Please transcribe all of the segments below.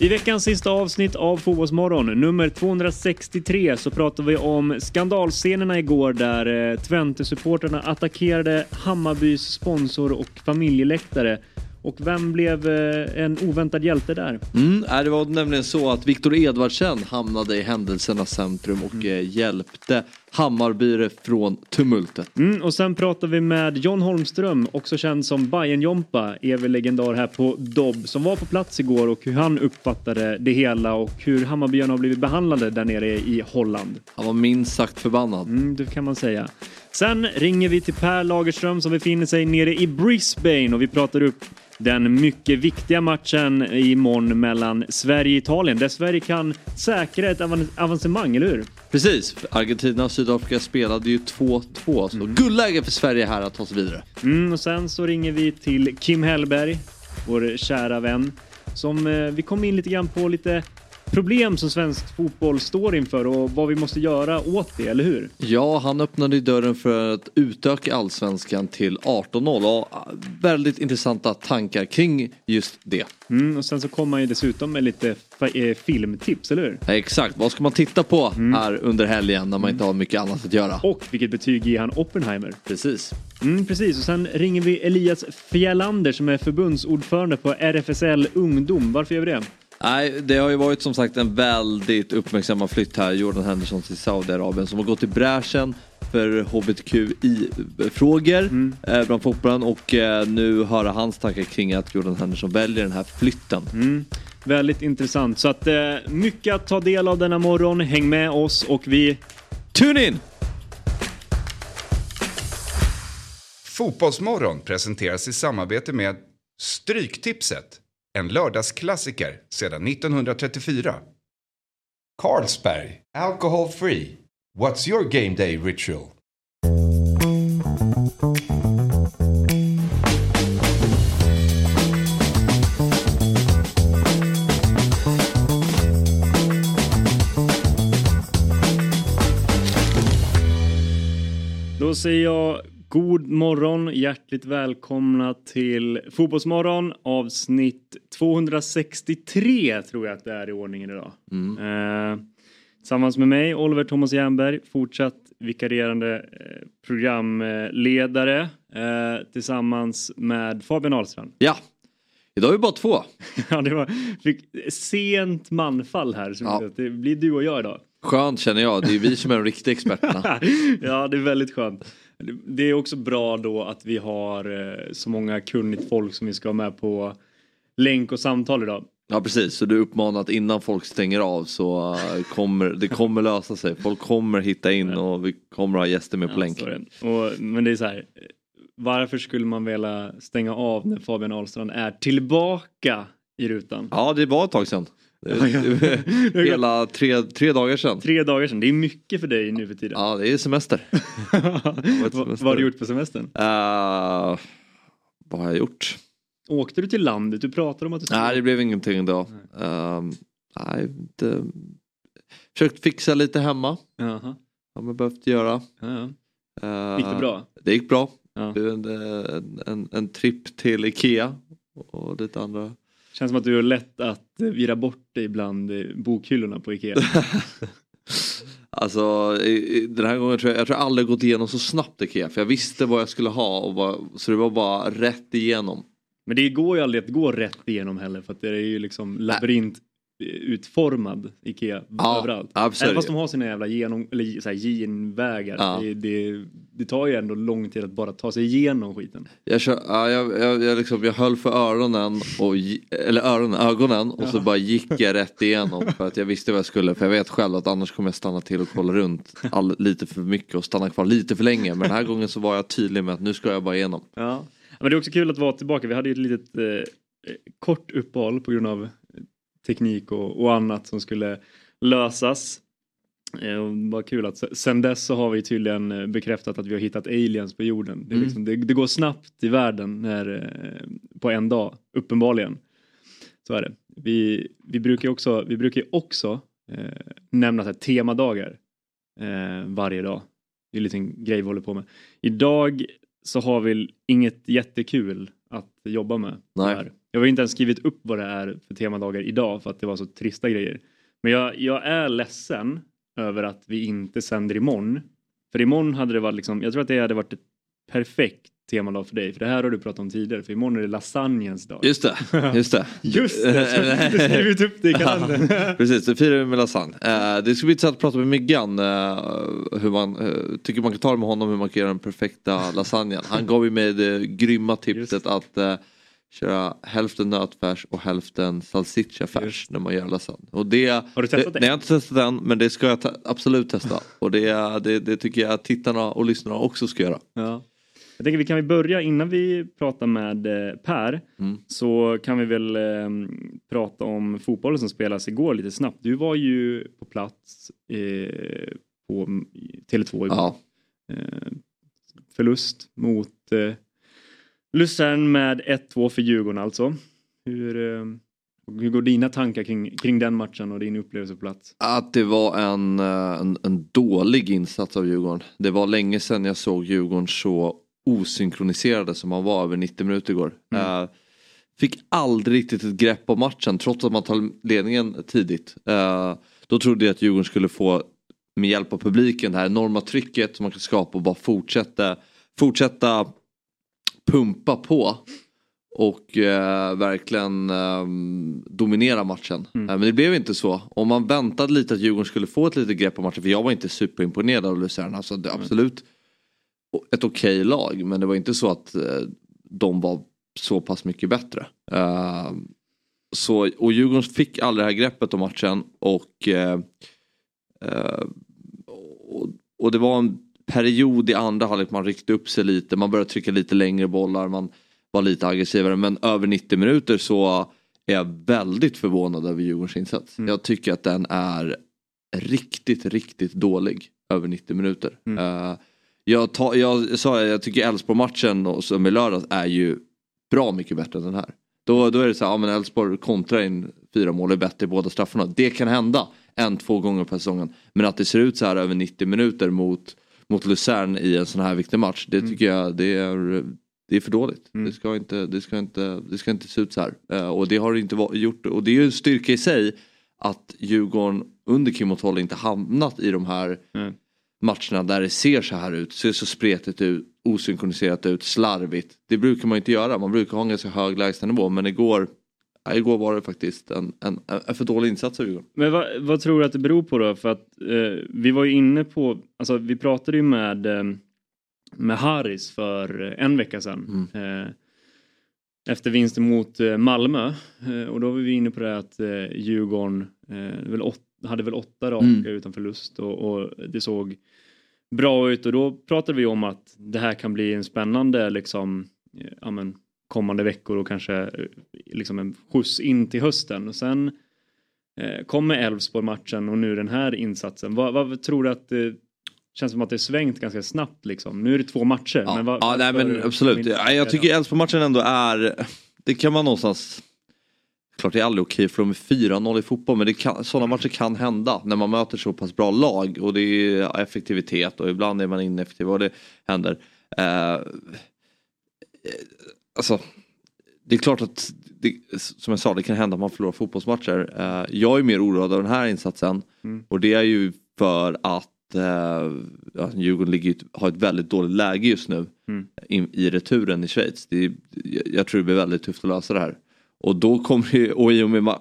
I veckans sista avsnitt av Fotbollsmorgon, nummer 263, så pratar vi om skandalscenerna igår där eh, Twente-supporterna attackerade Hammarbys sponsor och familjeläktare. Och vem blev eh, en oväntad hjälte där? Mm, det var nämligen så att Viktor Edvardsen hamnade i händelsernas centrum och mm. hjälpte Hammarby från tumultet. Mm, och sen pratar vi med John Holmström, också känd som Bayern Jompa, evig legendar här på Dobb, som var på plats igår och hur han uppfattade det hela och hur Hammarbyarna har blivit behandlade där nere i Holland. Han var minst sagt förbannad. Mm, det kan man säga. Sen ringer vi till Per Lagerström som befinner sig nere i Brisbane och vi pratar upp den mycket viktiga matchen imorgon mellan Sverige och Italien där Sverige kan säkra ett avancemang, eller hur? Precis, Argentina och Sydafrika spelade ju 2-2 så mm. guldläge för Sverige här att ta sig vidare. Mm, och sen så ringer vi till Kim Hellberg, vår kära vän, som eh, vi kom in lite grann på lite problem som svensk fotboll står inför och vad vi måste göra åt det, eller hur? Ja, han öppnade ju dörren för att utöka allsvenskan till 18-0 och väldigt intressanta tankar kring just det. Mm, och sen så kommer han ju dessutom med lite eh, filmtips, eller hur? Ja, exakt, vad ska man titta på mm. här under helgen när man inte har mycket annat att göra? Och vilket betyg ger han Oppenheimer? Precis. Mm, precis, och sen ringer vi Elias Fjellander som är förbundsordförande på RFSL Ungdom. Varför gör vi det? Nej, det har ju varit som sagt en väldigt uppmärksammad flytt här. Jordan Henderson till Saudiarabien som har gått i bräschen för hbtqi-frågor mm. eh, bland fotbollen och eh, nu höra hans tankar kring att Jordan Henderson väljer den här flytten. Mm. Väldigt intressant. Så att eh, mycket att ta del av denna morgon. Häng med oss och vi... Tune in! Fotbollsmorgon presenteras i samarbete med Stryktipset en lördagsklassiker sedan 1934. Carlsberg, alcohol free. What's your game day ritual? Då säger jag God morgon, hjärtligt välkomna till Fotbollsmorgon avsnitt 263 tror jag att det är i ordningen idag. Mm. Eh, tillsammans med mig, Oliver Thomas Jernberg, fortsatt vikarierande eh, programledare eh, tillsammans med Fabian Ahlstrand. Ja, idag är vi bara två. ja, det var fick sent manfall här. Så ja. Det blir du och jag idag. Skönt känner jag, det är vi som är de riktiga experterna. ja, det är väldigt skönt. Det är också bra då att vi har eh, så många kunnigt folk som vi ska ha med på länk och samtal idag. Ja precis, så du uppmanar att innan folk stänger av så uh, kommer det kommer lösa sig. Folk kommer hitta in och vi kommer ha gäster med på ja, länk. Och, men det är så här, varför skulle man vilja stänga av när Fabian Ahlstrand är tillbaka i rutan? Ja det var ett tag sedan. Hela tre, tre dagar sedan. Tre dagar sedan, det är mycket för dig nu för tiden. Ja, det är semester. semester. Vad har du gjort på semestern? Uh, vad har jag gjort? Åkte du till landet? Du pratade om att du skulle... Nej, det blev ingenting då. Nej, uh, nej det... Försökt fixa lite hemma. Jaha. Har man behövt göra. Ja, ja. Gick det bra? Det gick bra. Ja. En, en, en, en tripp till Ikea och lite andra Känns som att du har lätt att vira bort dig bland bokhyllorna på Ikea. alltså den här gången tror jag, jag tror jag aldrig gått igenom så snabbt Ikea för jag visste vad jag skulle ha och bara, så det var bara rätt igenom. Men det går ju aldrig att gå rätt igenom heller för att det är ju liksom labyrint utformad Ikea ja, överallt. Absolut. Även fast de har sina jävla genom, eller så här, genvägar. Ja. Det, det, det, tar ju ändå lång tid att bara ta sig igenom skiten. Jag, kör, ja, jag, jag, jag, liksom, jag höll för öronen, och, eller öronen, ögonen och ja. så bara gick jag rätt igenom för att jag visste vad jag skulle. För jag vet själv att annars kommer jag stanna till och kolla runt all, lite för mycket och stanna kvar lite för länge. Men den här gången så var jag tydlig med att nu ska jag bara igenom. Ja. Men det är också kul att vara tillbaka. Vi hade ju ett litet eh, kort uppehåll på grund av teknik och, och annat som skulle lösas. Eh, vad kul att sen dess så har vi tydligen eh, bekräftat att vi har hittat aliens på jorden. Det, mm. liksom, det, det går snabbt i världen när, eh, på en dag, uppenbarligen. Så är det. Vi, vi brukar också, vi brukar också eh, nämna så här, temadagar eh, varje dag. Det är en liten grej vi håller på med. Idag så har vi inget jättekul att jobba med. Nej. tyvärr. Jag har inte ens skrivit upp vad det är för temadagar idag för att det var så trista grejer. Men jag, jag är ledsen över att vi inte sänder imorgon. För imorgon hade det varit liksom, jag tror att det hade varit ett perfekt temadag för dig. För det här har du pratat om tidigare. För imorgon är det lasagnens dag. Just det, just det. Just det! har skrivit upp det i kalendern. Precis, det firar vi med lasagne. Eh, det ska bli intressant att prata med Myggan. Eh, hur man eh, tycker man kan ta det med honom hur man kan göra den perfekta lasagnen. Han gav ju mig det grymma tipset att köra hälften nötfärs och hälften salsichafärs Just. när man gör lasagne. Och det, Har du testat det? Nej, jag har inte testat än men det ska jag ta, absolut testa. Och det, det, det tycker jag att tittarna och lyssnarna också ska göra. Ja. Jag tänker vi kan vi börja innan vi pratar med eh, Per Mm. så kan vi väl eh, prata om fotbollen som spelas igår lite snabbt. Du var ju på plats eh, på mm, Tele2 igår. Ja. Eh, förlust mot eh, Luzern med 1-2 för Djurgården alltså. Hur, eh, hur går dina tankar kring, kring den matchen och din upplevelse på plats? Att det var en, eh, en, en dålig insats av Djurgården. Det var länge sedan jag såg Djurgården så osynkroniserade som man var över 90 minuter igår. Mm. Eh, fick aldrig riktigt ett grepp om matchen trots att man tar ledningen tidigt. Eh, då trodde jag att Djurgården skulle få med hjälp av publiken det här enorma trycket som man kan skapa och bara fortsätta, fortsätta pumpa på. Och eh, verkligen eh, dominera matchen. Mm. Eh, men det blev inte så. Om man väntade lite att Djurgården skulle få ett litet grepp om matchen. För jag var inte superimponerad av Luzern. Alltså, det är absolut ett okej lag. Men det var inte så att eh, de var så pass mycket bättre. Eh, så, och Djurgården fick aldrig det här greppet om matchen. Och, eh, eh, och, och det var en period i andra halvlek man ryckte upp sig lite. Man började trycka lite längre bollar. Man var lite aggressivare. Men över 90 minuter så är jag väldigt förvånad över Djurgårdens insats. Mm. Jag tycker att den är riktigt, riktigt dålig över 90 minuter. Mm. Eh, jag, tar, jag sa jag tycker Elfsborg-matchen som i lördags är ju bra mycket bättre än den här. Då, då är det så här, ja men Elfsborg kontrar in fyra mål är bättre i båda straffarna. Det kan hända en, två gånger per säsongen. Men att det ser ut så här över 90 minuter mot, mot Luzern i en sån här viktig match. Det tycker jag det är, det är för dåligt. Mm. Det, ska inte, det, ska inte, det ska inte se ut så här. Eh, och det har det inte gjort. Och det är ju en styrka i sig att Djurgården under Kim och Tolle inte hamnat i de här Mm. matcherna där det ser så här ut, ser så spretigt ut, osynkroniserat ut, slarvigt. Det brukar man inte göra, man brukar ha en ganska hög lägstanivå men igår, ja, igår var det faktiskt en, en, en för dålig insats av Djurgården. Men vad, vad tror du att det beror på då? För att eh, vi var ju inne på, alltså vi pratade ju med, eh, med Haris för eh, en vecka sedan. Eh, efter vinsten mot eh, Malmö. Och då var vi inne på det att Djurgården väl åt, hade väl åtta raka Mm. utan förlust och, och det såg bra ut och då pratade vi om att det här kan bli en spännande liksom, ja, men, kommande veckor och kanske eh, liksom en skjuts in till hösten. Och sen eh, kommer Elfsborg-matchen och nu den här insatsen. Vad, vad tror du att det känns som att det svängt ganska snabbt liksom? Nu är det två matcher. Ja, men vad, ja nej, men absolut. Ja, jag tycker Elfsborg-matchen ändå är, det kan man någonstans Klart det är aldrig okej för de är 4-0 i fotboll men det kan, sådana matcher kan hända när man möter så pass bra lag och det är effektivitet och ibland är man ineffektiv och det händer. Eh, alltså, det är klart att det, som jag sa det kan hända att man förlorar fotbollsmatcher. Eh, jag är mer oroad av den här insatsen Mm. och det är ju för att eh, ja, Djurgården ligger, i har ett väldigt dåligt läge just nu Mm. in, i returen i Schweiz. Det är, jag, tror det blir väldigt tufft att lösa det här. Och då kommer ju, och i och med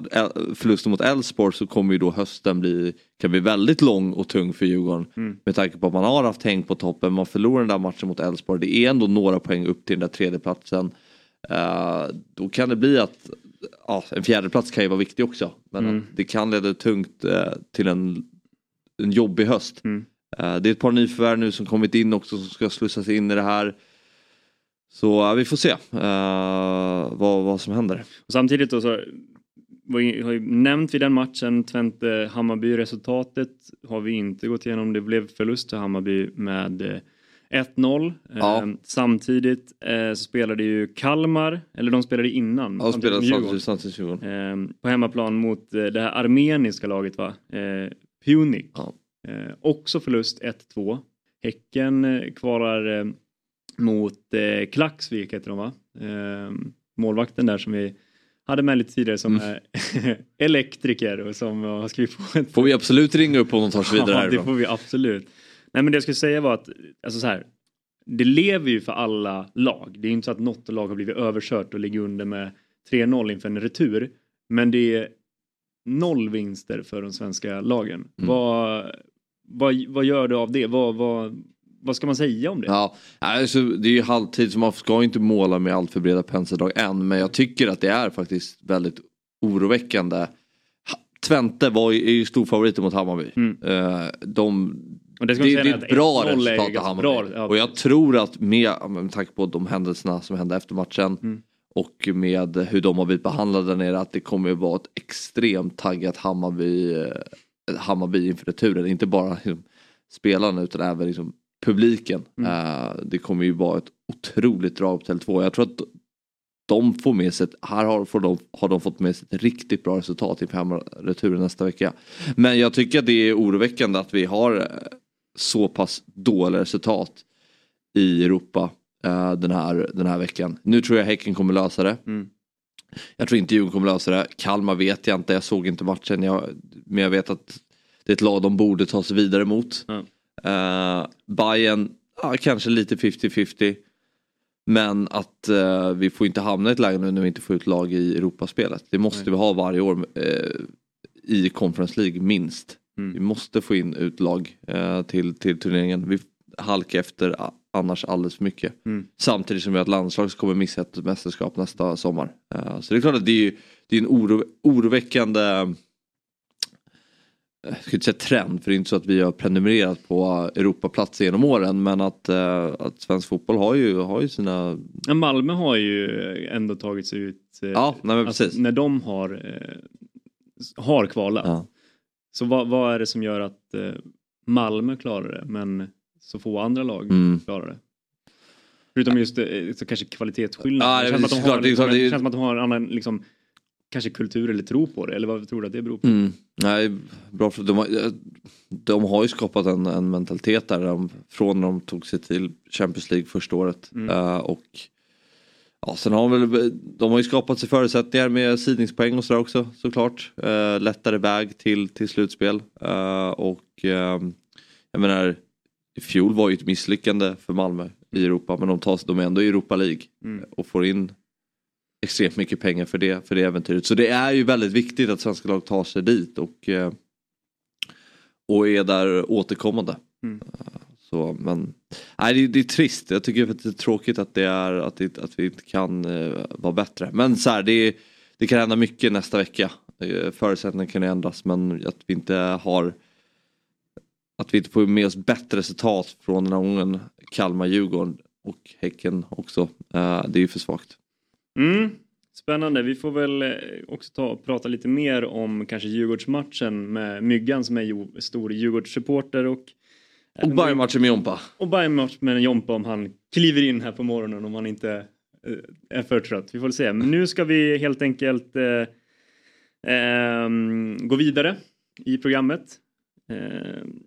förlusten mot Elfsborg så kommer ju då hösten bli, kan bli väldigt lång och tung för Djurgården. Mm. Med tanke på att man har haft häng på toppen, man förlorar den där matchen mot Elfsborg. Det är ändå några poäng upp till den där tredjeplatsen. Uh, då kan det bli att ja, en fjärdeplats kan ju vara viktig också. Men Mm. det kan leda tungt eh, till en, en jobbig höst. Mm. Eh, det är ett par nyförvärv nu som kommit in också som ska slussas in i det här. Så ja, vi får se eh, vad, vad som händer. Och samtidigt då så ju- har ju nämnt vi den matchen, Twente Hammarby resultatet har vi inte gått igenom. Det blev förlust till Hammarby med eh, 1-0. Ja. Eh, samtidigt eh, så spelade ju Kalmar, eller de spelade innan. Ja, Djurgården. samtidigt, samtidigt Djurgården. Eh, på hemmaplan mot eh, det här armeniska laget va? Eh, Punic. Ja. Eh, också förlust 1-2. Häcken eh, kvalar mot Klaxvik heter de va? Målvakten där som vi hade med lite tidigare som Mm. är elektriker och som har skrivit på ett Får vi absolut ringa upp honom och ta oss vidare Ja, det härifrån. får vi absolut. Nej men det jag skulle säga var att, alltså så här. Det lever ju för alla lag. Det är inte så att något lag har blivit överkört och ligger under med 3-0 inför en retur. Men det är noll vinster för de svenska lagen. Mm. Vad, vad, vad gör du av det? Vad, vad, vad ska man säga om det? Ja, alltså, det är ju halvtid så man ska inte måla med allt för breda penseldrag än. Men jag tycker att det är faktiskt väldigt oroväckande. Twente var ju, är ju storfavoriter mot Hammarby. Mm. Eh, de, Det, det säga är ett bra 1-0 är resultat av Hammarby. ja. Och jag tror att med, med tanke på de händelserna som hände efter matchen Mm. och med hur de har blivit behandlade där nere att det kommer att vara ett extremt taggat Hammarby, eh, Hammarby inför returen. Inte bara liksom, spelarna utan även liksom, publiken. Mm. Eh, det kommer ju vara ett otroligt drag på Tele2. Jag tror att de får med sig, ett, här har, får de, har de fått med sig ett riktigt bra resultat inför hemmareturen nästa vecka. Men jag tycker att det är oroväckande att vi har eh, så pass dåliga resultat i Europa eh, den, här, den här veckan. Nu tror jag Häcken kommer lösa det. Mm. Jag tror inte Djurgården kommer lösa det. Kalmar vet jag inte, jag såg inte matchen. Jag, men jag vet att det är ett lag de borde ta sig vidare mot. Ja. Uh, Bayern, ja, kanske lite 50-50. Men att eh, vi får inte hamna i ett läge nu när vi inte får ut lag i Europaspelet. Det måste Nej. vi ha varje år eh, i Conference League minst. Mm. Vi måste få in ut lag eh, till, till turneringen. Vi halkar efter annars alldeles för mycket. Mm. Samtidigt som vi har ett landslag som kommer missa ett mästerskap nästa sommar. Eh, så det är klart att det är, ju- det är en oro, oroväckande eh, jag ska inte säga trend för det är inte så att vi har prenumererat på Europaplats genom åren men att, eh, att svensk fotboll har ju, har ju sina... Ja, Malmö har ju ändå tagit sig ut. eh, Ja, nej alltså, precis. när de har, eh, har kvalat. Ja. Så vad, vad är det som gör att eh, Malmö klarar det men så få andra lag Mm. klarar det? Förutom just eh, så kanske kvalitetsskillnad. Ja, det, det känns det liksom, klart, det är- det känns som att de har en annan liksom, kanske kultur eller tro på det. Eller vad tror du att det beror på? Mm. Nej, bra för de har, de har ju skapat en, en mentalitet där de, från när de tog sig till Champions League första året. Mm. Eh, och ja, sen har de väl, de har ju skapat sig förutsättningar med sidningspoäng och sådär också såklart. Uh, lättare väg till, till slutspel. Eh, och ehm, jag menar, i fjol var ju ett misslyckande för Malmö i Europa men de, tar, de är ändå i Europa League Mm. och får in extremt mycket pengar för det, för det äventyret. Så det är ju väldigt viktigt att svenska lag tar sig dit och, eh, och är där återkommande. Mm. Eh, Så, men nej, det, det är trist. Jag tycker att det är tråkigt att, det är, att, det, att vi inte kan uh, vara bättre. Men så här, det, det kan hända mycket nästa vecka. Eh, förutsättningarna kan ändras men att vi inte har att vi inte får med oss bättre resultat från den här gången Kalmar-Djurgården och Häcken också. Uh, det är ju för svagt. Mm. Spännande. Vi får väl också ta och prata lite mer om kanske Djurgårdsmatchen med Myggan som är stor Djurgårdssupporter och och Bayern-matchen med Jompa. och Bayern-match med Jompa om han kliver in här på morgonen om han inte eh, är för trött. Vi får se. Men nu ska vi helt enkelt eh, ehm, gå vidare i programmet. Ehm,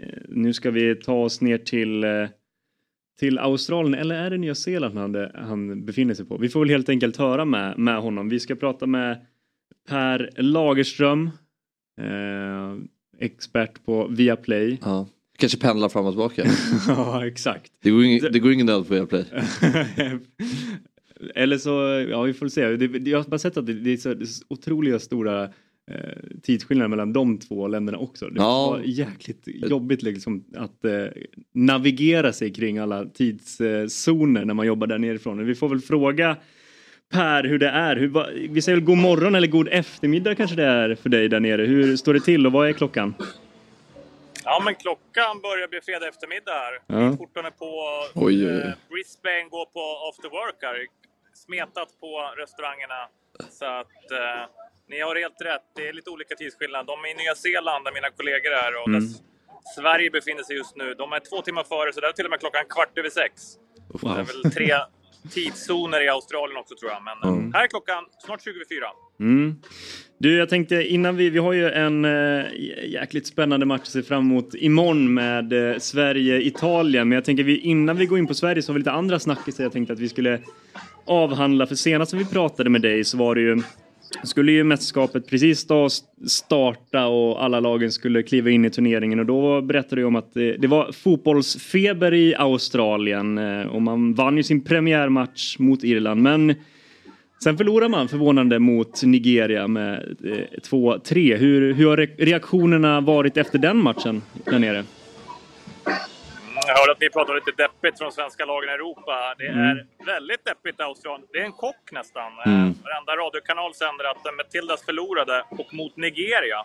eh, nu ska vi ta oss ner till eh, till Australien eller är det Nya Zeeland han, han befinner sig på? Vi får väl helt enkelt höra med, med honom. Vi ska prata med Per Lagerström, eh, expert på Viaplay. Ja. Kanske pendlar fram och tillbaka. ja, exakt. Det går, ing, det går ingen nöd på Viaplay. Eller så, ja vi får se. Det, jag har bara sett att det, det är så, det är så otroliga stora eh, tidsskillnader mellan de två länderna också. Det Ja. var jäkligt jobbigt liksom att eh, navigera sig kring alla tidszoner när man jobbar där nerifrån. Vi får väl fråga Per hur det är. Hur, va, vi säger väl god morgon eller god eftermiddag kanske det är för dig där nere. Hur står det till och vad är klockan? Ja, men klockan börjar bli fredag eftermiddag här. Ja. Portarna på Oj, oj, oj. eh, Brisbane går på after work här. Smetat på restaurangerna. Så att eh, ni har helt rätt. Det är lite olika tidsskillnad. De är i Nya Zeeland där mina kollegor är och Mm. Sverige befinner sig just nu. De är två timmar före, så där är till och med klockan kvart över sex. Det är väl tre tidszoner i Australien också tror jag. Men eh, Mm. här är klockan snart 24. Mm. Du, jag tänkte innan vi, vi har ju en äh, jäkligt spännande match att se fram emot imorgon med äh, Sverige-Italien. Men jag tänker vi, innan vi går in på Sverige så har vi lite andra snackisar jag tänkte att vi skulle avhandla. För senast vi pratade med dig så var det ju skulle ju mästerskapet precis då starta och alla lagen skulle kliva in i turneringen och då berättade du om att det, det var fotbollsfeber i Australien och man vann ju sin premiärmatch mot Irland men sen förlorade man förvånande mot Nigeria med 2-3. Eh, hur, hur har reaktionerna varit efter den matchen där nere? Jag hörde att ni pratade lite deppigt från svenska lagen i Europa. Det mm. är väldigt deppigt i Australien. Det är en chock nästan. Mm. Varenda radiokanal sänder att Matildas förlorade och mot Nigeria.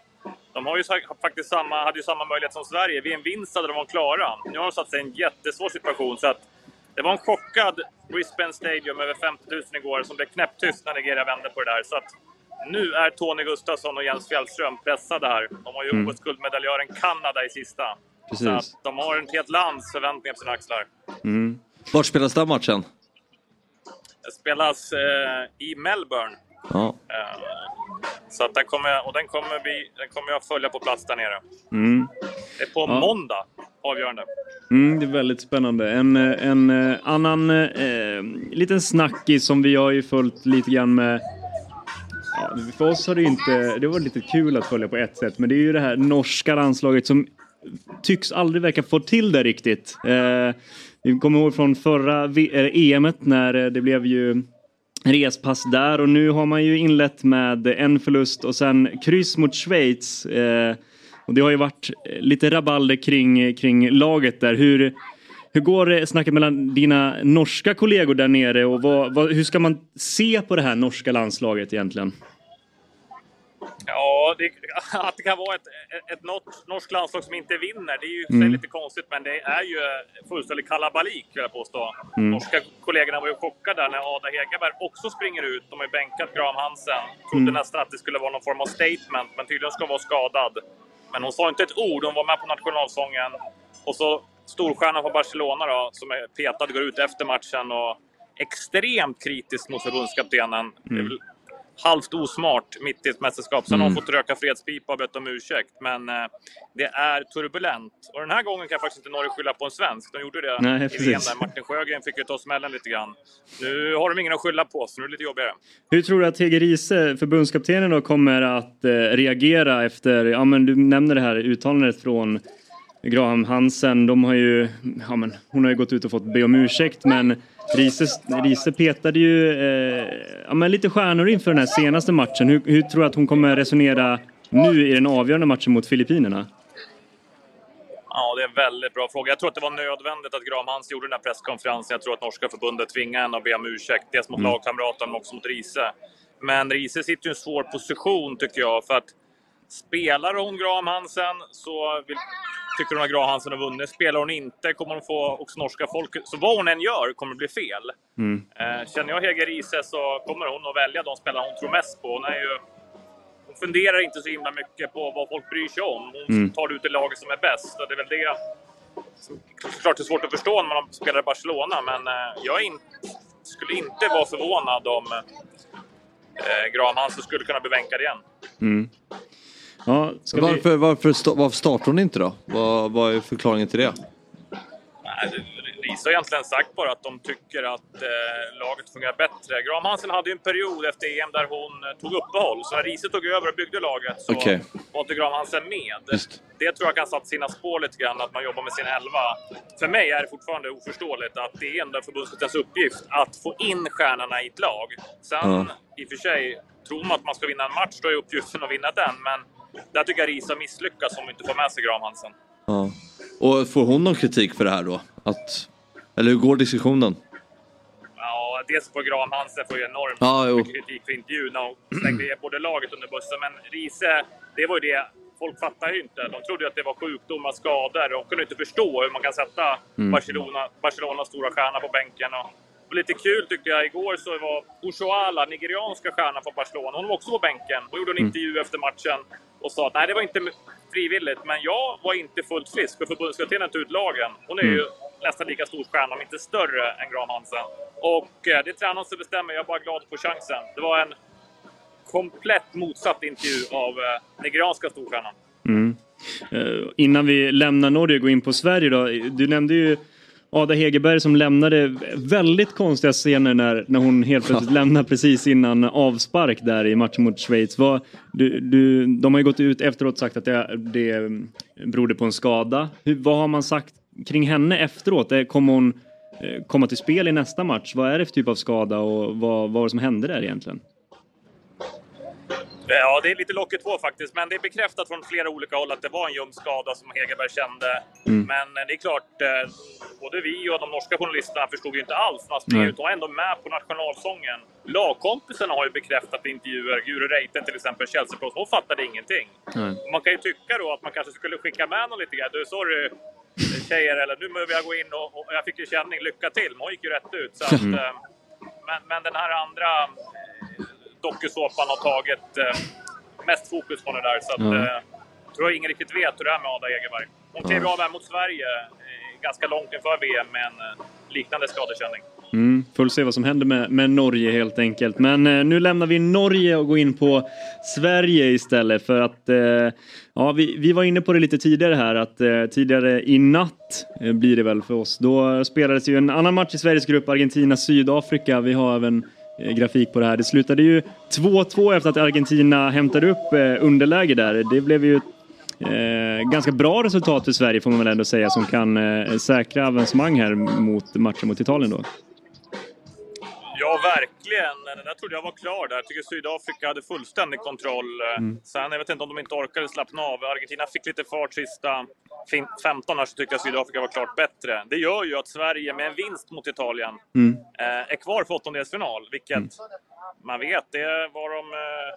De har ju faktiskt samma, hade ju samma möjlighet som Sverige. Vid en vinst hade de varit klara. Nu har de satt sig i en jättesvår situation. Så att det var en chockad Brisbane Stadium, över 50 000 igår, som blev knäpptyst när Nigeria vände på det där. Så att nu är Tony Gustafsson och Jens Fjällström pressade här. De har ju mm. OS-guldmedaljören Kanada i sista. Precis. Så de har ett helt lands förväntningar på sina axlar. Mm. Var spelas den matchen? Det spelas eh, i Melbourne. Ja. Eh, så att den kommer, och den kommer, vi, den kommer jag följa på plats där nere. Mm. Det är på ja. måndag, avgörande. Mm, det är väldigt spännande. En, eh, en eh, annan eh, eh, liten snackis som vi har ju följt lite grann med Ja, för oss har det inte, det var lite kul att följa på ett sätt, men det är ju det här norska landslaget som tycks aldrig verka få till det riktigt. Eh, vi kommer ihåg från förra EMet när det blev ju respass där och nu har man ju inlett med en förlust och sen kryss mot Schweiz. Eh, och det har ju varit lite rabalder kring, kring laget där. Hur, hur går snacket mellan dina norska kollegor där nere och vad, vad, hur ska man se på det här norska landslaget egentligen? Ja, det, att det kan vara ett, ett norskt landslag som inte vinner, det är ju mm. lite konstigt, men det är ju fullständig kalabalik, vill jag påstå. Mm. Norska kollegorna var ju chockade när Ada Hegerberg också springer ut. De har ju bänkat Graham Hansen. Trodde mm. nästan att det skulle vara någon form av statement, men tydligen ska hon vara skadad. Men hon sa inte ett ord. Hon var med på nationalsången. Och så storstjärnan på Barcelona då, som är petad, går ut efter matchen och extremt kritisk mot förbundskaptenen. Mm halvt osmart mitt i ett mästerskap. Sen mm. har hon fått röka fredspipa och bett om ursäkt. Men eh, det är turbulent. Och den här gången kan faktiskt inte Norge skylla på en svensk. De gjorde det Nej, i VM där Martin Sjögren fick ju ta smällen lite grann. Nu har de ingen att skylla på, så nu är det lite jobbigare. Hur tror du att Hege Riese, förbundskaptenen, då, kommer att eh, reagera efter, ja men du nämner det här uttalandet från Graham Hansen, de har ju, ja men hon har ju gått ut och fått be om ursäkt men Riese, Riese petade ju eh, ja, men lite stjärnor inför den här senaste matchen. Hur, hur tror du att hon kommer resonera nu i den avgörande matchen mot Filippinerna? Ja, det är en väldigt bra fråga. Jag tror att det var nödvändigt att Graham Hans gjorde den här presskonferensen. Jag tror att norska förbundet tvingade henne att be om ursäkt. Dels mot mm. lagkamraten men också mot Riese. Men Riese sitter i en svår position tycker jag. För att spelar hon Graham Hansen så vill, tycker hon att Graham Hansen har vunnit. Spelar hon inte kommer hon få också norska folket... Så vad hon än gör kommer det bli fel. Mm. Eh, känner jag Hege Riise så kommer hon att välja de spelare hon tror mest på. Hon, är ju, hon funderar inte så himla mycket på vad folk bryr sig om. Hon mm. tar ut det laget som är bäst. Och det är väl det som såklart är svårt att förstå när man spelar i Barcelona, men eh, jag in, skulle inte vara förvånad om eh, Graham Hansen skulle kunna bli bänkad igen. Mm. Ja, varför, vi... varför, varför startar hon inte då? Vad, vad är förklaringen till det? Nej, har egentligen sagt bara att de tycker att eh, laget fungerar bättre. Graham Hansen hade ju en period efter EM där hon eh, tog uppehåll. Så när Riise tog över och byggde laget så okay. var inte Graham Hansen med. Just. Det tror jag kan sätta sina spår lite grann, att man jobbar med sin elva. För mig är det fortfarande oförståeligt att det är ändå förbundskaptenens uppgift att få in stjärnorna i ett lag. Sen, mm. i och för sig, tror man att man ska vinna en match, då är uppgiften att vinna den. Men där tycker jag Risa misslyckas om inte får med sig Graham Hansen. Ja. Och får hon någon kritik för det här då? Att, eller hur går diskussionen? Ja, dels får Graham Hansen får ju enormt ja, mycket kritik för intervjun och slängde både laget under bussen. Men Riese, det var ju det folk fattar ju inte. De trodde ju att det var sjukdomar, skador. De kunde inte förstå hur man kan sätta mm. Barcelona, Barcelonas stora stjärna på bänken. Och, och lite kul tyckte jag igår så var Oshoala, nigerianska stjärnan från Barcelona, hon var också på bänken och gjorde en mm. intervju efter matchen och sa att nej, det var inte frivilligt, men jag var inte fullt frisk för förbundskaptenen tog ut lagen. Hon är mm. ju nästan lika stor stjärna, om inte större, än Graham Hansen. Och eh, det är tränaren som bestämmer, jag är bara glad på chansen. Det var en komplett motsatt intervju av eh, nigerianska storstjärnan. Mm. Uh, innan vi lämnar Norge och går in på Sverige då. Du nämnde ju Ada Hegerberg som lämnade väldigt konstiga scener när, när hon helt plötsligt lämnar precis innan avspark där i matchen mot Schweiz. Vad, du, du, de har ju gått ut efteråt och sagt att det, det berodde på en skada. Hur, vad har man sagt kring henne efteråt? Kommer hon eh, komma till spel i nästa match? Vad är det för typ av skada och vad, vad var det som hände där egentligen? Ja, det är lite locket på faktiskt. Men det är bekräftat från flera olika håll att det var en ljumskskada som Hegerberg kände. Mm. Men eh, det är klart, eh, både vi och de norska journalisterna förstod ju inte alls. Man springer ut och var ändå med på nationalsången. Lagkompisarna har ju bekräftat i intervjuer. Guro Reiten till exempel, Chelsea-proffs, hon fattade ingenting. Mm. Man kan ju tycka då att man kanske skulle skicka med någon lite grann. Du, sorry tjejer, eller nu behöver jag gå in och, och jag fick ju känning, lycka till. Men hon gick ju rätt ut. Så att, mm. Eh, men, men den här andra dokusåpan har tagit eh, mest fokus på det där. Så att, mm. eh, tror jag ingen riktigt vet hur det är med Ada Egerberg. Hon klev av här mot Sverige eh, ganska långt inför VM med en eh, liknande skadekänning. Mm, får se vad som händer med, med Norge helt enkelt. Men eh, nu lämnar vi Norge och går in på Sverige istället för att eh, ja, vi, vi var inne på det lite tidigare här att eh, tidigare i natt eh, blir det väl för oss. Då spelades ju en annan match i Sveriges grupp, Argentina-Sydafrika. Vi har även Eh, grafik på det här. Det slutade ju 2-2 efter att Argentina hämtade upp eh, underläge där. Det blev ju Eh, ganska bra resultat för Sverige får man väl ändå säga som kan eh, säkra avancemang här mot matchen mot Italien då. Verkligen. Den där trodde jag var klar där. Jag tycker Sydafrika hade fullständig kontroll. Mm. Sen, jag vet inte om de inte orkade slappna av. Argentina fick lite fart sista 15 här så tyckte jag Sydafrika var klart bättre. Det gör ju att Sverige med en vinst mot Italien mm. eh, är kvar för åttondelsfinal, vilket mm. man vet, det var de eh,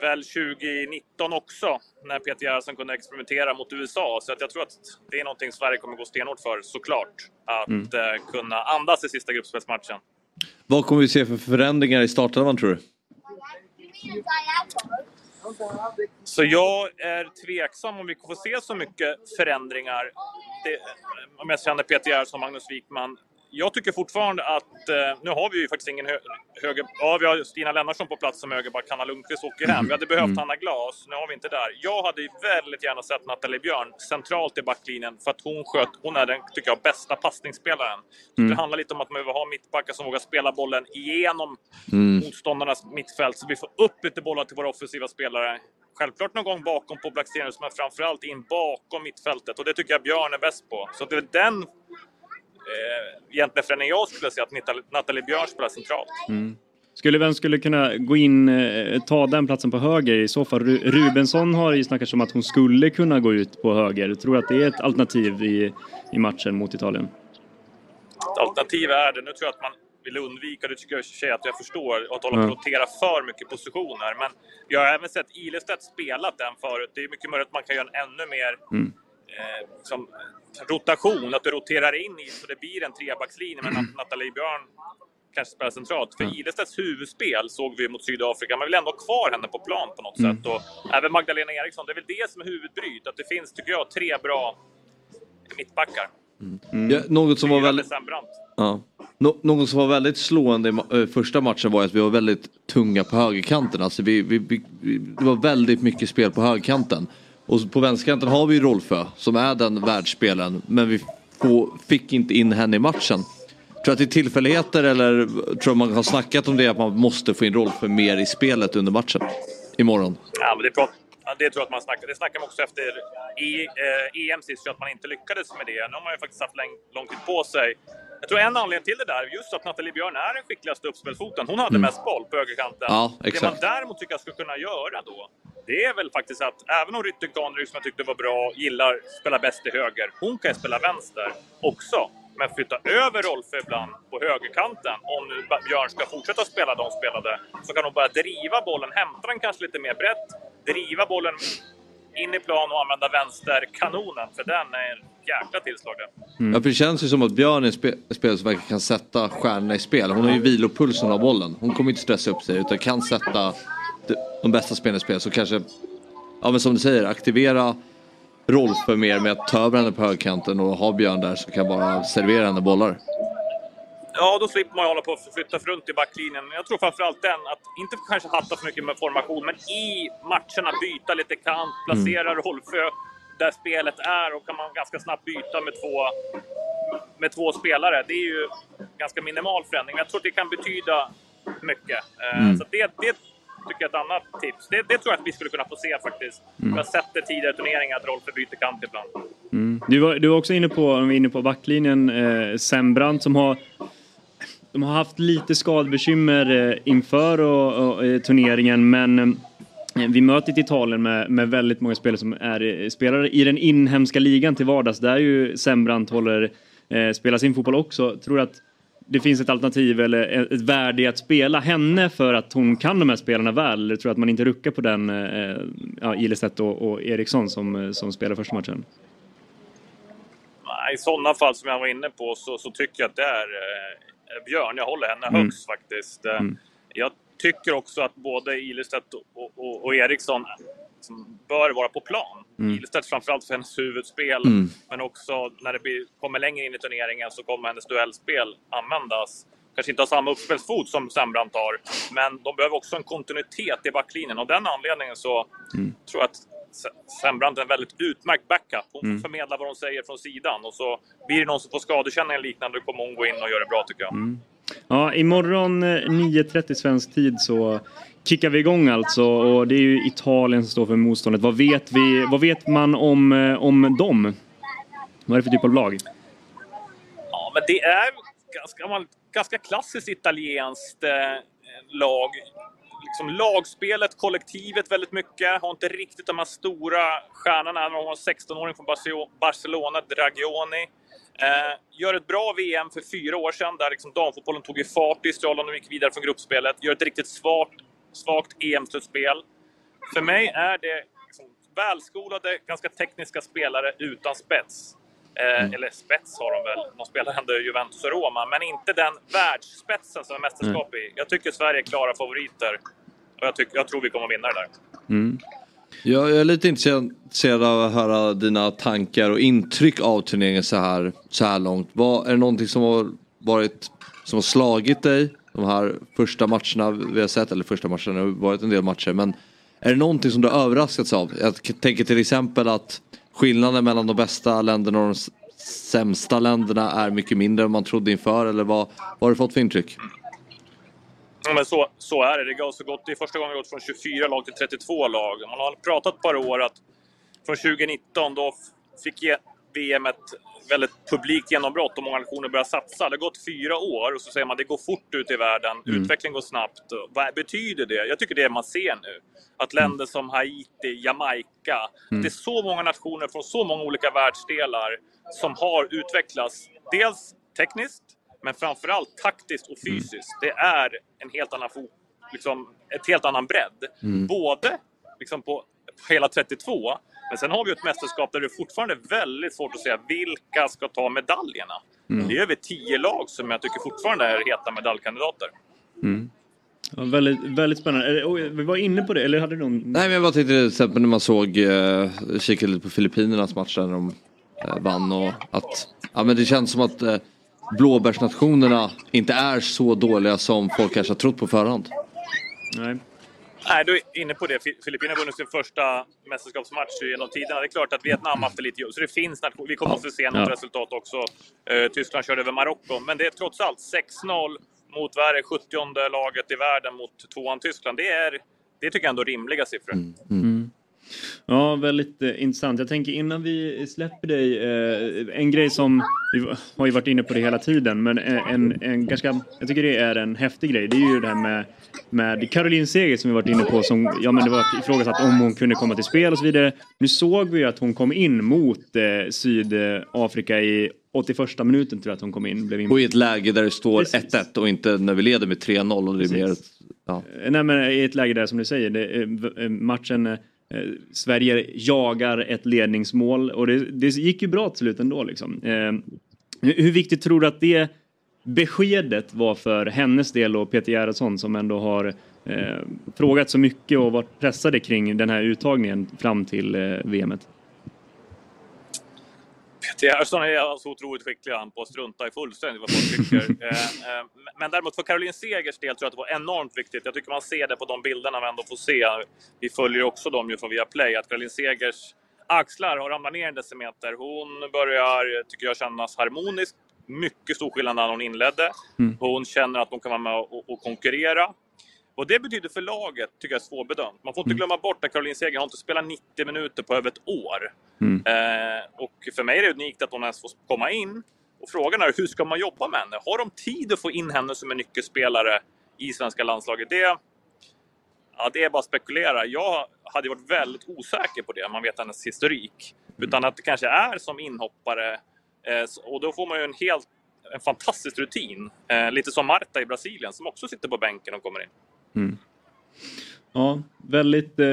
väl 2019 också, när Peter Gerhardsson kunde experimentera mot USA. Så att jag tror att det är någonting Sverige kommer gå stenhårt för, såklart. Att mm. eh, kunna andas i sista gruppspelsmatchen. Vad kommer vi se för förändringar i startelvan tror du? Så jag är tveksam om vi får se så mycket förändringar. Det, om jag känner Peter Gerhardsson och Magnus Wikman jag tycker fortfarande att, eh, nu har vi ju faktiskt ingen hö höger... Ja, vi har Stina Lennartsson på plats som högerback, Hanna Lundqvist åker hem. Vi hade behövt mm. Hanna Glas, nu har vi inte där. Jag hade ju väldigt gärna sett Nathalie Björn centralt i backlinjen för att hon sköt, hon är den, tycker jag, bästa passningsspelaren. Mm. Det handlar lite om att man behöver ha mittbackar som vågar spela bollen igenom mm. motståndarnas mittfält, så vi får upp lite bollar till våra offensiva spelare. Självklart någon gång bakom på Blackstenius, men framförallt in bakom mittfältet. Och det tycker jag Björn är bäst på. Så det är den eh, egentligen förrän jag skulle säga att Nathalie Björn spelar centralt. Mm. Skulle vem skulle kunna gå in, eh, ta den platsen på höger i så fall? Rubensson har ju snackat om att hon skulle kunna gå ut på höger. Tror du att det är ett alternativ i, i matchen mot Italien? Ett alternativ är det. Nu tror jag att man vill undvika, det tycker jag i att jag förstår, att hålla på och rotera för mycket positioner. Men jag har även sett Ilestedt spelat den förut. Det är mycket möjligt att man kan göra en ännu mer mm. eh, som rotation, att du roterar in i så det blir en trebackslinje men att Nathalie Björn kanske spelar centralt. För Ilestedts huvudspel såg vi mot Sydafrika. Man vill ändå ha kvar henne på plan på något mm. sätt. Och även Magdalena Eriksson. Det är väl det som är huvudbryt. Att det finns, tycker jag, tre bra mittbackar. Mm. Mm. Ja, något som var väldigt... Ja. Nå något som var väldigt slående i första matchen var att vi var väldigt tunga på högerkanten. Alltså vi, vi, vi, det var väldigt mycket spel på högerkanten. Och på vänsterkanten har vi Rolfö som är den världsspelaren. Men vi fick inte in henne i matchen. Tror du att det är tillfälligheter eller tror man har snackat om det att man måste få in Rolfö mer i spelet under matchen? Imorgon. Ja, men det, prat, det tror jag att man snackar. Det snackar man också efter i, eh, EM sist, att man inte lyckades med det. Nu har man ju faktiskt haft lång, lång tid på sig. Jag tror en anledning till det där, just att Nathalie Björn är den skickligaste uppspelsfoten. Hon hade mm. mest boll på högerkanten. Ja, det man däremot tycker jag skulle kunna göra då, det är väl faktiskt att även om Rytte Ganryd som jag tyckte var bra, gillar spela bäst till höger, hon kan ju spela vänster också. Men flytta över Rolfö ibland på högerkanten, om nu Björn ska fortsätta spela de spelade, så kan hon börja driva bollen, hämta den kanske lite mer brett, driva bollen in i plan och använda vänsterkanonen, för den är en jäkla tillslag mm. Ja, för det känns ju som att Björn är en spe spelare som verkligen kan sätta stjärnorna i spel. Hon har ju vilopulsen av bollen. Hon kommer inte stressa upp sig utan kan sätta de bästa spelarna i spel. Så kanske, ja men som du säger, aktivera Rolfö mer med att ta över henne på högkanten och ha Björn där så kan bara servera henne bollar. Ja, då slipper man hålla på och flytta runt i backlinjen. Jag tror framförallt den, att inte kanske hatta för mycket med formation, men i matcherna byta lite kant, placera mm. Rolfö där spelet är och kan man ganska snabbt byta med två, med två spelare. Det är ju ganska minimal förändring. Jag tror att det kan betyda mycket. Eh, mm. Så det, det tycker jag är ett annat tips. Det, det, tror jag att vi skulle kunna få se faktiskt. Mm. Vi har sett det tidigare turneringar att Rolfö byter kant ibland. Mm. Du, var, du var också inne på, om vi är inne på backlinjen, eh, Sembrant som har de har haft lite skadebekymmer eh, inför och, och, eh, turneringen men eh, vi möter ett Italien med, med väldigt många spelare som är spelare i den inhemska ligan till vardags där ju Sembrant håller, eh, spelar sin fotboll också. Tror att det finns ett alternativ eller ett värde i att spela henne för att hon kan de här spelarna väl? Eller tror du att man inte ruckar på den, eh, ja, Ilestedt och, och Eriksson som, som spelar första matchen? I sådana fall som jag var inne på så, så tycker jag att det är eh, Björn. Jag håller henne mm. högst faktiskt. Eh, mm. Jag tycker också att både Ilestedt och, och, och Eriksson bör vara på plan. Mm. Ilestedt framförallt för hennes huvudspel, mm. men också när det blir, kommer längre in i turneringen så kommer hennes duellspel användas. Kanske inte ha samma uppspelsfot som Sembrant har, men de behöver också en kontinuitet i backlinjen. Och den anledningen så mm. tror jag att Sembrant är en väldigt utmärkt backup. Hon mm. förmedlar vad hon säger från sidan och så blir det någon som får skadekänning eller liknande, då kommer hon gå in och göra det bra tycker jag. Mm. Ja, imorgon 9.30 eh, svensk tid så kickar vi igång alltså och det är ju Italien som står för motståndet. Vad vet, vi, vad vet man om, eh, om dem? Vad är det för typ av lag? Ja, men det är ganska, ganska klassiskt italienskt eh, lag. Liksom lagspelet, kollektivet väldigt mycket. Har inte riktigt de här stora stjärnorna. De om har 16-åring från Barcelona, Dragioni. Eh, gör ett bra VM för fyra år sedan där liksom damfotbollen tog i fart i Australien och gick vidare från gruppspelet. Gör ett riktigt svagt, svagt EM-slutspel. För mig är det liksom välskolade, ganska tekniska spelare utan spets. Eh, mm. Eller spets har de väl, de spelar ändå Juventus och Roma, men inte den världsspetsen som är mästerskap i. Jag tycker Sverige är klara favoriter och jag, tycker, jag tror vi kommer vinna det där. Mm. Jag är lite intresserad av att höra dina tankar och intryck av turneringen så här, så här långt. Vad, är det någonting som har varit som har slagit dig de här första matcherna vi har sett, eller första matcherna, det har varit en del matcher, men är det någonting som du har överraskats av? Jag tänker till exempel att skillnaden mellan de bästa länderna och de sämsta länderna är mycket mindre än man trodde inför, eller vad, vad har du fått för intryck? Ja, men så, så är det. Det går så gott. det är första gången det gått från 24 lag till 32 lag. Man har pratat ett par år att från 2019 då fick VM ett väldigt publikt genombrott och många nationer börjar satsa. Det har gått fyra år och så säger man att det går fort ut i världen, mm. utvecklingen går snabbt. Vad betyder det? Jag tycker det man ser nu. Att mm. länder som Haiti, Jamaica, mm. det är så många nationer från så många olika världsdelar som har utvecklats. Dels tekniskt, men framförallt taktiskt och mm. fysiskt. Mm. Det är en helt annan fot, liksom, ett helt annan bredd. Mm. Både liksom på hela 32, men sen har vi ett mästerskap där det fortfarande är väldigt svårt att säga vilka ska ta medaljerna. Mm. Det är över tio lag som jag tycker fortfarande är heta medaljkandidater. Mm. Ja, väldigt, väldigt spännande. Vi var inne på det, eller hade du någon? Nej, men jag bara tänkte till exempel när man såg, eh, kikade lite på Filippinernas match där när de eh, vann och att, ja men det känns som att eh, blåbärsnationerna inte är så dåliga som folk kanske har trott på förhand. Nej. Nej, du är inne på det. Filippinerna har vunnit sin första mästerskapsmatch genom tiderna. Det är klart att Vietnam har haft lite jobb, så det finns Vi kommer att få se något ja. resultat också. Uh, Tyskland körde över Marocko, men det är trots allt 6-0 mot vad är det, 70 laget i världen mot tvåan Tyskland. Det, är, det tycker jag ändå är rimliga siffror. Mm. Mm. Ja, väldigt eh, intressant. Jag tänker innan vi släpper dig, eh, en grej som, vi har ju varit inne på det hela tiden, men en, en ganska, jag tycker det är en häftig grej, det är ju det här med, med Caroline Seger som vi varit inne på, som, ja men det var ifrågasatt om hon kunde komma till spel och så vidare. Nu såg vi att hon kom in mot eh, Sydafrika i 81 minuten tror jag att hon kom in. Blev in. Och i ett läge där det står 1-1 och inte när vi leder med 3-0 och det är mer... Ja. Nej men i ett läge där som du säger, det, eh, matchen Eh, Sverige jagar ett ledningsmål och det, det, gick ju bra till slut ändå. Liksom. Eh, hur viktigt tror du att det beskedet var för hennes del och Peter Gerhardsson som ändå har eh, frågat så mycket och varit pressade kring den här uttagningen fram till eh, VMet? Gerhardsson är så otroligt skicklig han på att strunta i fullständigt vad folk tycker. eh, eh, men däremot för Caroline Segers del tror jag att det var enormt viktigt. Jag tycker man ser det på de bilderna vi ändå får se. Vi följer också dem ju från Viaplay. Att Caroline Segers axlar har ramlat ner en decimeter. Hon börjar, tycker jag, kännas harmonisk. Mycket stor skillnad när hon inledde. Mm. Hon känner att hon kan vara med och, och konkurrera. Och det betyder för laget, tycker jag är svårbedömt. Man får inte Mm. glömma bort att Caroline Seger har inte spelat 90 minuter på över ett år. Mm. Eh, och för mig är det unikt att hon ens får komma in. Och frågan är, hur ska man jobba med henne? Har de tid att få in henne som en nyckelspelare i svenska landslaget? Det, ja, det är bara att spekulera. Jag hade varit väldigt osäker på det, man vet hennes historik. Utan att det kanske är som inhoppare. Eh, och då får man ju en helt en fantastisk rutin. Eh, lite som Marta i Brasilien som också sitter på bänken och kommer in. Ja, väldigt, eh,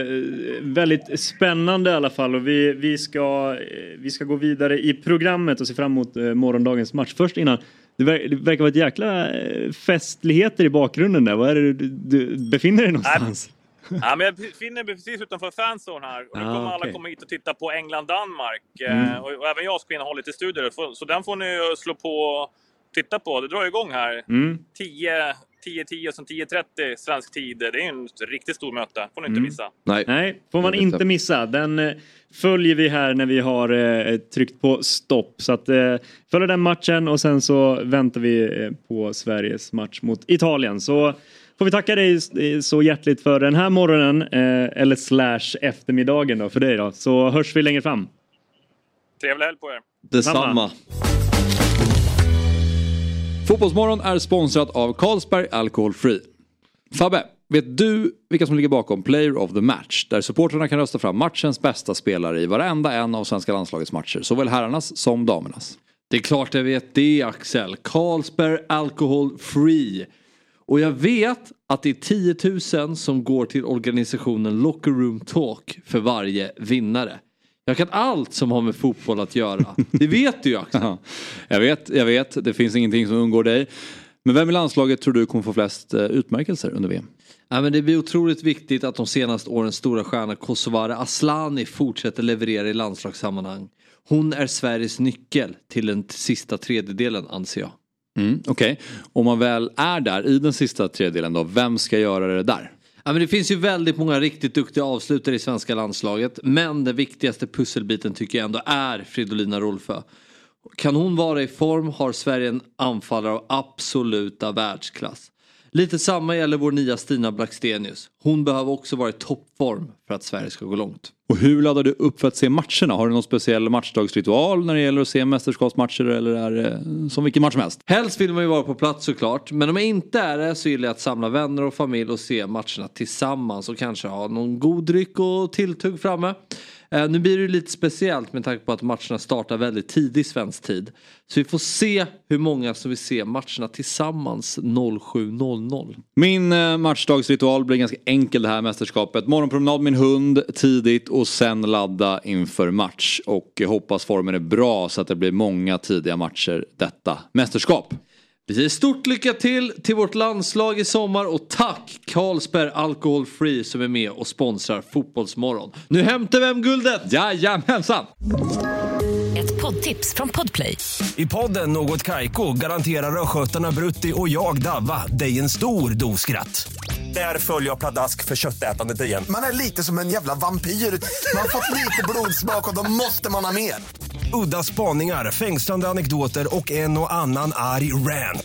väldigt spännande i alla fall och vi, vi, ska, vi ska gå vidare i programmet och se fram emot morgondagens match. Först innan, det, ver- det verkar vara ett jäkla festligheter i bakgrunden där. Var är det du, du befinner dig någonstans? Ja, men jag befinner mig precis utanför fanzone här. Och nu Ah, kommer alla okej. komma hit och titta på England-Danmark. Eh, Mm. Och, och även jag ska in och ha lite studier. Så- Så den får ni ju slå på och titta på. Det drar igång här. Mm. 10, 10, 10 och sen 10.30 svensk tid. Det är ju en riktigt stor möte. får ni inte Mm. missa. Nej. Nej, får man inte missa. Den eh, följer vi här när vi har eh, tryckt på stopp. Så att eh, följer den matchen och sen så väntar vi eh, på Sveriges match mot Italien. Så får vi tacka dig eh, så hjärtligt för den här morgonen eh, eller slash eftermiddagen då för dig då. Så hörs vi längre fram. Trevlig helg på er. Detsamma. Fotbollsmorgon är sponsrat av Carlsberg Alcohol Free. Fabbe, vet du vilka som ligger bakom Player of the Match? Där supportrarna kan rösta fram matchens bästa spelare i varenda en av svenska landslagets matcher. Såväl herrarnas som damernas. Det är klart jag vet det Axel. Carlsberg Alcohol Free. Och jag vet att det är 10 000 som går till organisationen Locker Room Talk för varje vinnare. Jag kan allt som har med fotboll att göra. Det vet du ju Axel. Ja, jag vet, jag vet. Det finns ingenting som undgår dig. Men vem i landslaget tror du kommer få flest eh, utmärkelser under VM? Ja, men det blir otroligt viktigt att de senaste årens stora stjärna Kosovare Aslani fortsätter leverera i landslagssammanhang. Hon är Sveriges nyckel till den sista tredjedelen anser jag. Mm, Okej, om man väl är där i den sista tredjedelen då, vem ska göra det där? Ja, men det finns ju väldigt många riktigt duktiga avslutare i svenska landslaget. Men den viktigaste pusselbiten tycker jag ändå är Fridolina Rolfö. Kan hon vara i form har Sverige en anfallare av absoluta världsklass. Lite samma gäller vår nya Stina Blackstenius. Hon behöver också vara i toppform för att Sverige ska gå långt. Och hur laddar du upp för att se matcherna? Har du någon speciell matchdagsritual när det gäller att se mästerskapsmatcher eller är det som vilken match som helst? Helst vill man ju vara på plats såklart. Men om jag inte är det så gillar jag att samla vänner och familj och se matcherna tillsammans och kanske ha någon god dryck och tilltugg framme. Eh, nu blir det ju lite speciellt med tanke på att matcherna startar väldigt tidigt svensk tid. Så vi får se hur många som vill se matcherna tillsammans 07.00. Min eh, matchdagsritual blir ganska enkel det här mästerskapet. Morgonpromenad med min hund tidigt och sen ladda inför match. Och hoppas formen är bra så att det blir många tidiga matcher detta mästerskap. Vi säger stort lycka till till vårt landslag i sommar och tack Carlsberg Alcohol Free som är med och sponsrar Fotbollsmorgon. Nu hämtar vi hem guldet! Jajamensan! Ett poddtips från Podplay. I podden Något Kaiko garanterar östgötarna Brutti och jag, Davva, dig en stor dos skratt. Där följer jag pladask för köttätandet igen. Man är lite som en jävla vampyr. Man har fått lite blodsmak och då måste man ha mer. Udda spaningar, fängslande anekdoter och en och annan arg rant.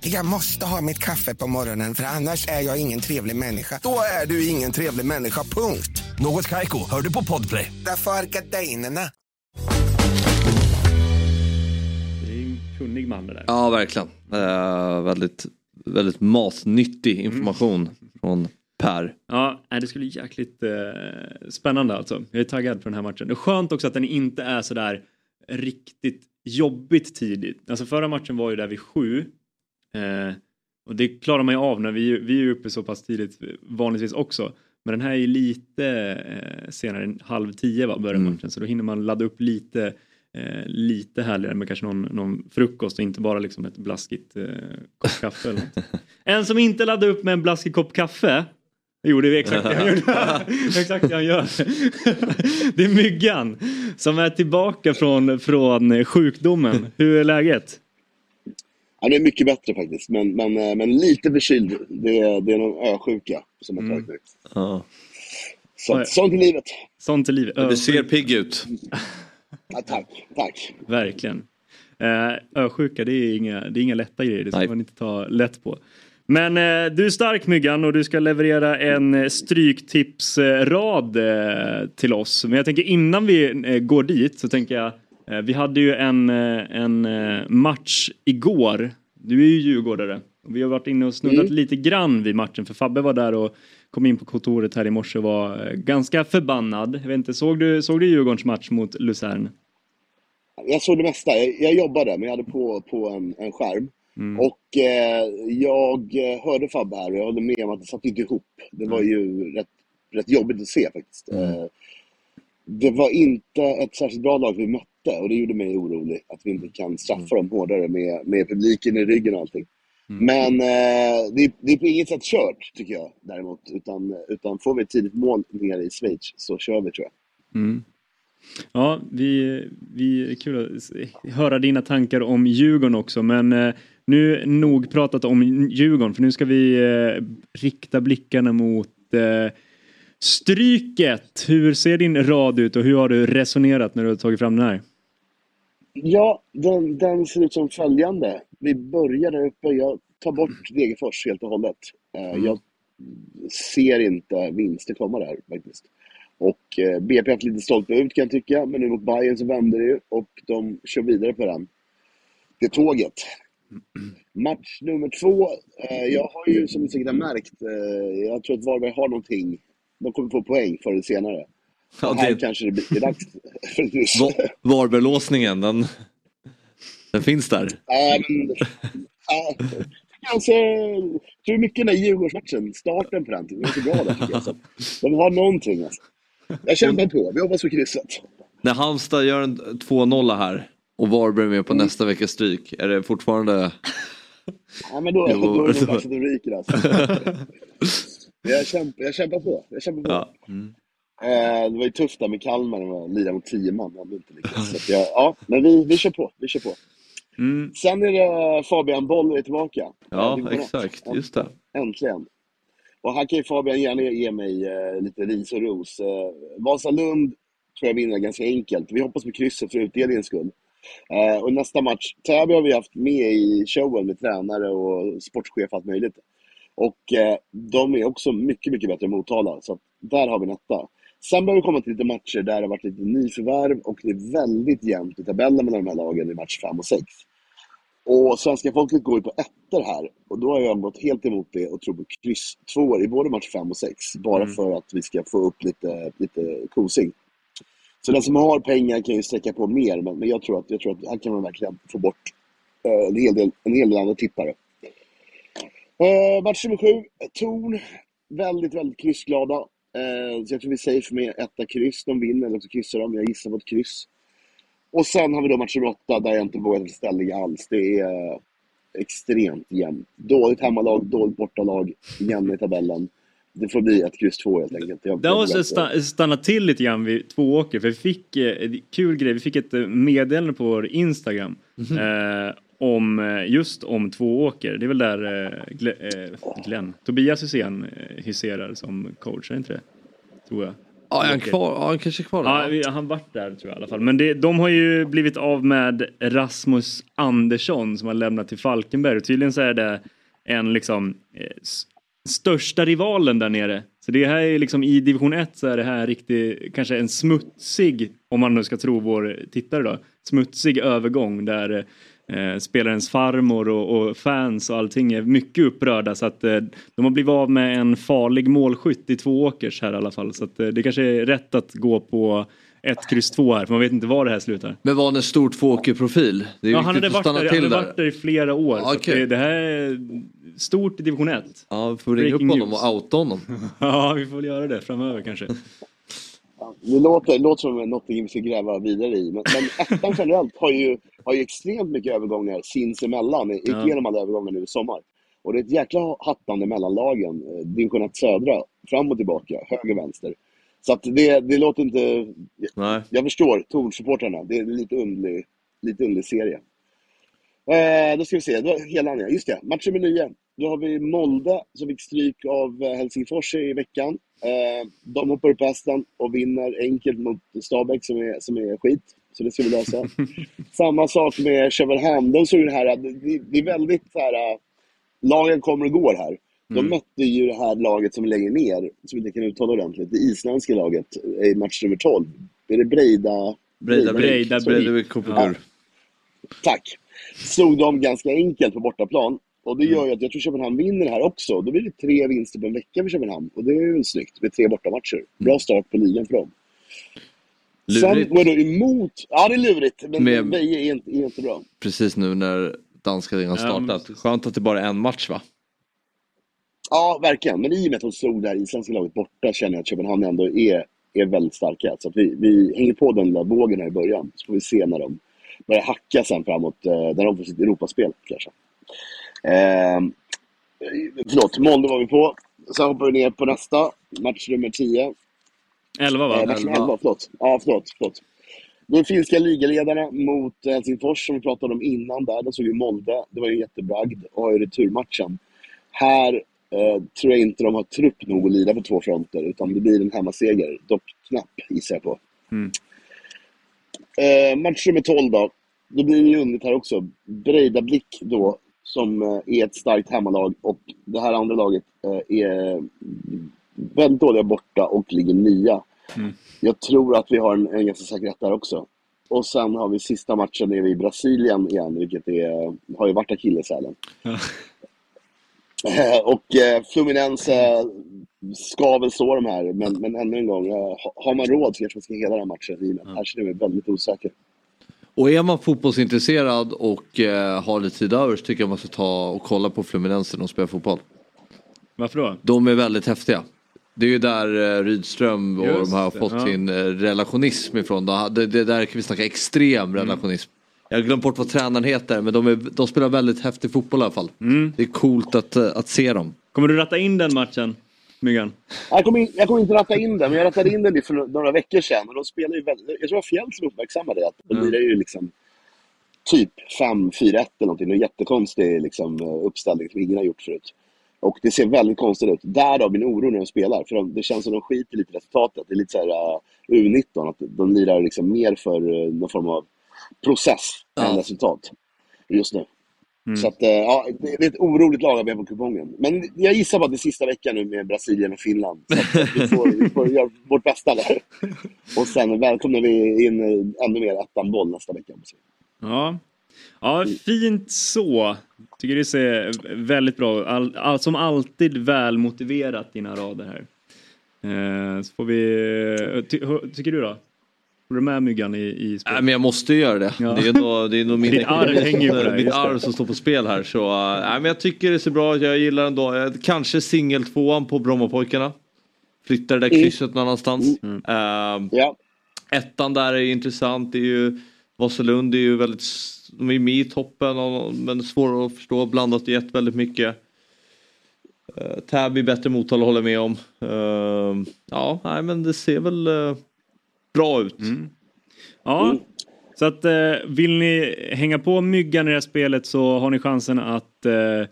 Jag måste ha mitt kaffe på morgonen för annars är jag ingen trevlig människa. Då är du ingen trevlig människa, punkt. Något Kaiko, hör du på Podplay. Därför är gardinerna. Det är en kunnig man det där. Ja, verkligen. Eh, väldigt, väldigt matnyttig information från Per. Ja, det skulle bli jäkligt eh, spännande alltså. Jag är taggad på den här matchen. Det är skönt också att den inte är sådär riktigt jobbigt tidigt. Alltså förra matchen var ju där vid sju. Eh, och det klarar man ju av när vi, vi är uppe så pass tidigt vanligtvis också. Men den här är ju lite eh, senare, halv tio va, börjar Mm. matchen. Så då hinner man ladda upp lite, eh, lite härligare med kanske någon, någon frukost och inte bara liksom ett blaskigt eh, kopp kaffe eller något. En som inte laddar upp med en blaskig kopp kaffe Jo, det är exakt det han exakt det han gör. det är Myggan som är tillbaka från, från sjukdomen. Hur är läget? Ja, det är mycket bättre faktiskt, men, men, eh, men lite förkyld. Det är, det är någon ösjuka som har Mm. tagit mig. Ja. Så, sånt är livet. Sånt är livet. Men Du ser pigg ut. Ja, tack, tack. Verkligen. Eh, Ösjuka, det är, inga, det är inga lätta grejer. Det ska Nej. man inte ta lätt på. Men eh, du är stark Myggan och du ska leverera en eh, stryktipsrad eh, till oss. Men jag tänker innan vi eh, går dit så tänker jag eh, vi hade ju en, eh, en match igår. Du är ju djurgårdare. Och vi har varit inne och snuddat Mm. lite grann vid matchen för Fabbe var där och kom in på kontoret här i morse och var ganska förbannad. Jag vet inte, såg du, såg du Djurgårdens match mot Luzern? Jag såg det mesta. Jag, jag jobbade, men jag hade på, på en, en skärm. Mm. Och eh, jag eh, hörde Fabbe här och jag håller med om att det satt inte ihop. Det var ju rätt, rätt jobbigt att se faktiskt. Eh, det var inte ett särskilt bra lag vi mötte och det gjorde mig orolig. Att vi inte kan straffa dem hårdare med, med publiken i ryggen och allting. Men eh, det, är- det är på inget sätt kört, tycker jag däremot. Utan, utan får vi ett tidigt mål nere i Schweiz så kör vi, tror jag. Mm. Ja, vi, vi kul att höra dina tankar om Djurgården också, men eh, nu nog pratat om Djurgården, för nu ska vi eh, rikta blickarna mot eh, Stryket. Hur ser din rad ut och hur har du resonerat när du har tagit fram den här? Ja, den, den ser ut som följande. Vi börjar där uppe. Jag tar bort Degerfors helt och hållet. Eh, Jag ser inte vinster komma där faktiskt. Och eh, BP har haft lite stolpe ut kan jag tycka, men nu mot Bayern så vände det ju och de kör vidare på den. Det tåget. Match nummer två. Eh, jag har ju som ni säkert har märkt, eh, jag tror att Varberg har någonting. De kommer få poäng förr eller senare. Ja, och här det- kanske det blir dags för Varberglåsningen, den, den finns där. Ja, men, ja, alltså, jag tror mycket den där Djurgårdsmatchen, starten på den, den var så bra där tycker jag. Så, de har någonting alltså. Jag kämpar på, vi hoppas på krysset. När Halmstad gör en 2-0 här och Varberg är med på nästa veckas stryk, är det fortfarande... Ja, men då, då är det dags att de ryker alltså. jag, kämpar, jag kämpar på. Jag kämpar på. Ja. Eh, det var ju tufft där med Kalmar man lirade mot tio man. Hade inte lyckats. Så jag, ja, men vi, vi kör på. Vi kör på. Mm. Sen är det Fabian Boll är tillbaka. Ja, exakt. Just det. Äntligen. Och här kan ju Fabian gärna ge mig eh, lite ris och ros. Eh, Vasalund tror jag vinner ganska enkelt. Vi hoppas på krysset för utdelningens skull. Eh, och nästa match, Täby har vi haft med i showen med tränare och sportchef och allt möjligt. Och eh, de är också mycket, mycket bättre än Motala. Så att där har vi en etta. Sen börjar vi komma till lite matcher där det har varit lite nyförvärv och det är väldigt jämnt i tabellen mellan de här lagen i match 5 och 6. Och svenska folket går ju på ettor här. Och då har jag gått helt emot det och tror på kryss två i både match 5 och 6. Bara Mm. för att vi ska få upp lite, lite kosing. Så den som har pengar kan ju sträcka på mer. Men, men jag, tror att, jag tror att här kan man verkligen få bort eh, en, hel del, en hel del andra tippare. Eh, match nummer sju, Torn. Väldigt, väldigt kryssglada. Eh, så jag tror vi säger för mig etta kryss. De vinner eller så kryssar de. Jag gissar på ett kryss. Och sen har vi då match nummer åtta där jag inte vågar ta ställning alls. Det är eh, extremt jämnt. Dåligt hemmalag, dåligt bortalag, jämna i tabellen. Det får bli ett kryss två helt enkelt. Jag, Där jag måste jag stanna till lite grann vid två åker för vi fick eh, kul grej, vi fick ett eh, meddelande på vår Instagram Mhm. eh, om just om två åker. Det är väl där eh, Gle- Glenn, Tobias Hysén huserar som coach, är det inte det? Tror jag. Ja, är han kvar? Ja, han kanske är kvar där. Ja, han vart där tror jag i alla fall. Men det, de har ju blivit av med Rasmus Andersson som har lämnat till Falkenberg. Och tydligen så är det en liksom eh, största rivalen där nere. Så det här är liksom i division 1 så är det här riktigt, kanske en smutsig, om man nu ska tro vår tittare då, smutsig övergång där eh, spelarens farmor och, och fans och allting är mycket upprörda så att eh, de har blivit av med en farlig målskytt i två åkers här i alla fall. Så att eh, det kanske är rätt att gå på ett kryss två här för man vet inte var det här slutar. Men var han en stor tvååkerprofil? Ja, han hade varit där, han hade varit där i flera år. Att Okej. det, det här är stort i division 1. Ja, vi får ringa upp honom news. och outa honom. Ja, vi får väl göra det framöver kanske. Det låter, det låter som något vi ska gräva vidare i. Men, men ettan generellt har ju, har ju extremt mycket övergångar sinsemellan. Gick Ja. igenom alla övergångar nu i sommar. Och det är ett jäkla hattande mellan lagen. Eh, Division 1 södra, fram och tillbaka, höger, vänster. Så att det, det låter inte... Nej. Jag förstår Torn-supportrarna. Det är en lite underlig, lite underlig serie. Eh, då ska vi se, då, hela ja, just det, match nummer nio. Då har vi Molde som fick stryk av eh, Helsingfors i veckan. Eh, de hoppar upp hästen och vinner enkelt mot Stabäck som är, som är skit. Så det ska vi lösa. Samma sak med Köpenhamn. De såg det här, det, det är väldigt så här, eh, lagen kommer och går här. De Mm. mötte ju det här laget som lägger ner, som inte kan uttala ordentligt, det isländska laget i match nummer 12. Är det Breida? Breida, Breida, Breida, Breida, Tack. Slog de ganska enkelt på bortaplan. Och Mm. det gör ju att jag tror Köpenhamn vinner det här också. Då blir det tre vinster på en vecka för Köpenhamn. Och det är ju snyggt med tre bortamatcher. Bra start på ligan för dem. Sen Lurigt. går jag då emot... Ja, det är lurigt. Men Med- Veje är inte, är inte bra. Precis nu när danska ligan Ja, startat. Skönt att det bara är en match va? Ja, verkligen. Men i och med att de slog det här isländska laget borta känner jag att Köpenhamn ändå är, är väldigt starka. Så att vi, vi hänger på den där vågen här i början. Så får vi se när de börjar hacka sen framåt, eh, när de får sitt Europaspel kanske. Eh, förlåt, Molde var vi på. Sen hoppar vi ner på nästa, match nummer 10. 11 va? Eh, match nummer elva. 11, förlåt. Ja, förlåt. förlåt. De finska ligaledarna mot Helsingfors som vi pratade om innan där. De såg ju Molde. Det var ju jättebragd. Och har ju returmatchen. Här eh, tror jag inte de har trupp nog att lida på två fronter. Utan det blir en hemmaseger. Dock knapp gissar jag på. Mm. Eh, match nummer 12 då. Då blir det ju underligt här också. Breida-Blick då. Som eh, är ett starkt hemmalag. Och det här andra laget eh, är väldigt dåliga borta och ligger nia. Mm. Jag tror att vi har en, en ganska säker rätt där också. Och sen har vi sista matchen nere i Brasilien igen, vilket är, har ju varit akilleshälen. Eh, Och Fluminense ska väl slå de här, men, men ännu en gång, ha- har man råd så kanske man ska hela den här matchen. i och med att Här väldigt osäker. Och är man fotbollsintresserad och eh, har lite tid över så tycker jag man ska ta och kolla på Fluminense när de spelar fotboll. Varför då? De är väldigt häftiga. Det är ju där eh, Rydström och Just de har det, fått ja. sin eh, relationism ifrån. Det, det, där kan vi snacka extrem Mm. relationism. Jag har glömt bort vad tränaren heter men de, är, de spelar väldigt häftig fotboll i alla fall. Mm. Det är coolt att, eh, att se dem. Kommer du ratta in den matchen, Myggan? Jag kommer, in, jag kommer inte ratta in den, men jag rattade in den för några veckor sedan. Och de spelar ju väldigt, jag tror det var Fjäll som uppmärksammade det. Att de Mm. lirar ju liksom typ 5-4-1 eller någonting. En jättekonstig liksom, eh, uppställning som ingen har gjort förut. Och det ser väldigt konstigt ut. Därav min oro när de spelar. För de, det känns som de skiter lite i resultatet. Det är lite så här uh, U19. Att de lirar liksom mer för uh, någon form av process Ja. än resultat. Just nu. Mm. Så att, eh, ja, det är ett oroligt lag vi har på kupongen. Men jag gissar på att det är sista veckan nu med Brasilien och Finland. Så att vi, får, vi får göra vårt bästa där. Och sen välkomnar vi in eh, ännu mer ettan-boll nästa vecka. Ja. ja, fint så. Tycker det ser väldigt bra ut. All, all, som alltid väl motiverat dina rader här. Eh, så får vi... Ty, hur- tycker du då? Håller du med Myggan i, i spel? Nej men jag måste ju göra det. Ja. Det är nog, det är nog min Ditt arv hänger på det här, mitt arv som står på spel här. Så, uh, nej, men jag tycker det ser bra ut. Jag gillar ändå. eh, Kanske singeltvåan på Brommapojkarna. Flyttar det där Mm. krysset någon annanstans. Eh, Ja, Ettan där är intressant. Det är ju Vasalund är ju väldigt, de är med i toppen och, men svåra att förstå. Blandat i ett väldigt mycket. Uh, Täby bättre mottal håller med om. Eh, ja, nej men det ser väl eh, bra ut. Ja, Mm. så att eh, vill ni hänga på Myggan i det här spelet så har ni chansen att eh,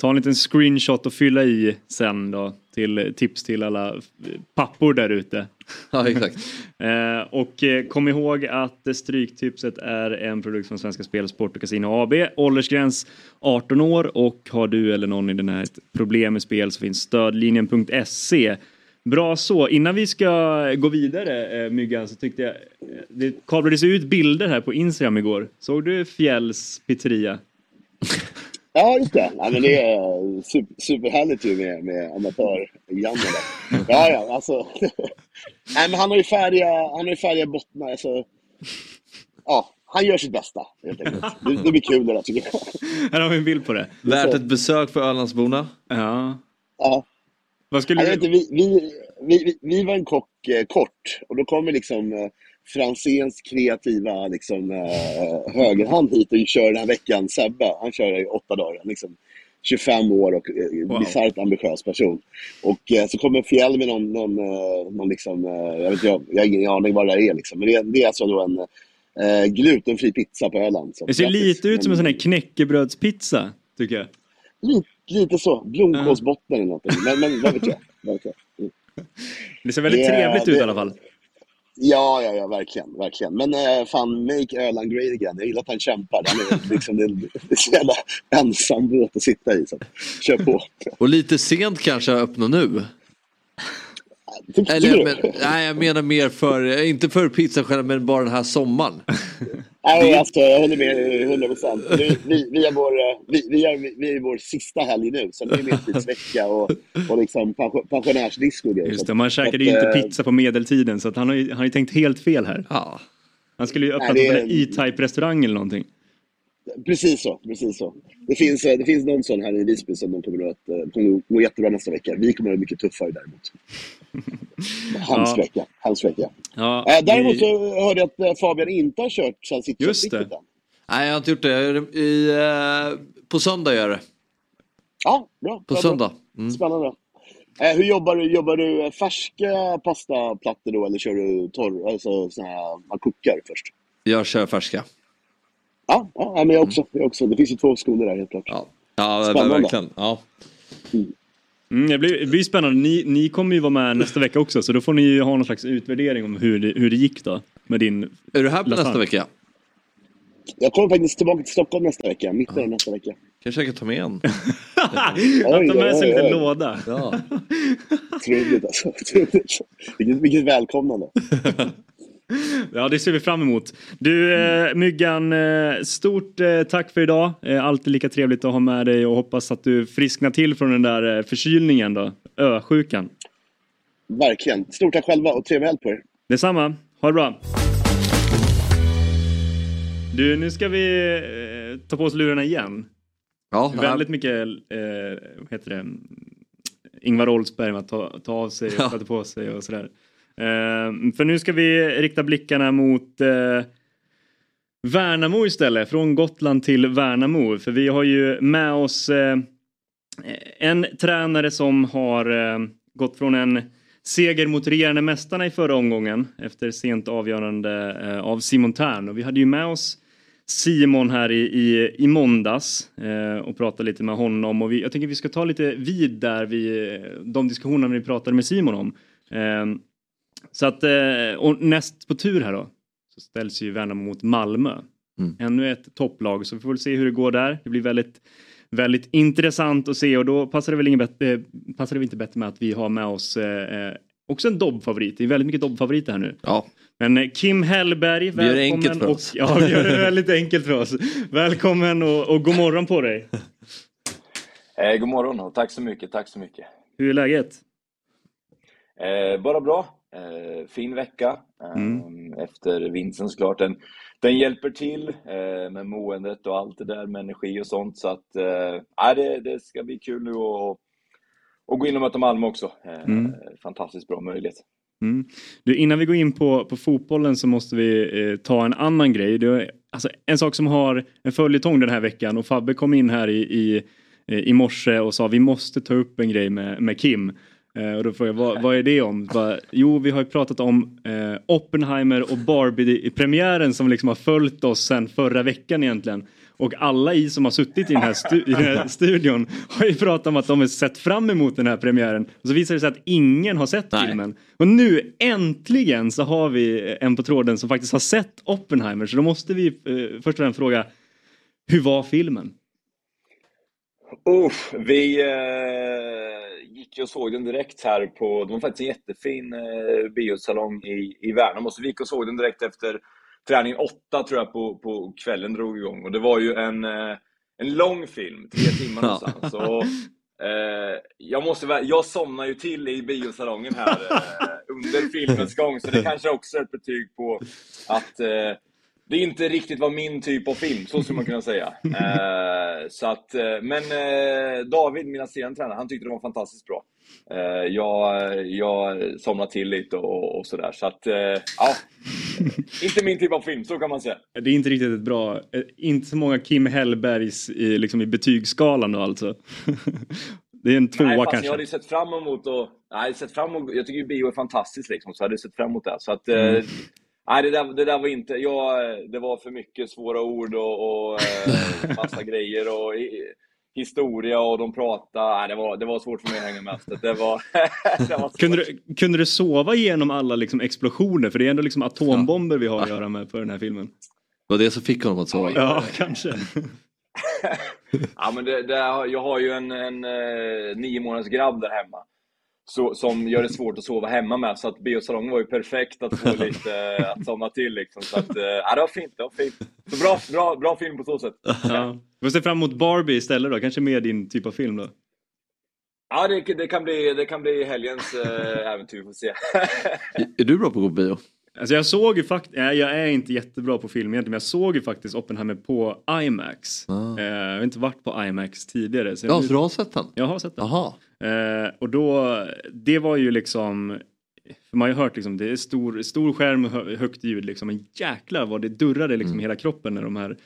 ta en liten screenshot och fylla i sen då till tips till alla pappor där ute. Ja, exakt. Eh, och eh, kom ihåg att Stryktipset är en produkt från Svenska Spel, Sport och Casino AB. Åldersgräns 18 år och har du eller någon i den här ett problem med spel så finns stödlinjen.se. Bra så. Innan vi ska gå vidare eh, Myggan så tyckte jag eh, det kablades ut bilder här på Instagram igår. Såg du Fjälls pizzeria? ja just det. Nej, men det är super, superhärligt ju med, med amatör-Janne där. Ja, ja, alltså. Nej, men han har ju färdiga, han har ju färdiga bottnar. Alltså, ja, han gör sitt bästa helt enkelt. Det, det blir kul det där tycker jag. Här har vi en bild på det. Värt ett besök för Ölandsborna. Ja. Ja. Vad skulle du... inte, vi, vi, vi, vi, var en kock eh, kort och då kommer liksom eh, Franzéns kreativa liksom, eh, högerhand hit och kör den här veckan, Sebbe, han kör i åtta dagar. Liksom. 25 år och eh, Wow. bisarrt ambitiös person. Och eh, så kommer Fjäll med någon, någon, eh, någon liksom, eh, jag vet jag, jag har ingen aning vad det där är liksom. Men det, är- det är alltså då en glutenfri pizza på Öland. Det ser lite ut som en sån här knäckebrödspizza, tycker jag. Lite, lite så, blomkålsbotten eller någonting. Men, men vad vet jag. Vad vet jag. Mm. Det ser väldigt Det- trevligt ut det- i alla fall. Ja, ja, ja, verkligen. verkligen. Men eh, fan, make Öland great again. Jag gillar att han kämpar. Han är liksom, det, är- det är så jävla ensam båt att sitta i. Så kör på. Och lite sent kanske att öppna nu. Eller, men, nej, jag menar mer för, inte för pizzan själv, men bara den här sommaren. Nej, alltså, jag håller med 100 procent. Vi, vi, vi, vår, vi, vi, är, vi är i vår sista helg nu. Sen är det medeltidsvecka och, och liksom pension- pensionärsdisco och grejer. Just Så det, man käkade ju inte eh, pizza på medeltiden så att han har ju, han har ju tänkt helt fel här. Ja. Han skulle ju öppna Nej, det- en E-Type restaurang eller någonting. Precis så. Precis så. Det, finns, eh, det finns någon sån här i Visby som de kommer att eh, kommer att gå jättebra nästa vecka. Vi kommer att ha mycket tuffare däremot. Hemsk Ja. vecka. Hemsk vecka. Ja, Eh, däremot vi- så hörde jag att eh, Fabian inte har kört sitt Just det. än. Nej, jag har inte gjort det. I, eh, på söndag gör jag det. Ja, bra. På bra, söndag. Mm. Spännande. Eh, hur jobbar du? Jobbar du färska pastaplattor då eller kör du torr, alltså såna här man kokar först? Jag kör färska. Ja, ja men jag också. Jag också. Det finns ju två skolor där helt klart. Ja, ja Spännande. verkligen. Ja. Mm, det, blir, det blir spännande. Ni, ni kommer ju vara med nästa vecka också så då får ni ju ha någon slags utvärdering om hur det, hur det gick då. Med din... Är du här på nästa vecka? Jag kommer faktiskt tillbaka till Stockholm nästa vecka. Mitten av nästa vecka. Kanske jag kan ta med en. Han tar med sig en liten låda. Ja. Otroligt alltså. Vilket välkomnande. Ja, det ser vi fram emot. Du eh, Myggan, eh, stort eh, tack för idag. Eh, alltid lika trevligt att ha med dig och hoppas att du frisknar till från den där eh, förkylningen då. Ösjukan. Verkligen. Stort tack själva och trevlig helg på er. Detsamma. Ha det bra. Du, nu ska vi eh, ta på oss lurarna igen. Ja, Väldigt mycket, eh, vad heter det, Ingvar Oldsberg att ta, ta av sig och Ja. sätta på sig och sådär. Eh, för nu ska vi rikta blickarna mot eh, Värnamo istället, från Gotland till Värnamo. För vi har ju med oss eh, en tränare som har eh, gått från en seger mot regerande mästarna i förra omgången efter sent avgörande eh, av Simon Tern. Och vi hade ju med oss Simon här i, i, i måndags eh, och pratade lite med honom. Och vi, jag tänker vi ska ta lite vid där vi, eh, de diskussionerna vi pratade med Simon om. Eh, så att, eh, och näst på tur här då så ställs ju Värnamo mot Malmö. Mm. Ännu ett topplag så vi får väl se hur det går där. Det blir väldigt, väldigt intressant att se och då passar det väl, ingen bättre, eh, passar det väl inte bättre med att vi har med oss eh, eh, också en Dobb-favorit. Det är väldigt mycket Dobb-favoriter här nu. Ja. Men Kim Hellberg, Vi gör det välkommen. enkelt för och, oss. Ja, vi gör det väldigt enkelt för oss. Välkommen och, och god morgon på dig. Eh, god morgon och tack så mycket, tack så mycket. Hur är läget? Eh, bara bra. Eh, fin vecka eh, Mm. efter vinsten såklart. Den, den hjälper till eh, med måendet och allt det där med energi och sånt. Så att eh, det, det ska bli kul nu att och gå in och möta Malmö också. Eh, Mm. Fantastiskt bra möjlighet. Mm. Du, innan vi går in på, på fotbollen så måste vi eh, ta en annan grej. Är, alltså, en sak som har en följetong den här veckan och Fabbe kom in här i, i, i morse och sa vi måste ta upp en grej med, med Kim. Eh, och då frågade jag vad, vad är det om? Bara, jo, vi har ju pratat om eh, Oppenheimer och Barbie-premiären som liksom har följt oss sedan förra veckan egentligen. Och alla i som har suttit i den, här stu- i den här studion har ju pratat om att de har sett fram emot den här premiären. Och så visar det sig att ingen har sett filmen. Och nu äntligen så har vi en på tråden som faktiskt har sett Oppenheimer. Så då måste vi eh, först och främst fråga, hur var filmen? Uff, vi eh, gick och såg den direkt här på, det var faktiskt en jättefin eh, biosalong i, i Värnamo, så vi gick och såg den direkt efter träningen åtta tror jag på, på kvällen drog igång. Och det var ju en, eh, en lång film, tre timmar någonstans. Och, eh, jag, måste, jag somnade ju till i biosalongen här eh, under filmens gång, så det kanske också är ett betyg på att eh, det inte riktigt var min typ av film, så skulle man kunna säga. Eh, så att, eh, men eh, David, min assisterande tränare, han tyckte det var fantastiskt bra. Eh, jag, jag somnar till lite och, och sådär. Så att, eh, ja. inte min typ av film, så kan man säga. Det är inte riktigt ett bra, eh, inte så många Kim Hellbergs i, liksom i betygsskalan då alltså. Det är en tvåa nej, fast kanske. Jag hade sett fram emot och, nej, sett fram emot, jag tycker ju bio är fantastiskt liksom, så jag hade sett fram emot det. Så att, Mm. Nej, det där, det där var inte, jag, det var för mycket svåra ord och, och eh, massa grejer och historia och de pratade, nej, det var, det var svårt för mig att hänga med. Så det var, det var. Kunde du, kunde du sova igenom alla liksom explosioner? För det är ändå liksom atombomber vi har att göra med på den här filmen. Det var det som fick honom att sova. Ja, kanske. Ja, men det, det, jag har ju en, en eh, nio månaders grabb där hemma. Så, som gör det svårt att sova hemma med. Så att biosalongen var ju perfekt att få lite, att somna till liksom. Så att, eh, ja, det var fint, det var fint. Så bra, bra, bra film på så sätt. Ja. Vi får se fram emot Barbie istället då, kanske mer din typ av film då. Ja, det, det, kan, bli, det kan bli helgens eh, äventyr, får se. Är du bra på att gå på bio? Alltså jag såg ju faktiskt, nej jag är inte jättebra på film egentligen, men jag såg ju faktiskt Oppenheimer på IMAX. Ah. Eh, jag har inte varit på IMAX tidigare. Så Ja, jag, så du har sett den? jag har sett den. Jaha. Eh, och då, det var ju liksom, för man har ju hört liksom, det är stor, stor skärm och hö, högt ljud liksom, men jäklar vad det durrade liksom i hela kroppen när de här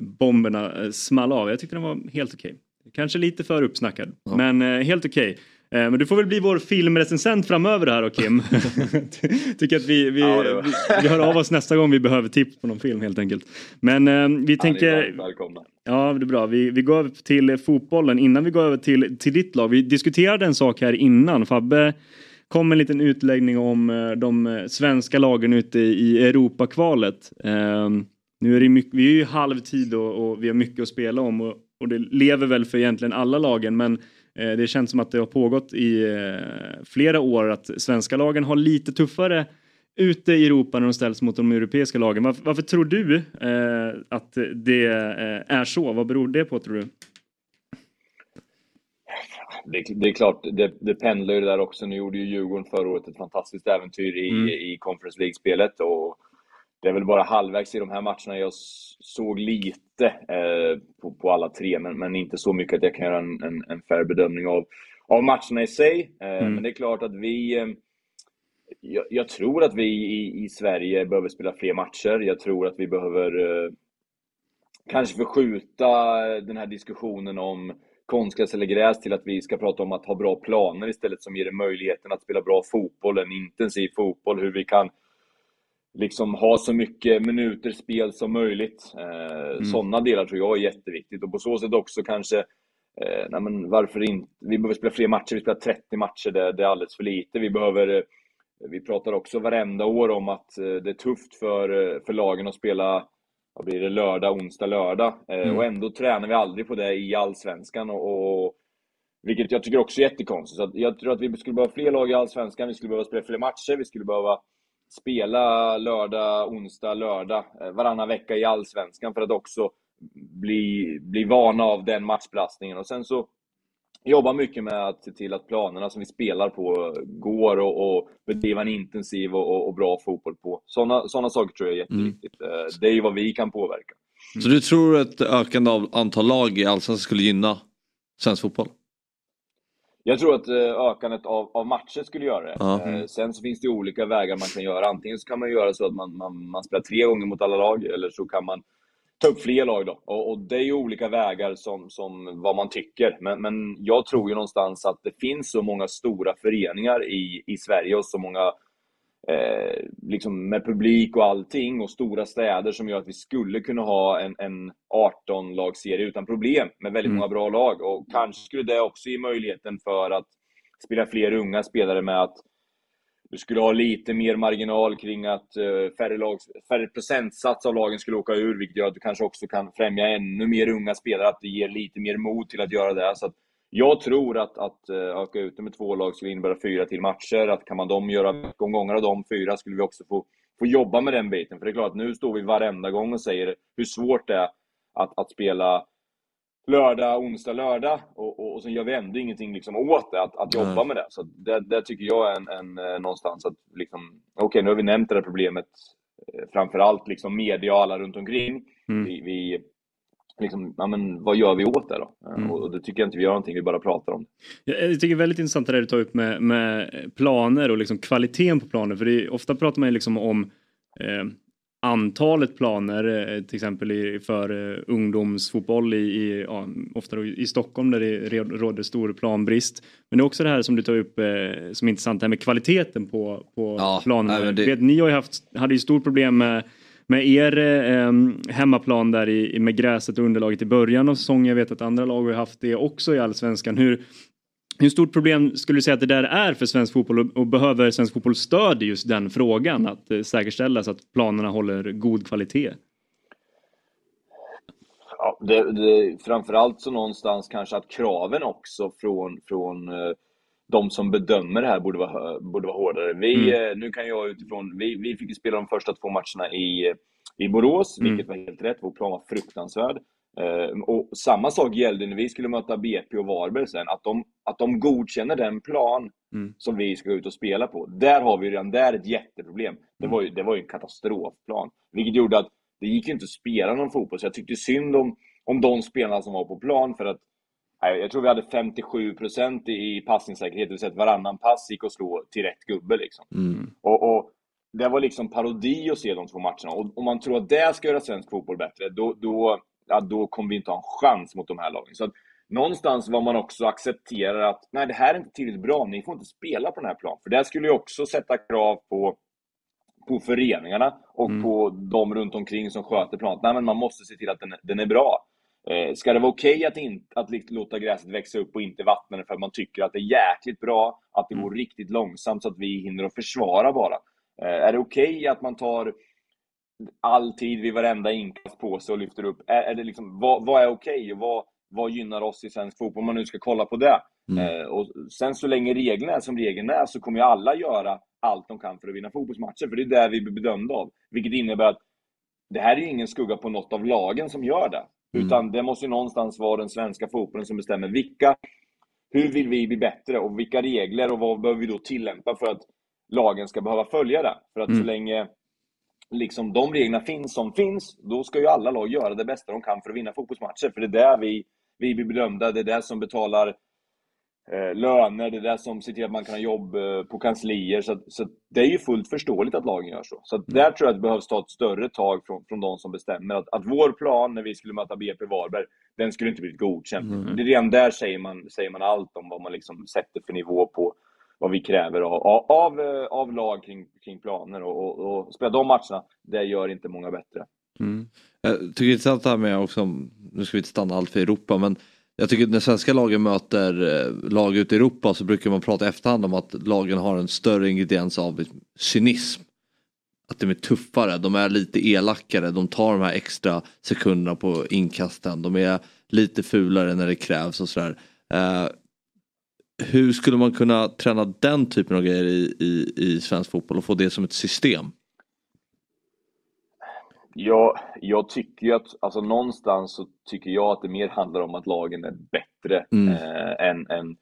bomberna eh, small av. Jag tyckte den var helt okej. Kanske lite för uppsnackad, men eh, helt okej. Eh, Men du får väl bli vår filmrecensent framöver här då Kim. Tycker att vi, vi, Ja, vi, vi hör av oss nästa gång vi behöver tips på någon film helt enkelt. Men eh, vi Ja, tänker, välkomna. Ja, det är bra. Vi, vi går över till eh, fotbollen. Innan vi går över till, till ditt lag. Vi diskuterade en sak här innan. Fabbe kom med en liten utläggning om eh, de eh, svenska lagen ute i Europakvalet. Ehm, nu är det mycket, vi är ju halvtid och, och vi har mycket att spela om och, och det lever väl för egentligen alla lagen men eh, det känns som att det har pågått i eh, flera år att svenska lagen har lite tuffare ute i Europa när de ställs mot de europeiska lagen. Varför, varför tror du eh, att det eh, är så? Vad beror det på tror du? Det, det är klart, det, det pendlar ju där också. Nu gjorde ju Djurgården förra året ett fantastiskt äventyr i, Mm. i Conference League-spelet. Och det är väl bara halvvägs i de här matcherna jag såg lite eh, på, på alla tre, men, men inte så mycket att jag kan göra en, en, en fair bedömning av, av matcherna i sig. Eh, Mm. Men det är klart att vi... Eh, jag, jag tror att vi i, i Sverige behöver spela fler matcher. Jag tror att vi behöver eh, kanske förskjuta den här diskussionen om konstgräs eller gräs till att vi ska prata om att ha bra planer istället som ger möjligheten att spela bra fotboll, en intensiv fotboll, hur vi kan liksom ha så mycket minuter spel som möjligt. Eh, Sådana delar tror jag är jätteviktigt och på så sätt också kanske eh, nej men varför inte? Vi behöver spela fler matcher, vi spelar 30 matcher, det, det är alldeles för lite. Vi behöver eh, vi pratar också varenda år om att eh, det är tufft för, eh, för lagen att spela vad blir det, lördag, onsdag, lördag. Eh, Och ändå tränar vi aldrig på det i Allsvenskan. Och, och, vilket jag tycker också är jättekonstigt. Så jag tror att vi skulle behöva fler lag i Allsvenskan, vi skulle behöva spela fler matcher, vi skulle behöva spela lördag, onsdag, lördag eh, varannan vecka i Allsvenskan för att också bli, bli vana av den matchbelastningen. Och sen så jobba mycket med att se till att planerna som vi spelar på går och, och bedriva en intensiv och, och, och bra fotboll på. Sådana såna saker tror jag är jätteviktigt. Eh, Det är ju vad vi kan påverka. Så du tror att ökande av antal lag i Allsvenskan skulle gynna svensk fotboll? Jag tror att eh, ökandet av, av matcher skulle göra det. Eh, Sen så finns det olika vägar man kan göra. Antingen så kan man göra så att man, man, man spelar tre gånger mot alla lag, eller så kan man ta upp fler lag då. Och, och det är ju olika vägar som, som vad man tycker. Men, men jag tror ju någonstans att det finns så många stora föreningar i, i Sverige och så många eh, liksom med publik och allting och stora städer som gör att vi skulle kunna ha en, en 18-lagsserie utan problem med väldigt Mm. många bra lag. Och kanske skulle det också ge möjligheten för att spela fler unga spelare med att du skulle ha lite mer marginal kring att eh, färre, lag, färre procentsats av lagen skulle åka ur, vilket gör att du kanske också kan främja ännu mer unga spelare, att det ger lite mer mod till att göra det. Så att jag tror att, att eh, öka ut det med två lag skulle innebära fyra till matcher, att kan man dem göra omgångar av de fyra skulle vi också få, få jobba med den biten. För det är klart, nu står vi varenda gång och säger hur svårt det är att, att spela lördag, onsdag, lördag och, och, och sen gör vi ändå ingenting liksom åt det, att, att jobba Nej. med det. Så det, det tycker jag är en, en, eh, någonstans att liksom, okej nu har vi nämnt det här problemet, eh, framförallt liksom media och alla runt omkring. Mm. Vi, vi liksom, ja, men, vad gör vi åt det då? Mm. Och det tycker jag inte vi gör någonting, vi bara pratar om det. Jag tycker det är väldigt intressant det där du tar upp med, med planer och liksom kvaliteten på planer. För det är, ofta pratar man ju liksom om eh, antalet planer, eh, till exempel i, för eh, ungdomsfotboll i, i, ja, ofta då i Stockholm där det råder stor planbrist. Men det är också det här som du tar upp eh, som är intressant, det här med kvaliteten på, på Ja, planerna. nej, det- Vet, ni har ju haft, hade ju stort problem med med er eh, hemmaplan där i, med gräset och underlaget i början av säsongen. Jag vet att andra lag har haft det också i allsvenskan. Hur, hur stort problem skulle du säga att det där är för svensk fotboll och, och behöver svensk fotboll stöd i just den frågan? Att eh, säkerställa så att planerna håller god kvalitet? Ja, det, det, framförallt så någonstans kanske att kraven också från, från eh, de som bedömer det här borde vara, borde vara hårdare. Vi, eh, nu kan jag utifrån, vi, vi fick ju spela de första två matcherna i, i Borås, Mm. vilket var helt rätt. Vår plan var fruktansvärd. Eh, och samma sak gällde när vi skulle möta BP och Varberg sen, att de, att de godkänner den plan Mm. som vi ska ut och spela på. Där har vi redan där ett jätteproblem. Det var ju, det var ju en katastrofplan. Vilket gjorde att det gick ju inte att spela någon fotboll, så jag tyckte synd om, om de spelarna som var på plan för att jag tror vi hade 57% i i passningssäkerhet, det vill säga att varannan pass gick att slå till rätt gubbe liksom. Mm. Och, och det var liksom parodi att se de två matcherna. Och om man tror att det ska göra svensk fotboll bättre, då, då, ja, då kommer vi inte ha en chans mot de här lagen. Så att någonstans var man också accepterar att nej, det här är inte tillräckligt bra, ni får inte spela på den här planen. För det skulle ju också sätta krav på, på föreningarna och på de runt omkring som sköter planen. Nej, men man måste se till att den, den är bra. Eh, ska det vara okej att, in, att låta gräset växa upp och inte vattna det för att man tycker att det är jäkligt bra, att det går riktigt långsamt så att vi hinner att försvara bara? Eh, är det okej att man tar all tid vid varenda inkast på sig och lyfter upp? Är, är det liksom, vad, vad är okej och vad, vad gynnar oss i svensk fotboll om man nu ska kolla på det? Eh, och sen så länge reglerna är som reglerna är så kommer ju alla göra allt de kan för att vinna fotbollsmatcher, för det är det vi blir bedömda av. Vilket innebär att det här är ju ingen skugga på något av lagen som gör det. Utan det måste ju någonstans vara den svenska fotbollen som bestämmer vilka, hur vill vi bli bättre och vilka regler och vad behöver vi då tillämpa för att lagen ska behöva följa det. För att så länge liksom de reglerna finns som finns, då ska ju alla lag göra det bästa de kan för att vinna fotbollsmatcher. För det är där vi, vi blir bedömda, det är det som betalar eh, löner, det är det som ser till att man kan ha jobb eh, på kanslier. Så, att- så att det är ju fullt förståeligt att lagen gör så. Så där tror jag att det behövs ta ett större tag från, från de som bestämmer. Att, att vår plan när vi skulle möta BP Varberg, den skulle inte blivit godkänd. Det är redan där säger man, säger man allt om vad man liksom sätter för nivå på vad vi kräver av, av, av, eh, lag kring, kring planer. Och, och, och spela de matcherna, det gör inte många bättre. Jag tycker det är intressant det här med också, nu ska vi inte stanna allt för Europa men jag tycker när svenska lagen möter eh, lag ute i Europa så brukar man prata i efterhand om att lagen har en större ingrediens av cynism. Att de är tuffare, de är lite elakare, de tar de här extra sekunderna på inkasten, de är lite fulare när det krävs och sådär. Eh, hur skulle man kunna träna den typen av grejer i, i, i svensk fotboll och få det som ett system? Jag, jag tycker ju att, alltså någonstans så tycker jag att det mer handlar om att lagen är bättre Mm. eh, än, än,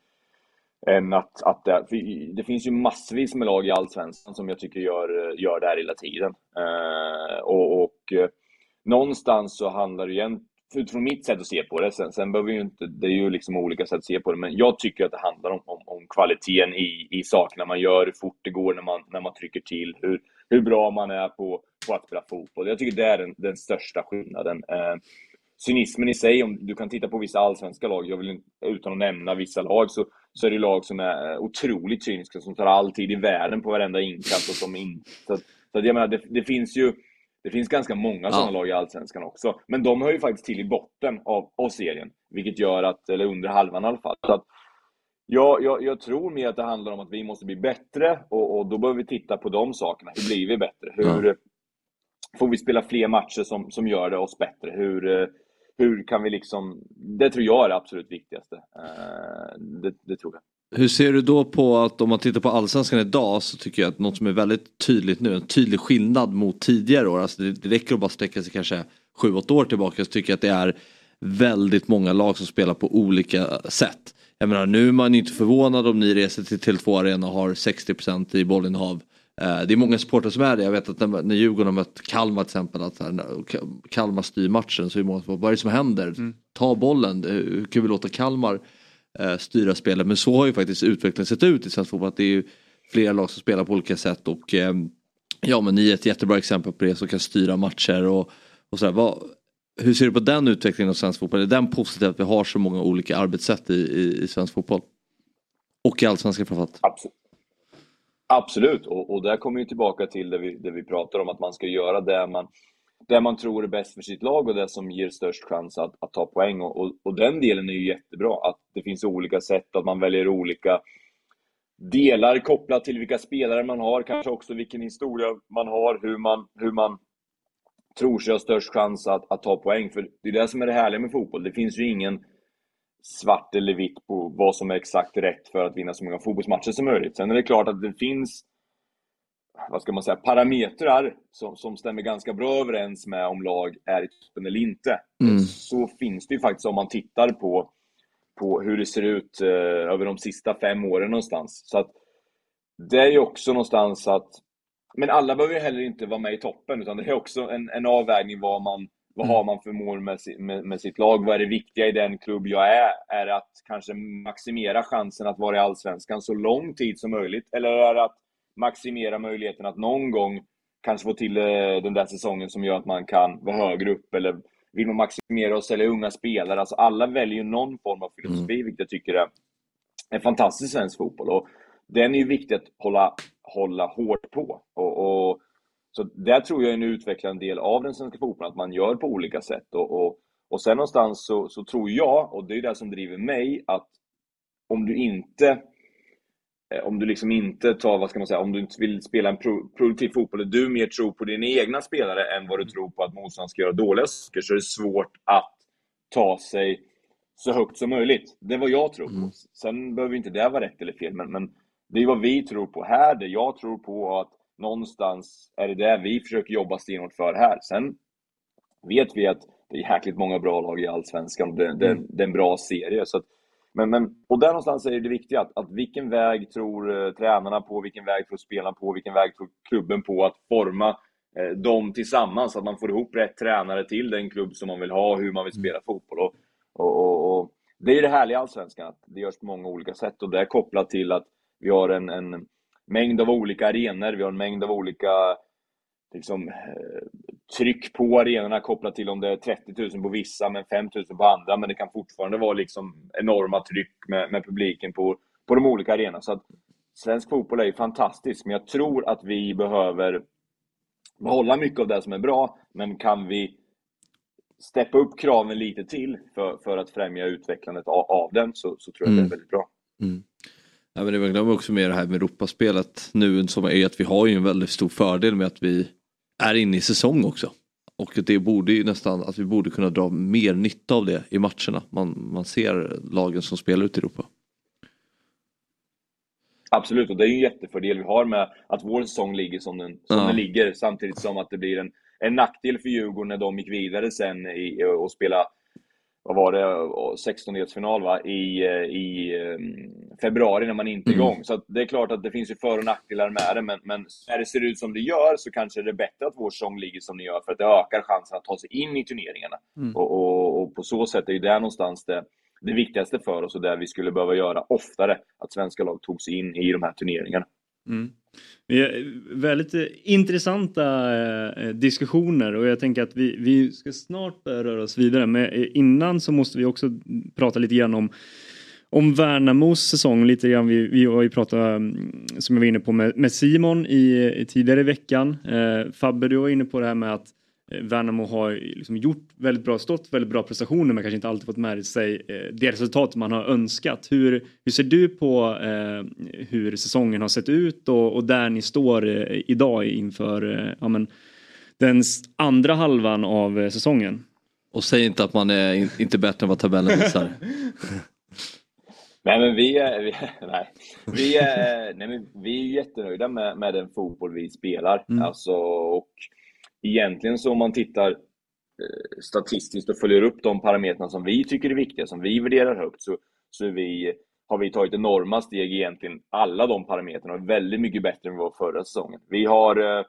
än att, att det, det finns ju massvis med lag i Allsvenskan som jag tycker gör, gör det här hela tiden. Eh, och, och eh, någonstans så handlar det igen, utifrån mitt sätt att se på det, sen, sen behöver ju inte, det är ju liksom olika sätt att se på det, men jag tycker att det handlar om, om, om kvaliteten i, i sakerna man gör, hur fort det går när man, när man trycker till, hur, hur bra man är på, på att spela fotboll. Jag tycker det är den, den största skillnaden. Eh, cynismen i sig, om du kan titta på vissa allsvenska lag, jag vill utan att nämna vissa lag, så, så är det lag som är eh, otroligt cyniska, som tar all tid i världen på varenda inkast och som inte... Så, att- så att jag menar, det, det finns ju det finns ganska många sådana lag i Allsvenskan också. Men de hör ju faktiskt till i botten av, av serien. Vilket gör att, eller under halvan i alla fall. Så att, jag, jag, jag tror mer att det handlar om att vi måste bli bättre och, och då behöver vi titta på de sakerna. Hur blir vi bättre? Hur får vi spela fler matcher som, som gör det oss bättre? Hur, eh, hur kan vi liksom... Det tror jag är det absolut viktigaste. Eh, det, det tror jag. Hur ser du då på att om man tittar på allsvenskan idag så tycker jag att något som är väldigt tydligt nu, en tydlig skillnad mot tidigare år, alltså det, det räcker att bara sträcka sig kanske 7-8 år tillbaka så tycker jag att det är väldigt många lag som spelar på olika sätt. Jag menar nu är man inte förvånad om ni reser till Tele2 Arena och har 60% i bollinnehav Eh, det är många supportrar som är det. Jag vet att när, när Djurgården har mött Kalmar till exempel. Att här, Kalmar styr matchen så är det många som vad är det som händer? Ta bollen. Eh, Hur kan vi låta Kalmar eh, styra spelet? Men så har ju faktiskt utvecklingen sett ut i svensk fotboll. Att det är ju flera lag som spelar på olika sätt. Och eh, ja men ni är ett jättebra exempel på det som kan styra matcher. Och, och sådär. Vad, hur ser du på den utvecklingen av svensk fotboll? Är den positiv att vi har så många olika arbetssätt i, i, i svensk fotboll? Och i allsvenskan framförallt. Absolut. Absolut, och, och där kommer vi tillbaka till det vi, det vi pratar om, att man ska göra det man, det man tror är bäst för sitt lag och det som ger störst chans att, att ta poäng. Och, och, och den delen är ju jättebra, att det finns olika sätt, att man väljer olika delar kopplat till vilka spelare man har, kanske också vilken historia man har, hur man, hur man tror sig ha störst chans att, att ta poäng. För det är det som är det härliga med fotboll. Det finns ju ingen svart eller vitt på vad som är exakt rätt för att vinna så många fotbollsmatcher som möjligt. Sen är det klart att det finns vad ska man säga, parametrar som, som stämmer ganska bra överens med om lag är i toppen eller inte. Mm. Så finns det ju faktiskt om man tittar på, på hur det ser ut eh, över de sista fem åren någonstans. Så att det är ju också någonstans att men alla behöver ju heller inte vara med i toppen, utan det är också en, en avvägning vad man vad Mm. har man för mål med, med, med sitt lag? Vad är det viktiga i den klubb jag är? Är det att kanske maximera chansen att vara i Allsvenskan så lång tid som möjligt? Eller är det att maximera möjligheten att någon gång kanske få till eh, den där säsongen som gör att man kan vara högre upp? Eller vill man maximera och sälja unga spelare? Alltså alla väljer någon form av filosofi, vilket jag tycker är en fantastisk svensk fotboll. Och den är ju viktig att hålla, hålla hårt på. Och, och, så där tror jag är en utvecklande del av den svenska fotbollen, att man gör på olika sätt. Och, och, och sen någonstans så, så tror jag, och det är det som driver mig, att om du inte eh, om du liksom inte tar, vad ska man säga, om du inte vill spela en pro, produktiv fotboll, och du mer tror på dina egna spelare än vad du tror på att motståndaren ska göra dåliga saker, så är det svårt att ta sig så högt som möjligt. Det är vad jag tror på. Sen behöver inte det vara rätt eller fel, men, men det är vad vi tror på här, det jag tror på att någonstans är det det vi försöker jobba stenhårt för här. Sen vet vi att det är jäkligt många bra lag i Allsvenskan och det, det, det är en bra serie. Så att, men, men, och där någonstans är det viktiga, att, att vilken väg tror eh, tränarna på, vilken väg tror spelarna på, vilken väg tror klubben på att forma eh, dem tillsammans, att man får ihop rätt tränare till den klubb som man vill ha, hur man vill spela fotboll. Och, och, och, och det är det härliga i Allsvenskan, att det görs på många olika sätt och det är kopplat till att vi har en, en mängd av olika arenor, vi har en mängd av olika liksom, eh, tryck på arenorna kopplat till om det är 30 000 på vissa men 5 000 på andra. Men det kan fortfarande vara liksom enorma tryck med, med publiken på, på de olika arenorna. Så att svensk fotboll är ju fantastisk, men jag tror att vi behöver behålla mycket av det som är bra. Men kan vi steppa upp kraven lite till för, för att främja utvecklandet av, av den så, så tror jag Mm. det är väldigt bra. Ja, men det man glömmer också med det här med Europaspelet nu som är att vi har ju en väldigt stor fördel med att vi är inne i säsong också. Och det borde ju nästan att vi borde kunna dra mer nytta av det i matcherna. Man, man ser lagen som spelar ute i Europa. Absolut, och det är en jättefördel vi har med att vår säsong ligger som den, som Ja. den ligger, samtidigt som att det blir en, en nackdel för Djurgården när de gick vidare sen i, och spela vad var det, 16-delsfinal va, i, eh, i eh, februari när man inte är Mm. igång. Så att det är klart att det finns ju för och nackdelar med det, men, men när det ser ut som det gör så kanske det är bättre att vår säsong ligger som det gör, för att det ökar chansen att ta sig in i turneringarna. Mm. Och, och, och på så sätt är ju det någonstans det, det viktigaste för oss och det vi skulle behöva göra oftare, att svenska lag tog sig in i de här turneringarna. Mm. Det är eh, väldigt eh, intressanta eh, diskussioner och jag tänker att vi, vi ska snart börja röra oss vidare men innan så måste vi också prata lite grann om om Värnamos säsong lite grann. Vi, vi har ju pratat mm, som jag var inne på med, med Simon i, i tidigare i veckan. Eh, Fabbe, du var inne på det här med att Värnamo har liksom gjort väldigt bra, stått väldigt bra prestationer men kanske inte alltid fått med sig eh, det resultat man har önskat. Hur, hur ser du på eh, hur säsongen har sett ut och, och där ni står eh, idag inför eh, ja, men, den andra halvan av eh, säsongen? Och säg inte att man är in, inte bättre än vad tabellen visar. Nej men vi är, vi, nej. Vi är, nej, men vi är jättenöjda med, med den fotboll vi spelar. Mm. Alltså, och egentligen så om man tittar eh, statistiskt och följer upp de parametrarna som vi tycker är viktiga, som vi värderar högt, så, så vi har vi tagit enorma steg egentligen alla de parametrarna och är väldigt mycket bättre än vi var förra säsongen. Vi har eh,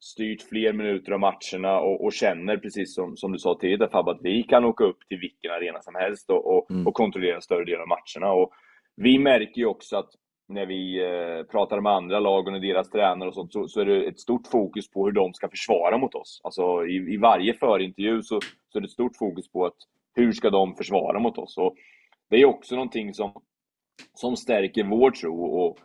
styrt fler minuter av matcherna och, och känner, precis som, som du sa tidigare Fab, att vi kan åka upp till vilken arena som helst och, och, Mm. och kontrollera större delen av matcherna. Och vi märker ju också att när vi eh, pratar med andra lag och med deras tränare och sånt, så, så är det ett stort fokus på hur de ska försvara mot oss. Alltså i, i varje förintervju så, så är det ett stort fokus på att hur ska de försvara mot oss? Och det är också någonting som, som stärker vår tro och,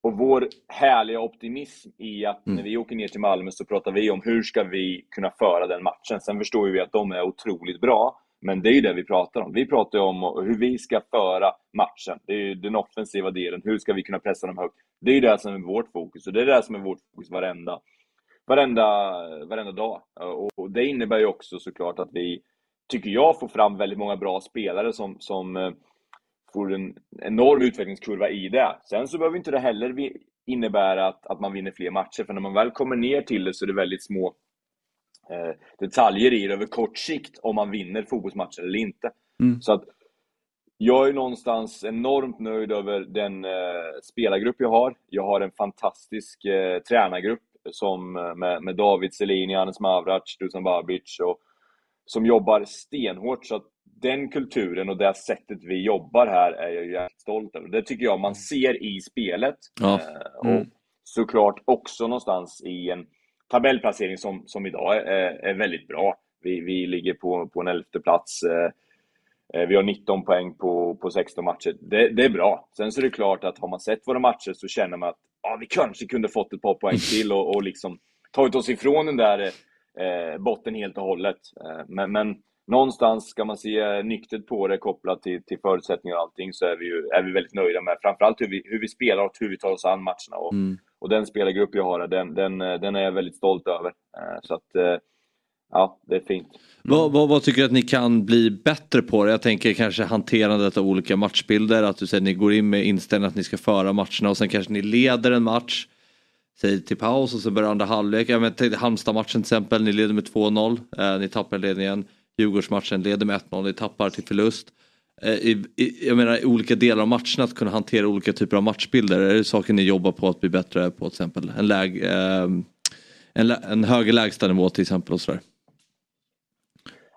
och vår härliga optimism i att Mm. när vi åker ner till Malmö så pratar vi om hur ska vi kunna föra den matchen. Sen förstår vi att de är otroligt bra, men det är ju det vi pratar om. Vi pratar ju om hur vi ska föra matchen. Det är ju den offensiva delen. Hur ska vi kunna pressa dem högt? Det är ju det som är vårt fokus och det är det som är vårt fokus varenda, varenda, varenda dag. Och det innebär ju också såklart att vi, tycker jag, får fram väldigt många bra spelare som, som eh, får en enorm utvecklingskurva i det. Sen så behöver inte det heller innebära att, att man vinner fler matcher, för när man väl kommer ner till det så är det väldigt små detaljer i det över kort sikt om man vinner fotbollsmatcher eller inte. Mm. Så att jag är någonstans enormt nöjd över den eh, spelargrupp jag har. Jag har en fantastisk eh, tränargrupp som, eh, med, med David Selini, Anis Mavrac, Dusan Babic och som jobbar stenhårt. Så att den kulturen och det sättet vi jobbar här är jag jävligt stolt över. Det tycker jag man ser i spelet. Ja. Eh, Mm. Och såklart också någonstans i en tabellplacering som, som idag är, är väldigt bra. Vi, vi ligger på, på en elfte plats. Eh, eh, vi har 19 poäng på, på 16 matcher. Det, det är bra. Sen så är det klart att har man sett våra matcher så känner man att ja, vi kanske kunde fått ett par poäng till och, och liksom tagit oss ifrån den där eh, botten helt och hållet. Eh, men, men någonstans ska man se nyktert på det kopplat till, till förutsättningar och allting så är vi, ju, är vi väldigt nöjda med framförallt hur vi, hur vi spelar och hur vi tar oss an matcherna. Och, Mm och den spelargrupp jag har, den, den, eh, den är jag väldigt stolt över. Eh, så att, eh, ja, det är fint. Vad, vad, vad tycker du att ni kan bli bättre på? Jag tänker kanske hanterandet av olika matchbilder. Att du säger att ni går in med inställningen att ni ska föra matcherna och sen kanske ni leder en match. Säg till paus och så börjar andra halvlek. Ja, Halmstad-matchen till exempel, ni leder med 2-0. Eh, ni tappar ledningen. Djurgårdsmatchen leder med 1-0, ni tappar till förlust. Eh, I, i, jag menar i olika delar av matcherna att kunna hantera olika typer av matchbilder. Är det saker ni jobbar på att bli bättre på till exempel? En, läg, eh, en, en högre lägstanivå till exempel och sådär.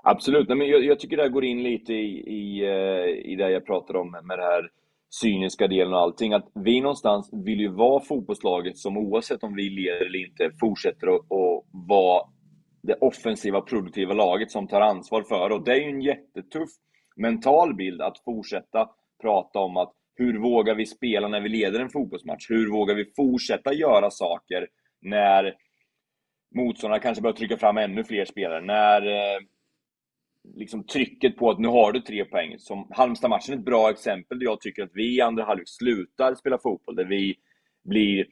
Absolut, Nej, men jag, jag tycker det här går in lite i, i, eh, i det jag pratar om med det här cyniska delen och allting. Att vi någonstans vill ju vara fotbollslaget som oavsett om vi leder eller inte fortsätter att, att vara det offensiva, produktiva laget som tar ansvar för. Och det är ju en jättetuff mental bild att fortsätta prata om att hur vågar vi spela när vi leder en fotbollsmatch? Hur vågar vi fortsätta göra saker när motståndarna kanske börjar trycka fram ännu fler spelare? När eh, liksom trycket på att nu har du tre poäng. Som Halmstad-matchen är ett bra exempel där jag tycker att vi i andra halvlek slutar spela fotboll. Där vi blir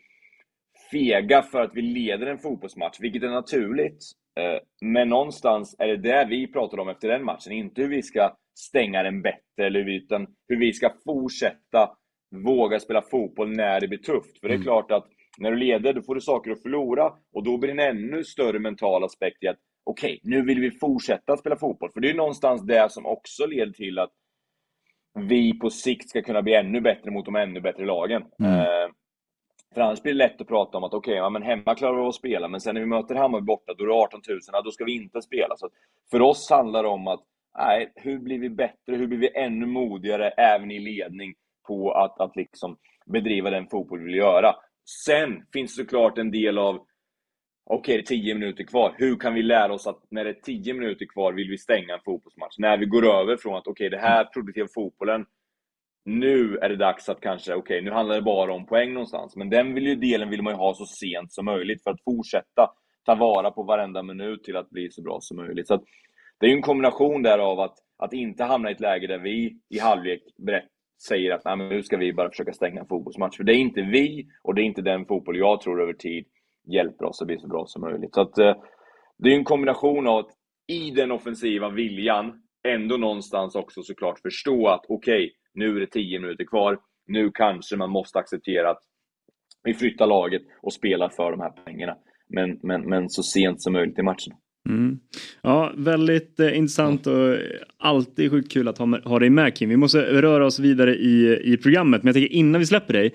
fega för att vi leder en fotbollsmatch, vilket är naturligt. Eh, men någonstans är det det vi pratar om efter den matchen. Inte hur vi ska stänga den bättre, eller utan hur vi ska fortsätta våga spela fotboll när det blir tufft. För det är klart att när du leder, då får du saker att förlora. Och då blir det en ännu större mental aspekt i att okej, nu vill vi fortsätta spela fotboll. För det är någonstans det som också leder till att vi på sikt ska kunna bli ännu bättre mot de ännu bättre lagen. Mm. Eh, för annars blir det lätt att prata om att okej, ja, men hemma klarar vi av att spela, men sen när vi möter Hammarby borta, då är det 18 000, ja, då ska vi inte spela. Så för oss handlar det om att, nej, hur blir vi bättre? Hur blir vi ännu modigare, även i ledning, på att, att liksom bedriva den fotboll vi vill göra? Sen finns det såklart en del av, okej, det är 10 minuter kvar. Hur kan vi lära oss att när det är 10 minuter kvar vill vi stänga en fotbollsmatch? När vi går över från att, okej, det här produktiva fotbollen, nu är det dags att kanske, okej, nu handlar det bara om poäng någonstans. Men den vill ju, delen vill man ju ha så sent som möjligt för att fortsätta ta vara på varenda minut till att bli så bra som möjligt. Så att, det är ju en kombination där av att, att inte hamna i ett läge där vi i halvlek berättar säger att Nej, men nu ska vi bara försöka stänga en fotbollsmatch. För det är inte vi och det är inte den fotboll jag tror över tid hjälper oss att bli så bra som möjligt. Så att, eh, det är en kombination av att i den offensiva viljan ändå någonstans också såklart förstå att okej, nu är det 10 minuter kvar. Nu kanske man måste acceptera att vi flyttar laget och spelar för de här pengarna. Men, men, men så sent som möjligt i matchen. Mm. Ja, väldigt eh, intressant och eh, alltid sjukt kul att ha, med, ha dig med Kim. Vi måste röra oss vidare i, i programmet, men jag tänker innan vi släpper dig.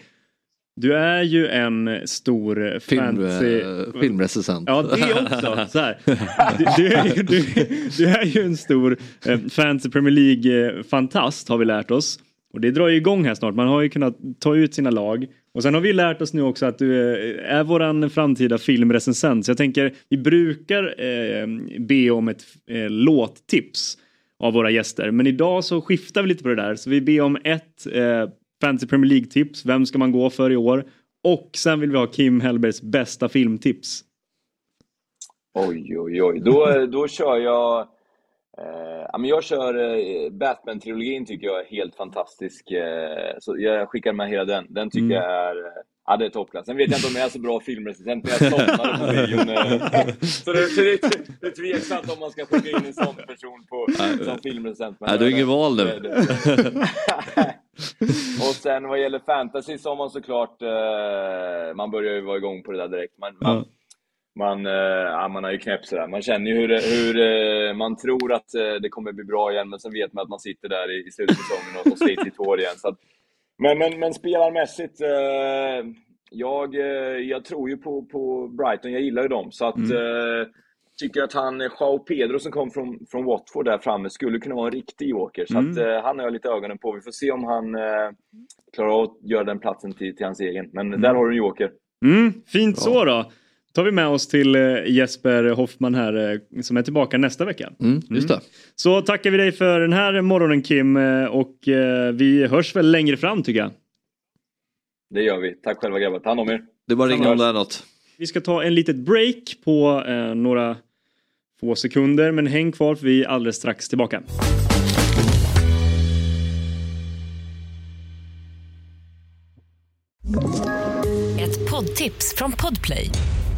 Du är ju en stor Film, fantasy... eh, filmrecensent. Ja, det också. Så här. Du, du, är, ju- du, du är ju en stor eh, fantasy Premier League-fantast har vi lärt oss. Och det drar ju igång här snart. Man har ju kunnat ta ut sina lag. Och sen har vi lärt oss nu också att du eh, är våran framtida filmrecensent. Så jag tänker, vi brukar eh, be om ett eh, låttips av våra gäster. Men idag så skiftar vi lite på det där. Så vi ber om ett eh, Fantasy Premier League-tips. Vem ska man gå för i år? Och sen vill vi ha Kim Hellbergs bästa filmtips. Oj, oj, oj. Då, då kör jag... Eh, ja, men jag kör eh, Batman-trilogin tycker jag är helt fantastisk. Eh, så jag skickar med hela den. Den tycker Mm. jag är... Ja, det är toppklass. Sen vet jag inte om jag är så bra filmrecensent, men jag somnade på eh. Så det, det, det är tveksamt om man ska skicka in en sån person på, som filmrecensent. Nej, du har inget val nu. Och sen vad gäller fantasy så har man såklart, eh, man börjar ju vara igång på det där direkt. Man, man, man, eh, ja, man har ju knäppt sådär. Man känner ju hur, hur eh, man tror att eh, det kommer bli bra igen, men sen vet man att man sitter där i, i slutet av säsongen och, och sliter i två år igen. Så att, men, men, men spelarmässigt, jag, jag tror ju på, på Brighton, jag gillar ju dem. Så att, eh, tycker att han, Joao Pedro som kom från, från Watford där framme, skulle kunna vara en riktig joker. Så Mm. att, han har jag lite ögonen på. Vi får se om han klarar av att göra den platsen till, till hans egen. Men där har du en joker. Mm, fint så då. Tar vi med oss till eh, Jesper Hoffman här eh, som är tillbaka nästa vecka. Mm, just det. Så tackar vi dig för den här morgonen Kim eh, och vi hörs väl längre fram tycker jag. Det gör vi. Tack själva grabbar. Ta hand om er. Det är bara att ringa om det är något. Vi ska ta en litet break på eh, några få sekunder men häng kvar för vi är alldeles strax tillbaka. Ett poddtips från Podplay.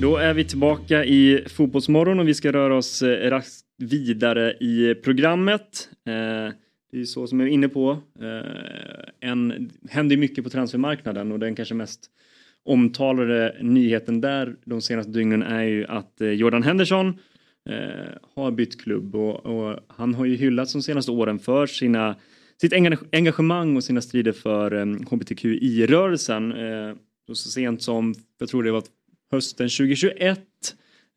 Då är vi tillbaka i Fotbollsmorgon och vi ska röra oss eh, raskt vidare i programmet. Eh, det är ju så som jag är inne på. Eh, en, händer ju mycket på transfermarknaden och den kanske mest omtalade nyheten där de senaste dygnen är ju att Jordan Henderson har bytt klubb och, och han har ju hyllats de senaste åren för sina sitt engagemang och sina strider för hbtqi-rörelsen. Och så sent som, jag tror det var hösten 2021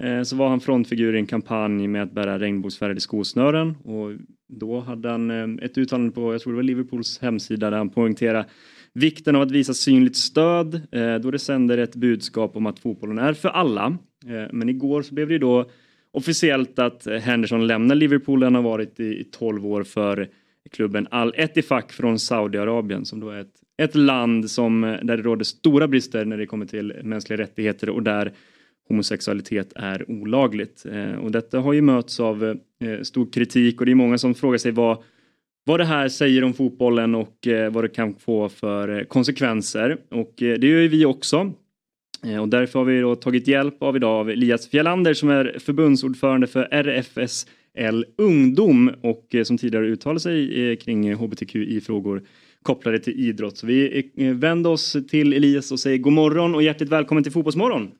eh, så var han frontfigur i en kampanj med att bära regnbågsfärgade skosnören och då hade han eh, ett uttalande på, jag tror det var Liverpools hemsida där han poängterade vikten av att visa synligt stöd eh, då det sänder ett budskap om att fotbollen är för alla. Eh, men igår så blev det ju då officiellt att Henderson lämnar Liverpool. Han har varit i, i 12 år för klubben Al Ettifaq från Saudiarabien som då är ett, ett land som, där det råder stora brister när det kommer till mänskliga rättigheter och där homosexualitet är olagligt. Eh, och detta har ju mötts av eh, stor kritik och det är många som frågar sig vad, vad det här säger om fotbollen och eh, vad det kan få för eh, konsekvenser. Och eh, det gör ju vi också. Eh, och därför har vi då tagit hjälp av idag av Elias Fjellander som är förbundsordförande för RFSL Ungdom och eh, som tidigare uttalat sig eh, kring hbtqi-frågor kopplade till idrott. Så vi eh, vänder oss till Elias och säger god morgon och hjärtligt välkommen till Fotbollsmorgon.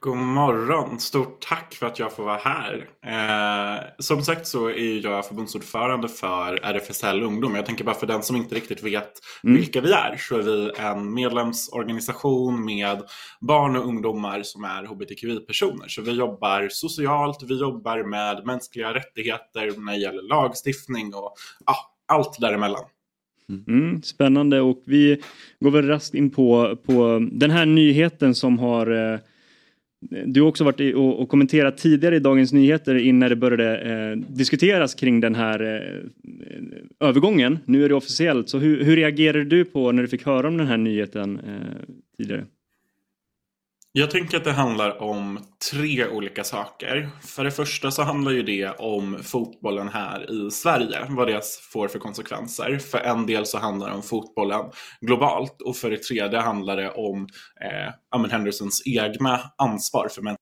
God morgon! Stort tack för att jag får vara här. Eh, som sagt så är jag förbundsordförande för RFSL Ungdom. Jag tänker bara för den som inte riktigt vet Mm. vilka vi är så är vi en medlemsorganisation med barn och ungdomar som är hbtqi-personer. Så vi jobbar socialt, vi jobbar med mänskliga rättigheter när det gäller lagstiftning och ja, allt däremellan. Mm. mm, spännande och vi går väl raskt in på, på den här nyheten som har eh, du har också varit och, och kommenterat tidigare i Dagens Nyheter innan det började eh, diskuteras kring den här eh, övergången. Nu är det officiellt, så hur, hur reagerade du på när du fick höra om den här nyheten eh, tidigare? Jag tänker att det handlar om tre olika saker. För det första så handlar ju det om fotbollen här i Sverige, vad det får för konsekvenser. För en del så handlar det om fotbollen globalt och för det tredje handlar det om eh, Hendersons egna ansvar för män.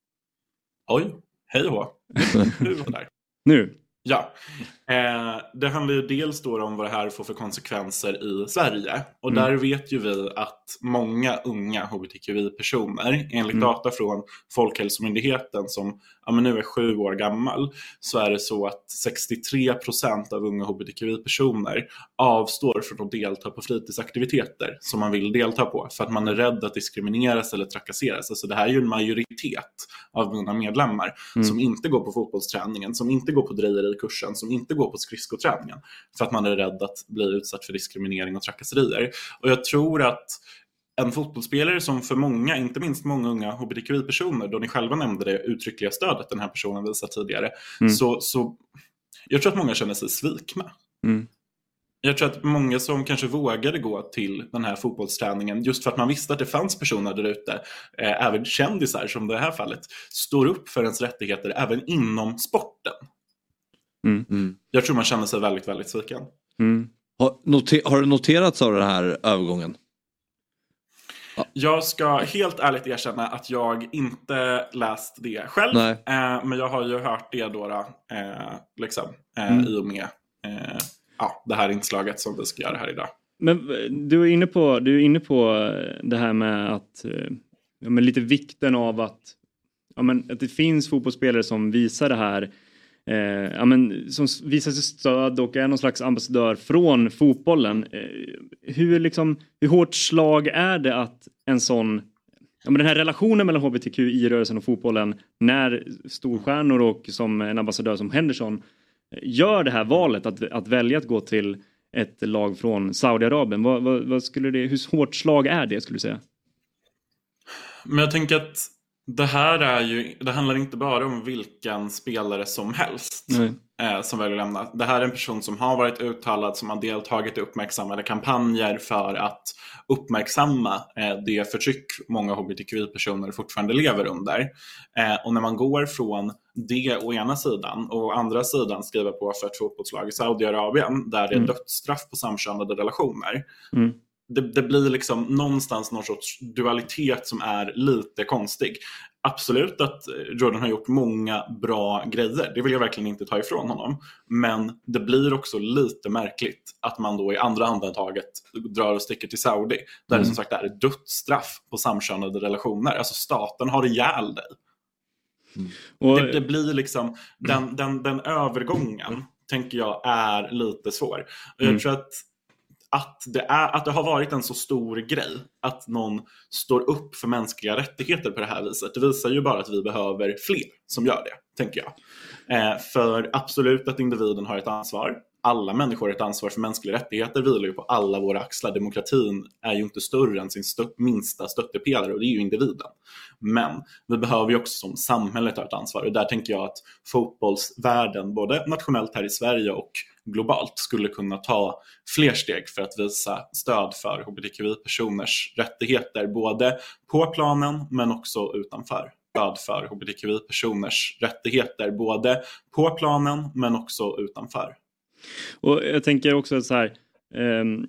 Oj, hej hå. Nu var där. Nu. Ja, eh, det handlar ju dels då om vad det här får för konsekvenser i Sverige. Och Mm. där vet ju vi att många unga hbtqi-personer, enligt Mm. data från Folkhälsomyndigheten som ja, men nu är sju år gammal, så är det så att 63% av unga hbtqi-personer avstår från att delta på fritidsaktiviteter som man vill delta på för att man är rädd att diskrimineras eller trakasseras. Alltså det här är ju en majoritet av mina medlemmar Mm. som inte går på fotbollsträningen, som inte går på drejerikursen, som inte går på skridskoträningen för att man är rädd att bli utsatt för diskriminering och trakasserier. Och jag tror att en fotbollsspelare som för många, inte minst många unga hbtqi-personer, då ni själva nämnde det uttryckliga stödet den här personen visar tidigare, Mm. så, så jag tror att många känner sig svikna. Mm. Jag tror att många som kanske vågade gå till den här fotbollsträningen just för att man visste att det fanns personer där ute, eh, även kändisar som det här fallet, står upp för ens rättigheter även inom sporten. Mm. Jag tror man känner sig väldigt, väldigt sviken. Mm. Har, noter, har det noterats av den här övergången? Jag ska helt ärligt erkänna att jag inte läst det själv. Eh, men jag har ju hört det då, då eh, liksom, eh, Mm. i och med eh, ja, det här inslaget som vi ska göra här idag. Men eh, du är inne på, du är inne på eh, det här med att, ja, men lite vikten av att, ja, men att det finns fotbollsspelare som visar det här, eh, ja, men, som visar sitt stöd och är någon slags ambassadör från fotbollen. Eh, hur, liksom, hur hårt slag är det att en sån Ja, men den här relationen mellan hbtqi-rörelsen och fotbollen när storstjärnor och som en ambassadör som Henderson eh, gör det här valet att, att välja att gå till ett lag från Saudiarabien. Vad, vad, vad skulle det, hur hårt slag är det skulle du säga? Men jag tänker att det här är ju, det handlar inte bara om vilken spelare som helst eh, som väljer att lämna. Det här är en person som har varit uttalad, som har deltagit i uppmärksammade kampanjer för att uppmärksamma eh, det förtryck många hbtqi-personer fortfarande lever under. Eh, och när man går från det å ena sidan och å andra sidan skriva på för ett fotbollslag i Saudiarabien där det är Mm. dödsstraff på samkönade relationer Mm. Det, det blir liksom någonstans någon sorts dualitet som är lite konstig. Absolut att Jordan har gjort många bra grejer, det vill jag verkligen inte ta ifrån honom. Men det blir också lite märkligt att man då i andra andetaget drar och sticker till Saudi, där Mm. det som sagt är dödsstraff på samkönade relationer. Alltså staten har ihjäl dig. Och, Det, det blir liksom, den, den, den övergången tänker jag är lite svår. Jag Mm. tror att att det, är, att det har varit en så stor grej att någon står upp för mänskliga rättigheter på det här viset. Det visar ju bara att vi behöver fler som gör det, tänker jag. Eh, för absolut att individen har ett ansvar. Alla människor har ett ansvar för mänskliga rättigheter vilar ju på alla våra axlar. Demokratin är ju inte större än sin stö- minsta stöttepelare och det är ju individen. Men vi behöver ju också som samhället ha ett ansvar och där tänker jag att fotbollsvärlden, både nationellt här i Sverige och globalt, skulle kunna ta fler steg för att visa stöd för hbtqi-personers rättigheter, både på planen men också utanför. Stöd för hbtqi-personers rättigheter, både på planen men också utanför. och jag tänker också så här. ehm,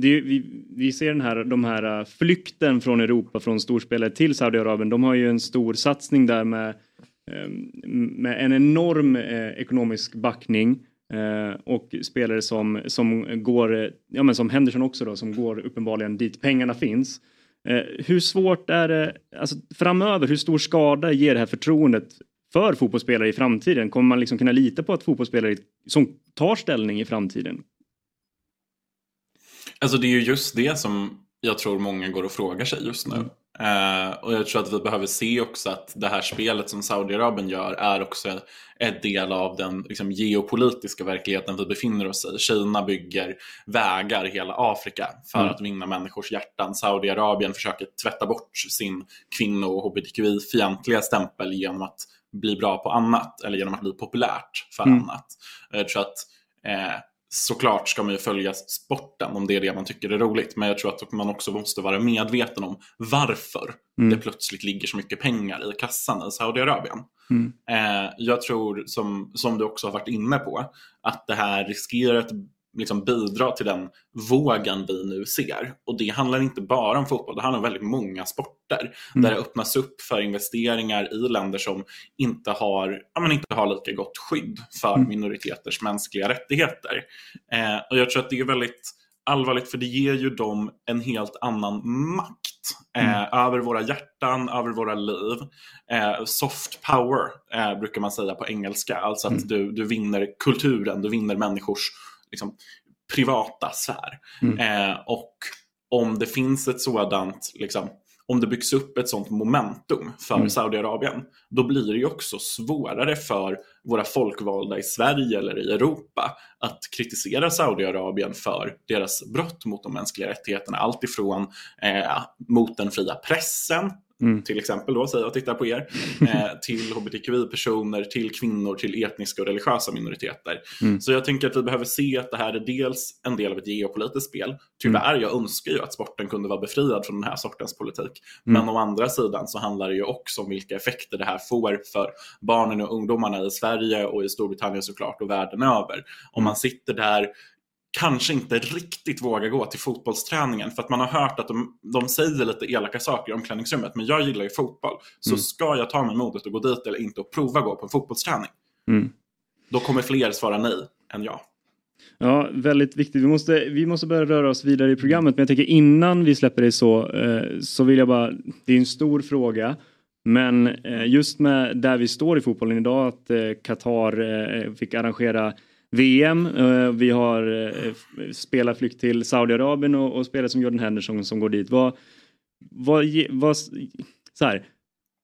det, vi, vi ser den här, de här äh, flykten från Europa, från storspelare till Saudiarabien. De har ju en stor satsning där med, Ehm, med en enorm eh, ekonomisk backning. Eh, och spelare som, som går, ja men som Henderson också då, som går uppenbarligen dit pengarna finns. Eh, hur svårt är det, alltså framöver, hur stor skada ger det här förtroendet för fotbollsspelare i framtiden? Kommer man liksom kunna lita på att fotbollsspelare som tar ställning i framtiden? Alltså det är ju just det som jag tror många går och frågar sig just nu. Eh, och jag tror att vi behöver se också att det här spelet som Saudiarabien gör är också en del av den liksom, geopolitiska verkligheten vi befinner oss i. Kina bygger vägar i hela Afrika för Mm. att vinna människors hjärtan. Saudiarabien försöker tvätta bort sin kvinno och hbtqi-fientliga stämpel genom att bli bra på annat eller genom att bli populärt för Mm. annat. Jag tror att eh, såklart ska man ju följa sporten om det är det man tycker är roligt. Men jag tror att man också måste vara medveten om varför Mm. det plötsligt ligger så mycket pengar i kassan i Saudiarabien. Mm. Eh, jag tror, som, som du också har varit inne på, att det här riskerar att liksom bidra till den vågen vi nu ser. Och det handlar inte bara om fotboll, det handlar om väldigt många sporter. Mm. Där det öppnas upp för investeringar i länder som inte har, ja, men inte har lika gott skydd för Mm. minoriteters mänskliga rättigheter. Eh, och jag tror att det är väldigt allvarligt för det ger ju dem en helt annan makt eh, över våra hjärtan, över våra liv. Eh, soft power eh, brukar man säga på engelska, alltså att du, du vinner kulturen, du vinner människors liksom, privata sfär. Mm. Eh, och om det finns ett sådant, liksom, om det byggs upp ett sådant momentum för Mm. Saudiarabien, då blir det ju också svårare för våra folkvalda i Sverige eller i Europa att kritisera Saudiarabien för deras brott mot de mänskliga rättigheterna. Allt ifrån eh, mot den fria pressen, Mm. till exempel då, säger jag och tittar på er, eh, till hbtqi-personer, till kvinnor, till etniska och religiösa minoriteter. Mm. Så jag tänker att vi behöver se att det här är dels en del av ett geopolitiskt spel. Tyvärr, jag önskar ju att sporten kunde vara befriad från den här sortens politik. Mm. Men å andra sidan så handlar det ju också om vilka effekter det här får för barnen och ungdomarna i Sverige och i Storbritannien såklart och världen över. Om man sitter där kanske inte riktigt vågar gå till fotbollsträningen för att man har hört att de, de säger lite elaka saker i omklädningsrummet men jag gillar ju fotboll. Så Mm. ska jag ta mig modet att gå dit eller inte och prova gå på en fotbollsträning? Mm. Då kommer fler svara nej än ja. Ja, väldigt viktigt. Vi måste, vi måste börja röra oss vidare i programmet. Men jag tänker innan vi släpper det så, eh, så vill jag bara, det är en stor fråga. Men eh, just med där vi står i fotbollen idag, att eh, Qatar fick arrangera VM. Eh, vi har eh, spelarflykt till Saudiarabien och, och spelare som Jordan Henderson som går dit. Vad, vad, vad, så här,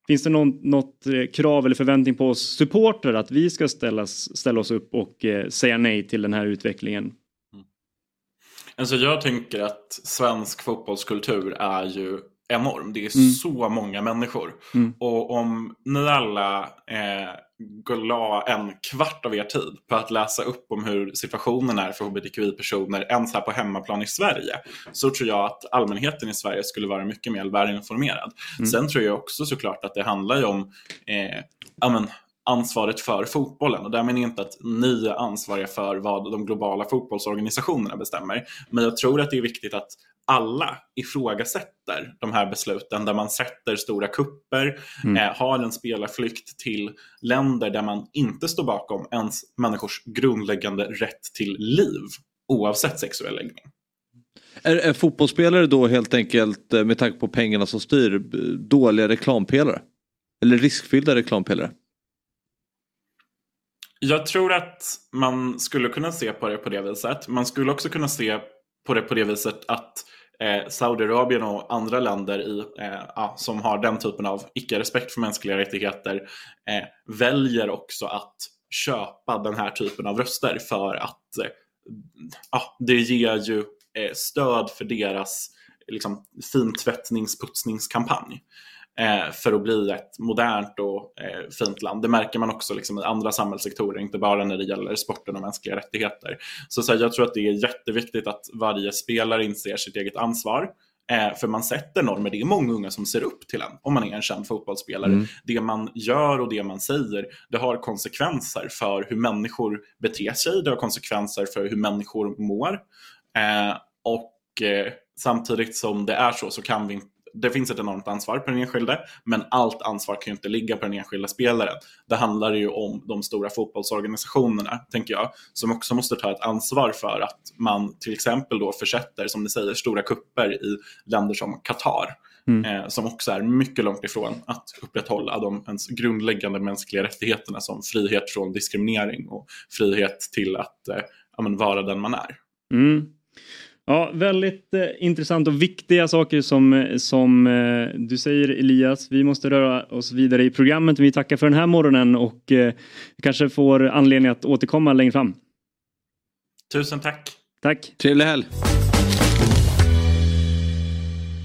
Finns det någon, något eh, krav eller förväntning på oss supportrar att vi ska ställas, ställa oss upp och säga nej till den här utvecklingen? Mm. Alltså jag tänker att svensk fotbollskultur är ju enorm. Det är Mm. så många människor. Mm. Och om ni alla eh, la en kvart av er tid på att läsa upp om hur situationen är för hbtqi-personer ens här på hemmaplan i Sverige så tror jag att allmänheten i Sverige skulle vara mycket mer välinformerad. Mm. Sen tror jag också såklart att det handlar ju om eh, ja, men, ansvaret för fotbollen. Och därmed inte att ni är ansvariga för vad de globala fotbollsorganisationerna bestämmer. Men jag tror att det är viktigt att alla ifrågasätter de här besluten där man sätter stora kupper, Mm. eh, har en spelarflykt till länder där man inte står bakom ens människors grundläggande rätt till liv oavsett sexuell läggning. Är, är fotbollsspelare då helt enkelt eh, med tanke på pengarna som styr b- dåliga reklampelare? Eller riskfyllda reklampelare? Jag tror att man skulle kunna se på det på det viset. Man skulle också kunna se på det på det viset att eh, Saudiarabien och andra länder i, eh, som har den typen av icke-respekt för mänskliga rättigheter eh, väljer också att köpa den här typen av röster för att eh, det ger ju eh, stöd för deras liksom, fintvättningsputsningskampanj eh, för att bli ett modernt och eh, fint land. Det märker man också liksom, i andra samhällssektorer, inte bara när det gäller sporten och mänskliga rättigheter. Så, så här, jag tror att det är jätteviktigt att varje spelare inser sitt eget ansvar. Eh, för man sätter normer, det är många unga som ser upp till en om man är en känd fotbollsspelare. Mm. Det man gör och det man säger, det har konsekvenser för hur människor beter sig, det har konsekvenser för hur människor mår. Eh, och eh, samtidigt som det är så, så kan vi inte det finns ett enormt ansvar på den enskilde, men allt ansvar kan ju inte ligga på den enskilda spelaren. Det handlar ju om de stora fotbollsorganisationerna, tänker jag, som också måste ta ett ansvar för att man till exempel då försätter, som ni säger, stora kupper i länder som Qatar, Mm. eh, som också är mycket långt ifrån att upprätthålla de ens grundläggande mänskliga rättigheterna som frihet från diskriminering och frihet till att eh, ja, men vara den man är. Mm. Ja, väldigt eh, intressant och viktiga saker som, eh, som eh, du säger Elias. Vi måste röra oss vidare i programmet. Vi tackar för den här morgonen och eh, kanske får anledning att återkomma längre fram. Tusen tack! Tack! Trevlig helg!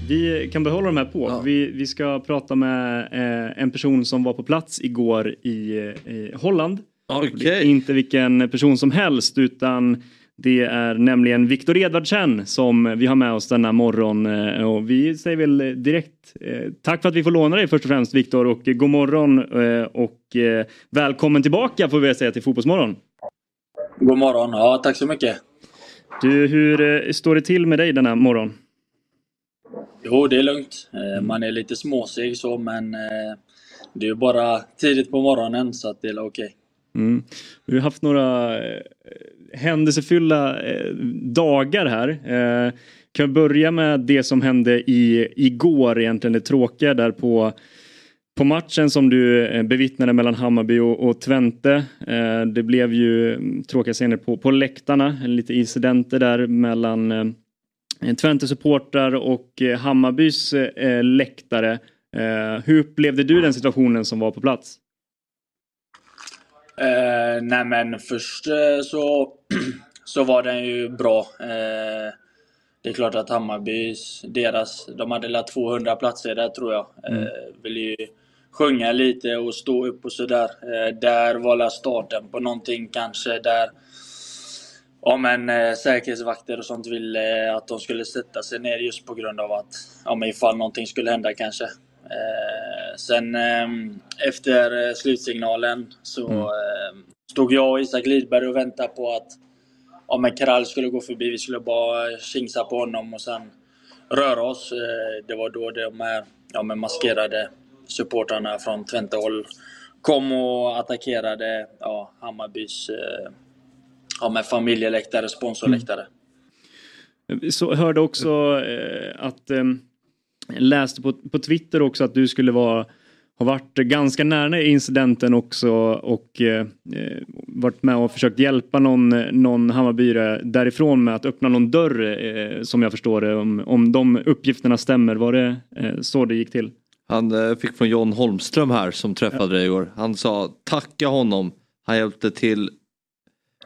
Vi kan behålla de här på. Vi, vi ska prata med eh, en person som var på plats igår i, eh, i Holland. Okej. Inte vilken person som helst utan Det är nämligen Viktor Edvardsen som vi har med oss denna morgon eh, och vi säger väl direkt eh, tack för att vi får låna dig först och främst Viktor och god morgon eh, och välkommen tillbaka får vi säga till Fotbollsmorgon. God morgon, ja tack så mycket. Du, hur står det till med dig denna morgon? Jo, det är lugnt. Man är lite småseg så, men det är bara tidigt på morgonen så att det är okej. Mm. Vi har haft några händelsefyllda eh, dagar här. Eh, kan vi börja med det som hände i, igår egentligen, det tråkiga där på, på matchen som du eh, bevittnade mellan Hammarby och, och Twente. Eh, det blev ju tråkiga scener på, på läktarna, lite incidenter där mellan eh, Twente-supportrar och eh, Hammarbys eh, läktare. Eh, hur upplevde du den situationen som var på plats? Eh, nej men först så, så var den ju bra. Eh, det är klart att Hammarbys, deras, de hade väl 200 platser där tror jag. Mm. Eh, ville ju sjunga lite och stå upp och sådär. Eh, där var la starten på någonting kanske där Ja men eh, säkerhetsvakter och sånt ville eh, att de skulle sätta sig ner just på grund av att ja, men ifall någonting skulle hända kanske. Eh, sen eh, efter slutsignalen så Mm stod jag och Isak Lidberg och väntade på att ja, men Krall skulle gå förbi. Vi skulle bara tjingsa på honom och sen röra oss. Eh, det var då de här ja, men maskerade supportrarna från Twente-håll kom och attackerade ja, Hammarbys eh, ja, med familjeläktare, sponsorläktare. Mm. Så hörde också eh, att eh, läste på, på Twitter också att du skulle vara har varit ganska nära incidenten också och eh, varit med och försökt hjälpa någon, någon Hammarbyre därifrån med att öppna någon dörr eh, som jag förstår det. Om, om de uppgifterna stämmer, var det eh, så det gick till? Han eh, fick från John Holmström här som träffade dig igår. Han sa tacka honom. Han hjälpte till.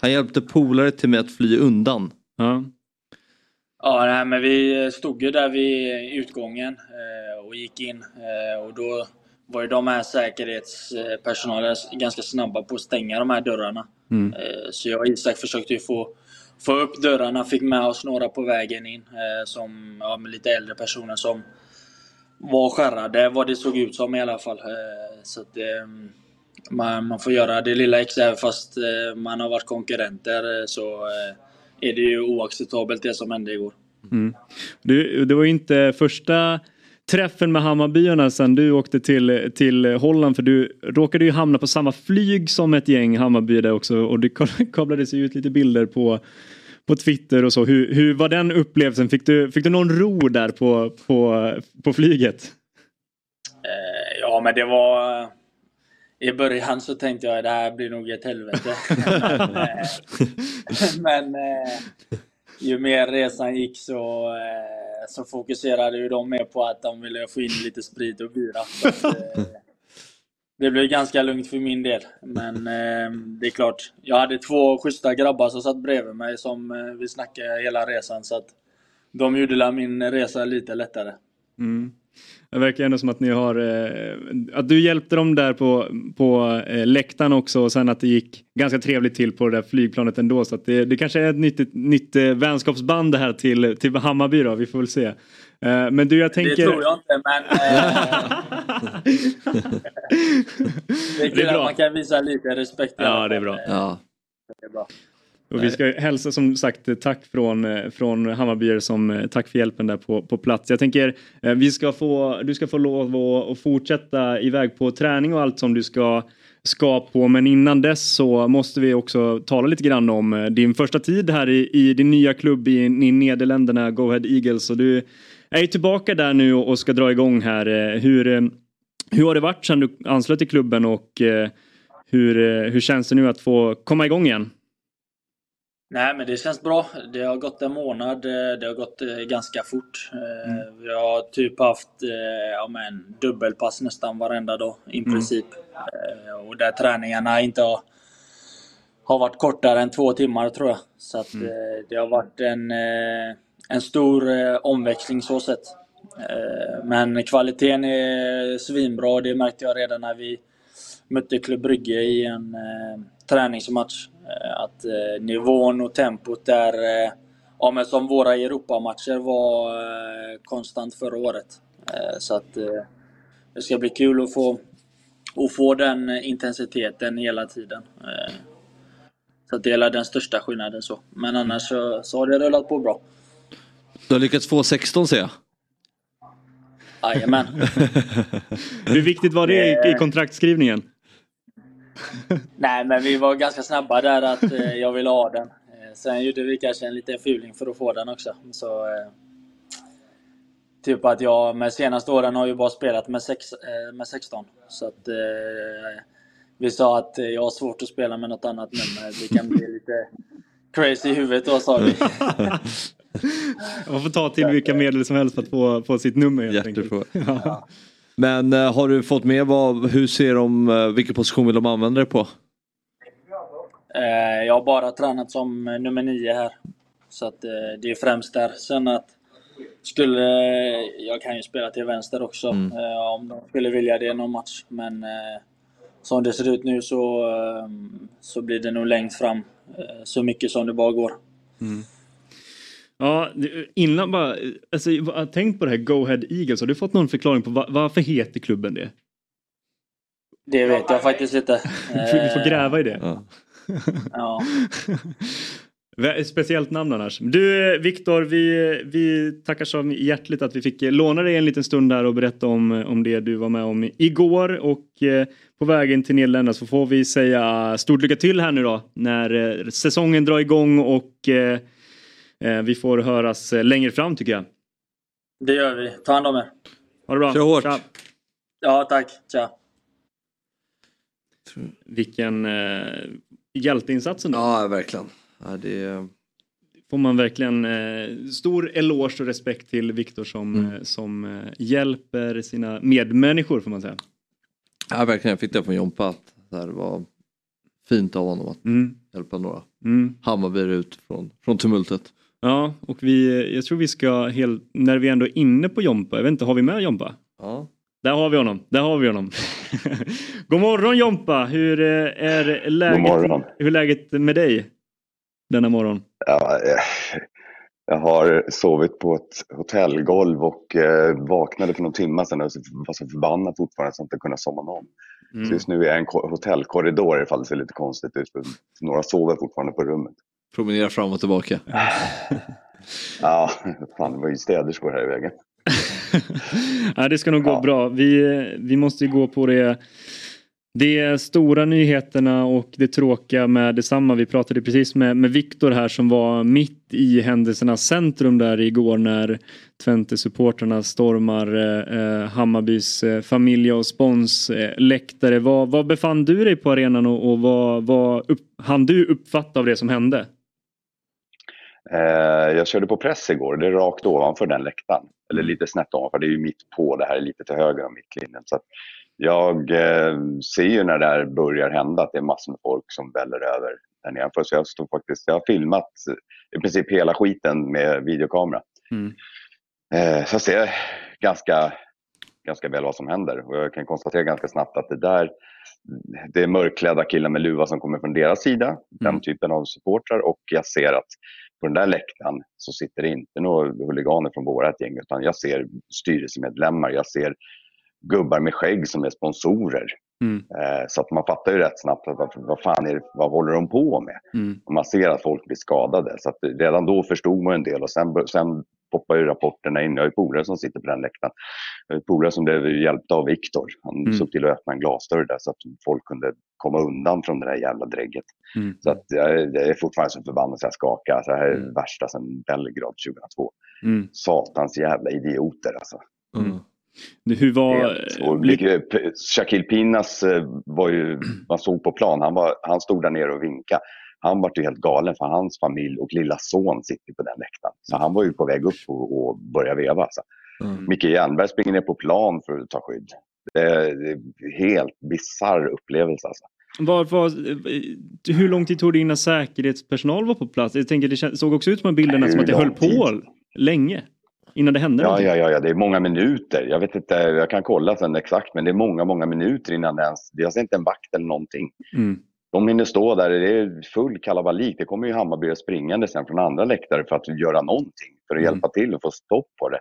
Han hjälpte polare till mig att fly undan. Ja. Ja, nej, men vi stod ju där vid utgången eh, och gick in eh, och då var ju de här säkerhetspersonalen ganska snabba på att stänga de här dörrarna. Mm. Eh, Så jag och Isak försökte ju få, få upp dörrarna, fick med oss några på vägen in eh, som ja, lite äldre personer som var skärrade, vad det såg ut som i alla fall. Eh, Så att, man, man får göra det lilla extra även fast man har varit konkurrenter så är det ju oacceptabelt det som hände igår. Mm. Du, det var ju inte första träffen med Hammarbyarna sen du åkte till, till Holland för du råkade ju hamna på samma flyg som ett gäng Hammarby där också och det kablades ut lite bilder på på Twitter och så. Hur, hur var den upplevelsen? Fick du, fick du någon ro där på, på, på flyget? Eh, Ja, men det var... I början så tänkte jag det här blir nog ett helvete. men men eh, ju mer resan gick så, eh, så fokuserade ju de mer på att de ville få in lite sprit och bira. Eh, det blev ganska lugnt för min del. Men eh, det är klart, jag hade två schyssta grabbar som satt bredvid mig som eh, vi snackade hela resan. Så att de gjorde min resa lite lättare. Mm. Det verkar ändå som att ni har, eh, att du hjälpte dem där på, på eh, läktaren också och sen att det gick ganska trevligt till på det där flygplanet ändå så att det, det kanske är ett nytt, nytt eh, vänskapsband det här till, till Hammarby då, vi får väl se. Eh, men du jag tänker... Det tror jag inte, men... Eh, det är kul Det är bra. att man kan visa lite respekt. Ja, det är bra. Ja. Det är bra. Och vi ska hälsa som sagt tack från, från Hammarbyare som eh, tack för hjälpen där på, på plats. Jag tänker eh, vi ska få, du ska få lov att, att fortsätta iväg på träning och allt som du ska ska på men innan dess så måste vi också tala lite grann om eh, din första tid här i, i din nya klubb i, i Nederländerna, Go Ahead Eagles. Och du är ju tillbaka där nu och ska dra igång här. Hur, hur har det varit sedan du anslöt till klubben och hur, hur känns det nu att få komma igång igen? Nej, men det känns bra. Det har gått en månad. eh, Det har gått eh, ganska fort. Eh, Vi har typ haft ja, men, dubbelpass nästan varenda dag i Mm. princip. Eh, Och där träningarna inte har, har varit kortare än två timmar tror jag. Så att, Mm. det har varit en, en stor omväxling så sett. Men kvaliteten är svinbra. Det märkte jag redan när vi mötte Klubb Brygge i en, träningsmatch. Eh, att eh, nivån och tempot är, eh, ja, men som våra Europamatcher var eh, konstant förra året. Eh, så att eh, det ska bli kul att få, att få den intensiteten hela tiden. Eh, så att det är den största skillnaden så. Men annars så, så har det rullat på bra. Du har lyckats få 16 ser jag. Jajamän. Hur viktigt var det i, i kontraktskrivningen? Nej, men vi var ganska snabba där att eh, jag ville ha den. Eh, sen gjorde vi kanske en liten fuling för att få den också. Så, eh, typ att jag med senaste åren har ju bara spelat med, sex, eh, med 16. Så att eh, vi sa att eh, jag har svårt att spela med något annat nummer. Det kan bli lite crazy i huvudet då sa vi. Man får ta till vilka medel som helst för att få, få sitt nummer helt enkelt. Ja. Men eh, har du fått med vad, hur ser de, eh, vilken position vill de använda dig på? Eh, jag har bara tränat som nummer nio här. Så att det är främst där. Sen att skulle, jag kan ju spela till vänster också Mm. om de skulle vilja det i någon match. Men som det ser ut nu så, så blir det nog längst fram så mycket som det bara går. Ja, innan bara, alltså, jag- tänk på det här Go Ahead Eagles. Har du fått någon förklaring på va- varför heter klubben det? Det vet jag faktiskt inte. Vi får, gräva i det. Ja. Vä- Speciellt namn annars. Du Viktor, vi, vi tackar så hjärtligt att vi fick låna dig en liten stund där och berätta om, om det du var med om igår och eh, på vägen till Nederländerna så får vi säga stort lycka till här nu då när eh, säsongen drar igång och eh, vi får höras eh, längre fram tycker jag. Det gör vi. Ta hand om er. Ha det bra. Kör hårt. Tja. Ja, tack. Tja. Vilken eh, hjälteinsats ändå. Ja, verkligen. Ja, det, får man verkligen eh, stor eloge och respekt till Viktor som, Mm. eh, som eh, hjälper sina medmänniskor får man säga. ja, verkligen. Jag fick det från Jompa att det här var fint av honom att Mm. hjälpa några Mm. Hammarbyar ut från, från tumultet. Ja, och vi, jag tror vi ska, hel, när vi ändå är inne på Jompa, jag vet inte, har vi med Jompa? Ja. Där har vi honom, där har vi honom. God morgon Jompa, hur eh, är läget, hur är läget med dig denna morgon? Ja, eh, jag har sovit på ett hotellgolv och eh, vaknade för någon timme sedan och var så förbannad fortfarande så att jag inte kunnat somna om. Mm. Så just nu är jag i en ko- hotellkorridor ifall det ser lite konstigt ut. för Några sover fortfarande på rummet. Promenera fram och tillbaka. Ja, fan det var ju städerskor här i vägen. Ja, det ska nog gå bra. Vi, vi måste ju gå på det, det stora nyheterna och det tråkiga med detsamma. Vi pratade precis med, med Viktor här som var mitt i händelsernas centrum där igår när Twente-supportrarna stormar eh, Hammarbys eh, familj och sponsläktare. Vad, vad befann du dig på arenan och, och vad, vad upp, hann du uppfatta av det som hände? Eh, jag körde på press igår, det är rakt ovanför den läktaren. Eller lite snett ovanför, det är ju mitt på, det här är lite till höger om mittlinjen. Så jag eh, ser ju när det här börjar hända att det är massor med folk som väller över där nedanför. Så jag, stod faktiskt, jag har filmat i princip hela skiten med videokamera. Eh, så jag ser ganska, ganska väl vad som händer. Och jag kan konstatera ganska snabbt att det där det är mörkklädda killar med luva som kommer från deras sida. Den typen av supportrar. Och jag ser att på den där läktaren så sitter det inte några huliganer från vårat gäng. Utan jag ser styrelsemedlemmar. Jag ser gubbar med skägg som är sponsorer. Eh, så att man fattar ju rätt snabbt att vad, vad fan är det, vad håller de på med? Och man ser att folk blir skadade. Så att redan då förstod man en del och sen, sen poppar ju rapporterna in. Jag har ju polare som sitter på den läktaren. Polare som blev hjälpta av Viktor. Han Mm. såg till att öppna en glasdörr där så att folk kunde komma undan från det där jävla drägget. Mm. Så att jag, är- fortfarande så förbannad så jag skakar. Så det här är det värsta sedan Belgrad 2002. Mm. Satans jävla idioter alltså. Det- Hur var... Shaquille Pinas eh, var ju, man såg på plan, han, var, han stod där nere och vinkade. Han var ju helt galen för hans familj och lilla son sitter på den läktaren. Så han var ju på väg upp och, och börja veva. Alltså. Micke Jernberg springer ner på plan för att ta skydd. Det är, helt bisarr upplevelse. Alltså. Var, var, eh, hur lång tid tog det innan säkerhetspersonal var på plats? Jag tänker, det såg också ut att bilderna som att det höll tid? på länge. Innan det hände Ja, någonting. ja, ja, ja, det är många minuter. Jag vet inte, jag kan kolla sen exakt, men det är många, många minuter innan det ens, jag ser inte en vakt eller någonting. Mm. De hinner stå där, det är full kalabalik. Det kommer ju Hammarby springande sen från andra läktare för att göra någonting, för att Mm. hjälpa till och få stopp på det.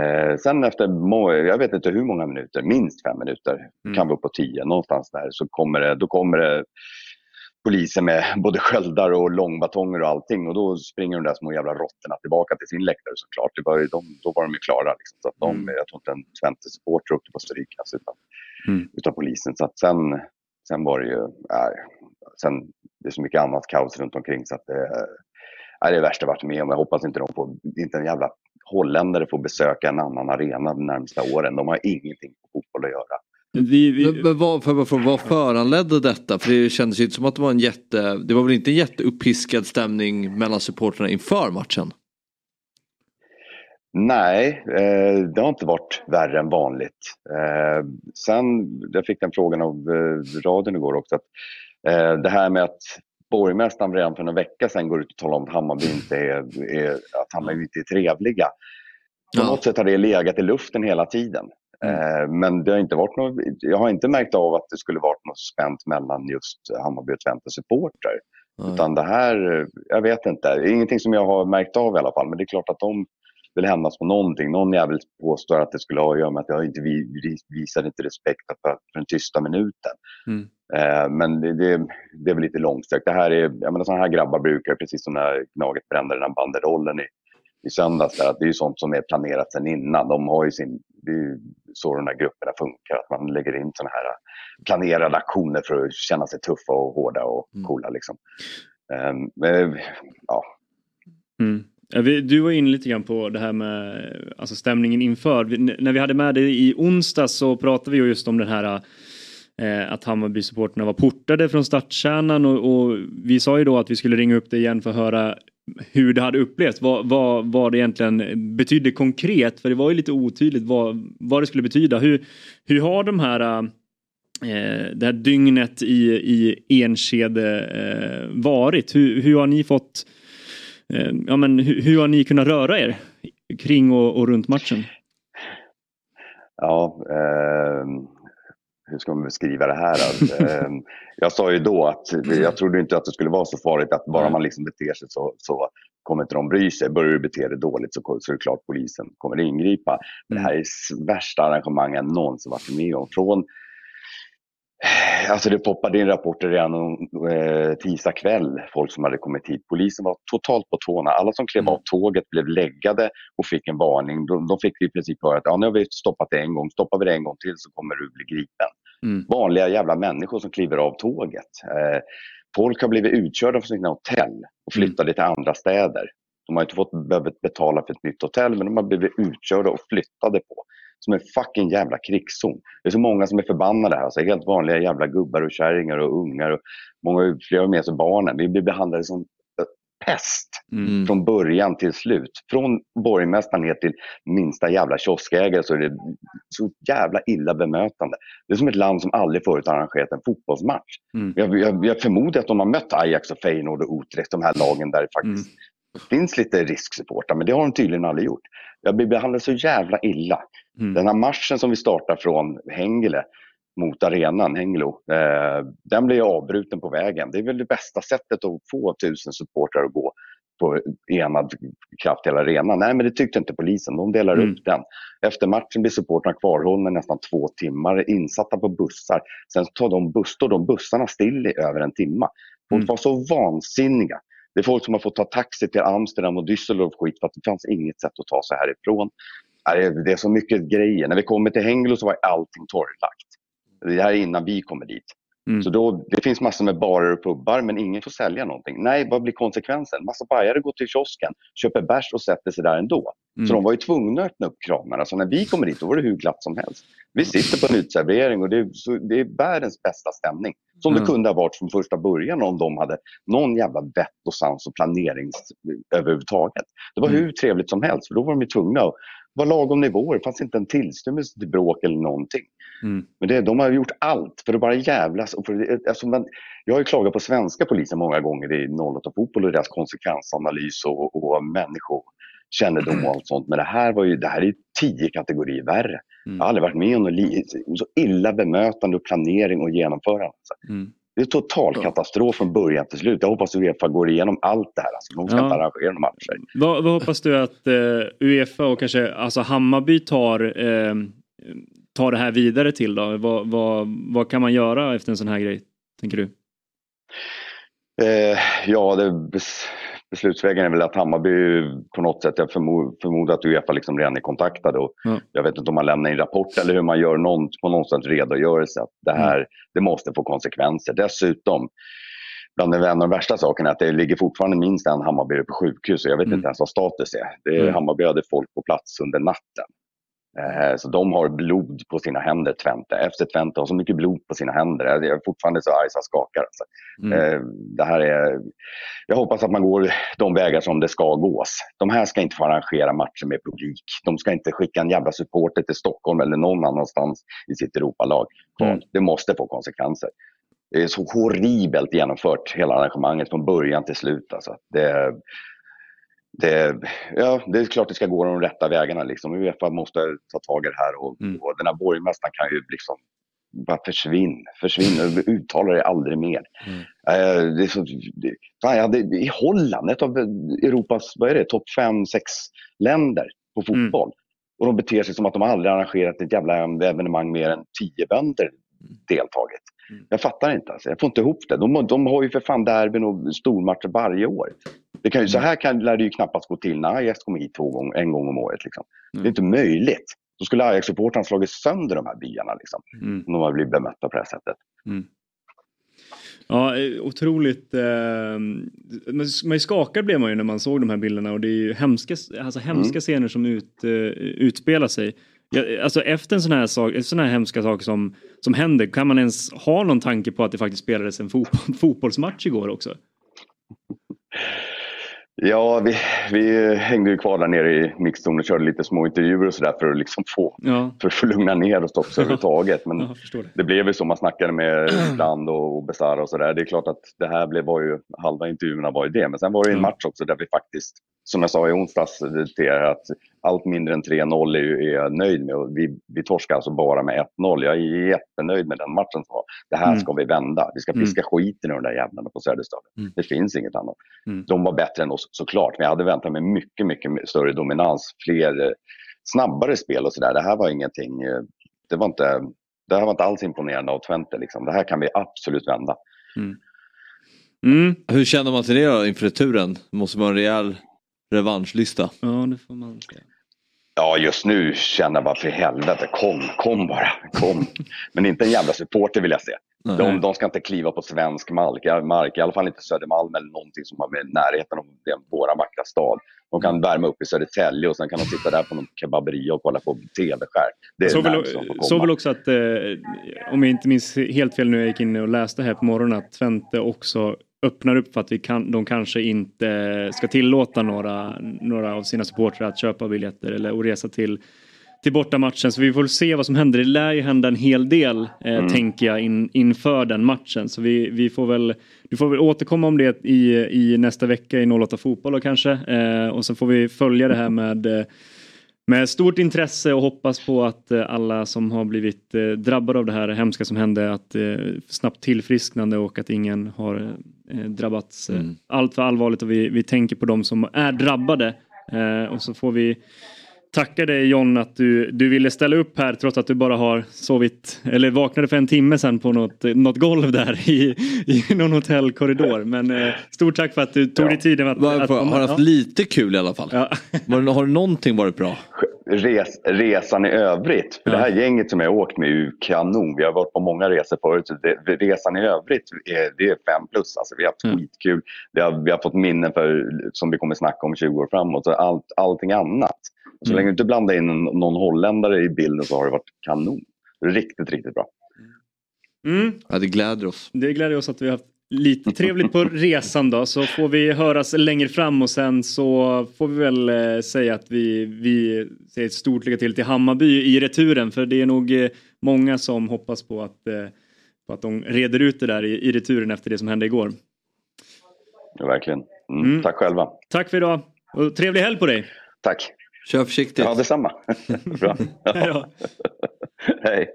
Eh, sen efter, jag vet inte hur många minuter, minst fem minuter, Mm. kan vara på tio, någonstans där, så kommer det, då kommer det poliser med både sköldar och långbatonger och allting och då springer de där små jävla råttorna tillbaka till sin läktare såklart. Det var, ju- de, då var de ju klara. Liksom. Så att de, Mm. Jag tror inte en Twente-supporter åkte på strykas utan, Mm. utav polisen. Så att sen, sen var det ju, äh, sen, det är så mycket annat kaos runt omkring så att det, äh, är det värsta jag varit med om. Jag hoppas inte de får, inte en jävla holländare får besöka en annan arena de närmsta åren. De har ingenting på fotboll att göra. Vi, vi... Men, men vad, för, för, vad föranledde detta? För det kändes ju inte som att det var en jätte... Det var väl inte en jätteuppiskad stämning mellan supportrarna inför matchen? Nej, eh, det har inte varit värre än vanligt. Eh, sen, jag fick den frågan av eh, radion igår också, att eh, det här med att borgmästaren redan för en vecka sedan går ut och talar om att Hammarby inte är, är, att Hammarby inte är trevliga. På något sätt har det legat i luften hela tiden. Eh, men det har inte varit något, jag har inte märkt av att det skulle varit något spänt mellan just Hammarby och Twente supportrar. Utan det här, jag vet inte, ingenting som jag har märkt av i alla fall. Men det är klart att de vill hämnas på någonting. Någon jävel påstår att det skulle ha att göra med att jag inte vi, vi, visade inte respekt för, för den tysta minuten. Mm. Eh, men det, det, det är väl lite långsträckt. Det här är, jag menar, sådana här grabbar brukar, precis som när Gnaget brände den här banderollen i, i söndags, där, att det är ju sånt som är planerat sedan innan. De har ju sin, det är ju så de här grupperna funkar, att man lägger in sådana här planerade aktioner för att känna sig tuffa och hårda och coola. Liksom. Eh, men, ja, Mm. Ja, vi- Du var inne lite grann på det här med alltså stämningen inför. Vi, när vi hade med dig i onsdag så pratade vi just om den här eh, att Hammarby-supporterna var portade från stadskärnan och, och vi sa ju då att vi skulle ringa upp dig igen för att höra hur det hade upplevts. Vad, vad, vad det egentligen betydde konkret. För det var ju lite otydligt vad, vad det skulle betyda. Hur, hur har de här eh, det här dygnet i, i Enskede eh, varit? Hur, hur har ni fått Eh, ja, men hur, hur har ni kunnat röra er kring och, och runt matchen? Ja, eh, hur ska man beskriva det här? då? eh, jag sa ju då att jag trodde inte att det skulle vara så farligt att bara man liksom beter sig så, så kommer inte de bry sig. Börjar du bete dig dåligt så, så är det klart polisen kommer ingripa. Men det här är värsta arrangemang jag någonsin varit med om. Från Alltså det poppade in rapporter redan eh, tisdag kväll, folk som hade kommit hit. Polisen var totalt på tårna. Alla som klev av tåget blev läggade och fick en varning. De, de fick i princip höra att ja, nu har vi stoppat det en gång, stoppar vi det en gång till så kommer du bli gripen. Mm. Vanliga jävla människor som kliver av tåget. Eh, folk har blivit utkörda från sina hotell och flyttade till andra städer. De har inte fått behövt betala för ett nytt hotell men de har blivit utkörda och flyttade på. Som en fucking jävla krigszon. Det är så många som är förbannade här. Alltså helt vanliga jävla gubbar och kärringar och ungar. Och många, flera med sig barnen. Vi blir behandlade som eh, pest från början till slut. Från borgmästaren ner till minsta jävla kioskägare så är det så jävla illa bemötande. Det är som ett land som aldrig förut har arrangerat en fotbollsmatch. Mm. Jag, jag, jag förmodar att de har mött Ajax och Feyenoord och Utrecht, de här lagen där det faktiskt finns lite risksupportrar, men det har de tydligen aldrig gjort. Jag blir behandlad så jävla illa. Den här marschen som vi startar från Hengele mot arenan, Hengelo, eh, den blir ju avbruten på vägen. Det är väl det bästa sättet att få tusen supportrar att gå på enad kraft till arenan. Nej, men det tyckte inte polisen. De delar Mm. upp den. Efter matchen blir supportrarna kvarhållna nästan två timmar, insatta på bussar. Sen tar de, buss, står de bussarna still i över en timme. Folk var så vansinniga. Det är folk som har fått ta taxi till Amsterdam och Düsseldorf skit för att det fanns inget sätt att ta sig härifrån. Äh, det är- så mycket grejer. När vi kommer till Hänglo så var allting torrlagt. Det här är innan vi kommer dit. Så då, det finns massor med barer och pubbar men ingen får sälja någonting. Nej, vad blir konsekvensen? Massa bajare går till kiosken, köper bärs och sätter sig där ändå. Mm. Så de var ju tvungna att öppna upp kranarna. Så när vi kommer dit då var det hur glatt som helst. Vi sitter på en utservering och det är, så, det är världens bästa stämning. Som Mm. det kunde ha varit från första början om de hade någon jävla vett och sans och planerings överhuvudtaget. Det var Mm. hur trevligt som helst för då var de ju tvungna att vara lagom nivåer. Det fanns inte en tillstymmelse till bråk eller någonting. Mm. Men det, de har gjort allt för att bara jävlas. Och för, alltså man, jag har ju klagat på svenska polisen många gånger i 08 fotboll och deras konsekvensanalys och, och människokännedom och allt sånt. Men det här, var ju, det här är ju tio kategorier värre. Jag har aldrig varit med om något så illa bemötande och planering och genomförande. Mm. Det är total katastrof från början till slut. Jag hoppas Uefa går igenom allt det här. Alltså, de ska Ja. inte arrangera några matcher. Vad, vad hoppas du att eh, Uefa och kanske alltså Hammarby tar, eh, tar det här vidare till då? Vad, vad, vad kan man göra efter en sån här grej, tänker du? Eh, ja, det, beslutsvägen är väl att Hammarby på något sätt, jag förmod, förmodar att Uefa liksom redan är kontaktade. Och Ja. Jag vet inte om man lämnar in rapport eller hur man gör någon, på något sätt redogörelse. Att det här det måste få konsekvenser. Dessutom, bland de, en av de värsta sakerna är att det ligger fortfarande minst en Hammarby på sjukhus. Och jag vet inte ens vad status är. Det är Mm. Hammarby hade folk på plats under natten. Eh, Så de har blod på sina händer, Twente. Efter Twente har så mycket blod på sina händer. Jag är fortfarande så arg så jag skakar. Alltså. Mm. Eh, Det här är, jag hoppas att man går de vägar som det ska gås. De här ska inte få arrangera matcher med publik. De ska inte skicka en jävla supporter till Stockholm eller någon annanstans i sitt Europalag. Mm. Det måste få konsekvenser. Det är så horribelt genomfört, hela arrangemanget från början till slut. Alltså. Det, det, ja, det är klart det ska gå de rätta vägarna. Liksom. Uefa måste ta tag i det här och, och den här borgmästaren kan ju liksom bara försvinn, försvinn, uttala det aldrig mer. Eh, det är så, det, fan, jag hade, I Holland, ett av Europas vad är det, topp fem, sex länder på fotboll. Och de beter sig som att de aldrig arrangerat ett jävla evenemang mer än tio bönder deltagit. Jag fattar inte. Alltså. Jag får inte ihop det. De, de har ju för fan derbyn och stormatcher varje år. Det kan ju, Så här kan, lär det ju knappast gå till när Ajax kommer hit två gång, en gång om året. Liksom. Det är inte möjligt. Då skulle Ajax-supportrarna slagit sönder de här byarna. Liksom, Mm. Om de har blivit bemötta på det här sättet. Ja, eh, otroligt. Eh, man skakad blev man ju när man såg de här bilderna och det är ju hemska, alltså hemska Mm. scener som ut, eh, utspelar sig. Alltså efter en sån här sak, en sån här hemska sak som, som händer, kan man ens ha någon tanke på att det faktiskt spelades en fotboll, fotbollsmatch igår också? Ja, vi, vi hängde ju kvar där nere i mixzonen och körde lite små intervjuer och sådär för att liksom få, Ja. för få lugna ner oss också överhuvudtaget. Men Ja, det. det blev ju så, man snackade med Brand och, och Besara och sådär. Det är klart att det här blev, var ju, halva intervjuerna var ju det. Men sen var det ju en match också där vi faktiskt, som jag sa i onsdags till er, att allt mindre än 3-0 är, jag nöjd med. Vi, vi torskade alltså bara med 1-0. Jag är jättenöjd med den matchen. som var. Det här Mm. ska vi vända. Vi ska Mm. fiska skiten ur de där jävlarna på Söderstaden. Mm. Det finns inget annat. Mm. De var bättre än oss såklart, men jag hade väntat mig mycket, mycket större dominans. Fler, eh, snabbare spel och sådär. Det här var ingenting, eh, det var inte, det här var inte alls imponerande av Twente. Liksom. Det här kan vi absolut vända. Mm. Hur känner man till det då inför returen? Måste vara en rejäl revanschlista. Ja, det får man säga. Ja, just nu känner jag bara för helvete, kom, kom bara, kom. Men inte en jävla supporter vill jag se. De, de ska inte kliva på svensk mark, mark, i alla fall inte Södermalm eller någonting som har med närheten av den, våra vackra stad. De kan värma upp i Södertälje och sen kan de sitta där på någon kebaberia och kolla på tv-skärm. Det är Så väl, så väl också att, eh, om jag inte minns helt fel nu, jag gick in och läste här på morgonen, att Twente också öppnar upp för att vi kan, de kanske inte ska tillåta några, några av sina supportrar att köpa biljetter eller och resa till, till bortamatchen. Så vi får se vad som händer. Det lär ju hända en hel del, eh, Mm. tänker jag, in, inför den matchen. Så vi, vi får väl, du får väl återkomma om det i, i nästa vecka i 08 Fotboll då kanske. Eh, och så får vi följa det här med eh, med stort intresse och hoppas på att eh, alla som har blivit eh, drabbade av det här hemska som hände att eh, snabbt tillfrisknande och att ingen har drabbats Mm. allt för allvarligt och vi, vi tänker på de som är drabbade och så får vi tacka dig John att du, du ville ställa upp här trots att du bara har sovit eller vaknade för en timme sedan på något, något golv där i, i någon hotellkorridor. Men eh, stort tack för att du tog dig tiden att, att Varför, har du haft ja. lite kul i alla fall? Var, det- har någonting varit bra? Res, resan i övrigt, för det här gänget som jag har åkt med är ju kanon. Vi har varit på många resor förut. Det, resan i övrigt är, det är fem plus. Alltså, vi har haft skitkul. Vi har, vi har fått minnen för, som vi kommer snacka om 20 år framåt. Allt, allting annat. Så Mm. länge du inte blandar in någon holländare i bilden så har det varit kanon. Riktigt, riktigt bra. Mm. Ja, det gläder oss. Det gläder oss att vi har haft lite trevligt på resan då så får vi höras längre fram och sen så får vi väl eh, säga att vi, vi säger ett stort lycka till till Hammarby i returen för det är nog eh, många som hoppas på att, eh, på att de reder ut det där i, i returen efter det som hände igår. Ja, verkligen. Mm. Tack själva. Tack för idag och trevlig helg på dig! Tack. Kör försiktigt. Ja, detsamma. bra. Då. Hej.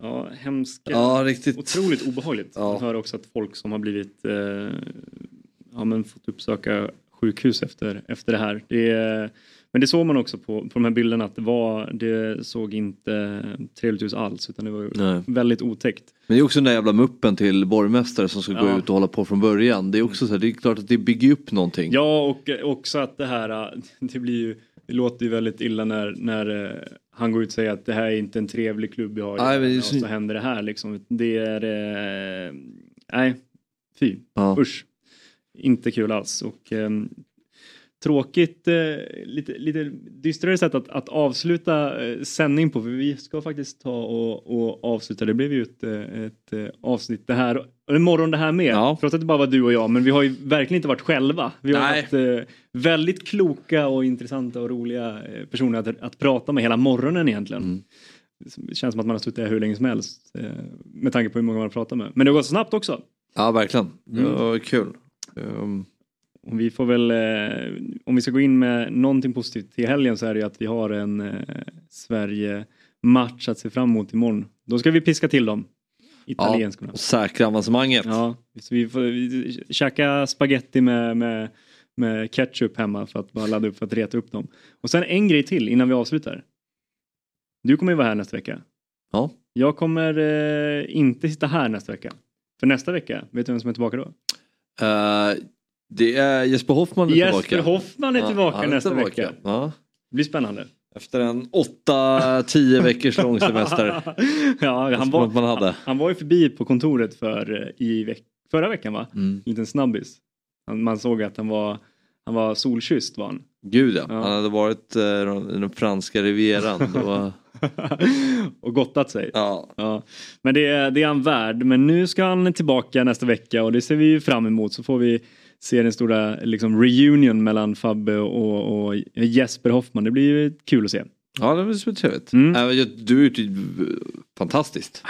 Ja, hemska. Ja, riktigt. Otroligt obehagligt. Man hör också att folk som har blivit eh, ja, men fått uppsöka sjukhus efter, efter det här. Det är, men det såg man också på, på de här bilderna att det, var, det såg inte trevligt ut alls utan det var Nej. väldigt otäckt. Men det är också den där jävla muppen till borgmästare som ska gå Ja. ut och hålla på från början. Det är också så här, det är klart att det bygger upp någonting. Ja och eh, också att det här, eh, det blir ju, det låter ju väldigt illa när, när eh, han går ut och säger att det här är inte en trevlig klubb vi har Nej, men och så- så händer det här liksom. Det är, eh, nej, fy, Ja. usch. Inte kul alls och ehm, tråkigt, eh, lite, lite dystrare sätt att, att avsluta eh, sändning på för vi ska faktiskt ta och, och avsluta, det blev ju ett, eh, ett avsnitt det här, en morgon det här med, trots att det bara var du och jag men vi har ju verkligen inte varit själva. Vi har Nej. eh, väldigt kloka och intressanta och roliga personer att, att prata med hela morgonen egentligen. Mm. Det känns som att man har suttit här hur länge som helst med tanke på hur många man har pratat med. Men det har gått snabbt också. Ja, verkligen. Det Mm. var kul. Um, vi får väl, eh, om vi ska gå in med någonting positivt till helgen så är det ju att vi har en eh, Sverige-match att se fram emot imorgon. Då ska vi piska till dem. Italienskorna. och säkra avancemanget. Ja, så vi får vi, käka spaghetti med, med, med ketchup hemma för att bara ladda upp för att reta upp dem. Och sen en grej till innan vi avslutar. Du kommer ju vara här nästa vecka. Ja. Jag kommer eh, inte sitta här nästa vecka. För nästa vecka, vet du vem som är tillbaka då? Eh, det är Jesper Hoffman är Jesper tillbaka. Hoffman är Ja, tillbaka han är nästa tillbaka. vecka. Ja. Det blir spännande. Efter en 8-10 veckors lång semester. ja, han var, man hade. Han, han var ju förbi på kontoret för, eh, i veck, förra veckan va? Mm. En liten snabbis. Han, man såg att han var, han var solkysst var han. Gud ja. han hade varit eh, i den franska rivieran. Då... och gottat sig. Ja. Men det, är- det är han värd. Men nu ska han tillbaka nästa vecka och det ser vi fram emot. Så får vi se den stora liksom, reunion mellan Fabbe och, och Jesper Hoffman. Det blir ju kul att se. Ja det blir trevligt. Mm. Äh, jag- Du är ju fantastiskt.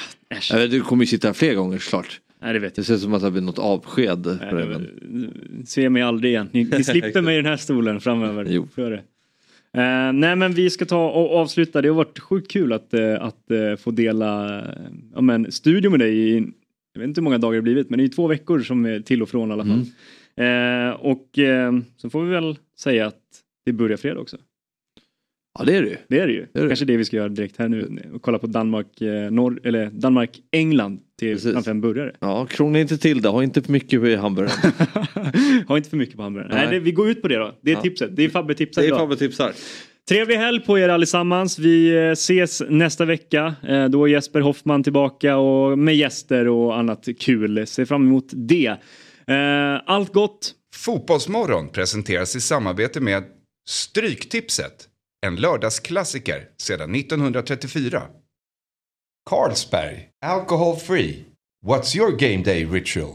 Äh, Du kommer ju sitta här fler gånger såklart. Nej, det vet Det ser ut som att det har blivit något avsked. för dig, men- Se mig aldrig igen. Ni, ni slipper mig i den här stolen framöver. Jo. För det. Eh, nej men vi ska ta och avsluta. Det har varit sjukt kul att, eh, att eh, få dela ja, men, studio med dig i, jag vet inte hur många dagar det har blivit, men det är två veckor som är till och från i alla fall. Eh, och eh, så får vi väl säga att det börjar fredag också. Ja det är det ju. Det är det ju. Kanske det vi ska göra direkt här nu. Och kolla på Danmark, eh, norr, eller Danmark-England till framför en burgare. Ja, krångla inte till det. Ha inte för mycket i hamburgaren. Ha inte för mycket på hamburgaren. Nej. Nej, det, vi går ut på det då. Det är Ja. tipset. Det är Fabbe tipsar Det är. Fabbe tipsar. Trevlig helg på er allesammans. Vi eh, ses nästa vecka. Eh, Då är Jesper Hoffman tillbaka och med gäster och annat kul. Se fram emot det. Eh, allt gott. Fotbollsmorgon presenteras i samarbete med Stryktipset. En lördagsklassiker sedan 1934. Carlsberg, alcohol free. What's your game day ritual?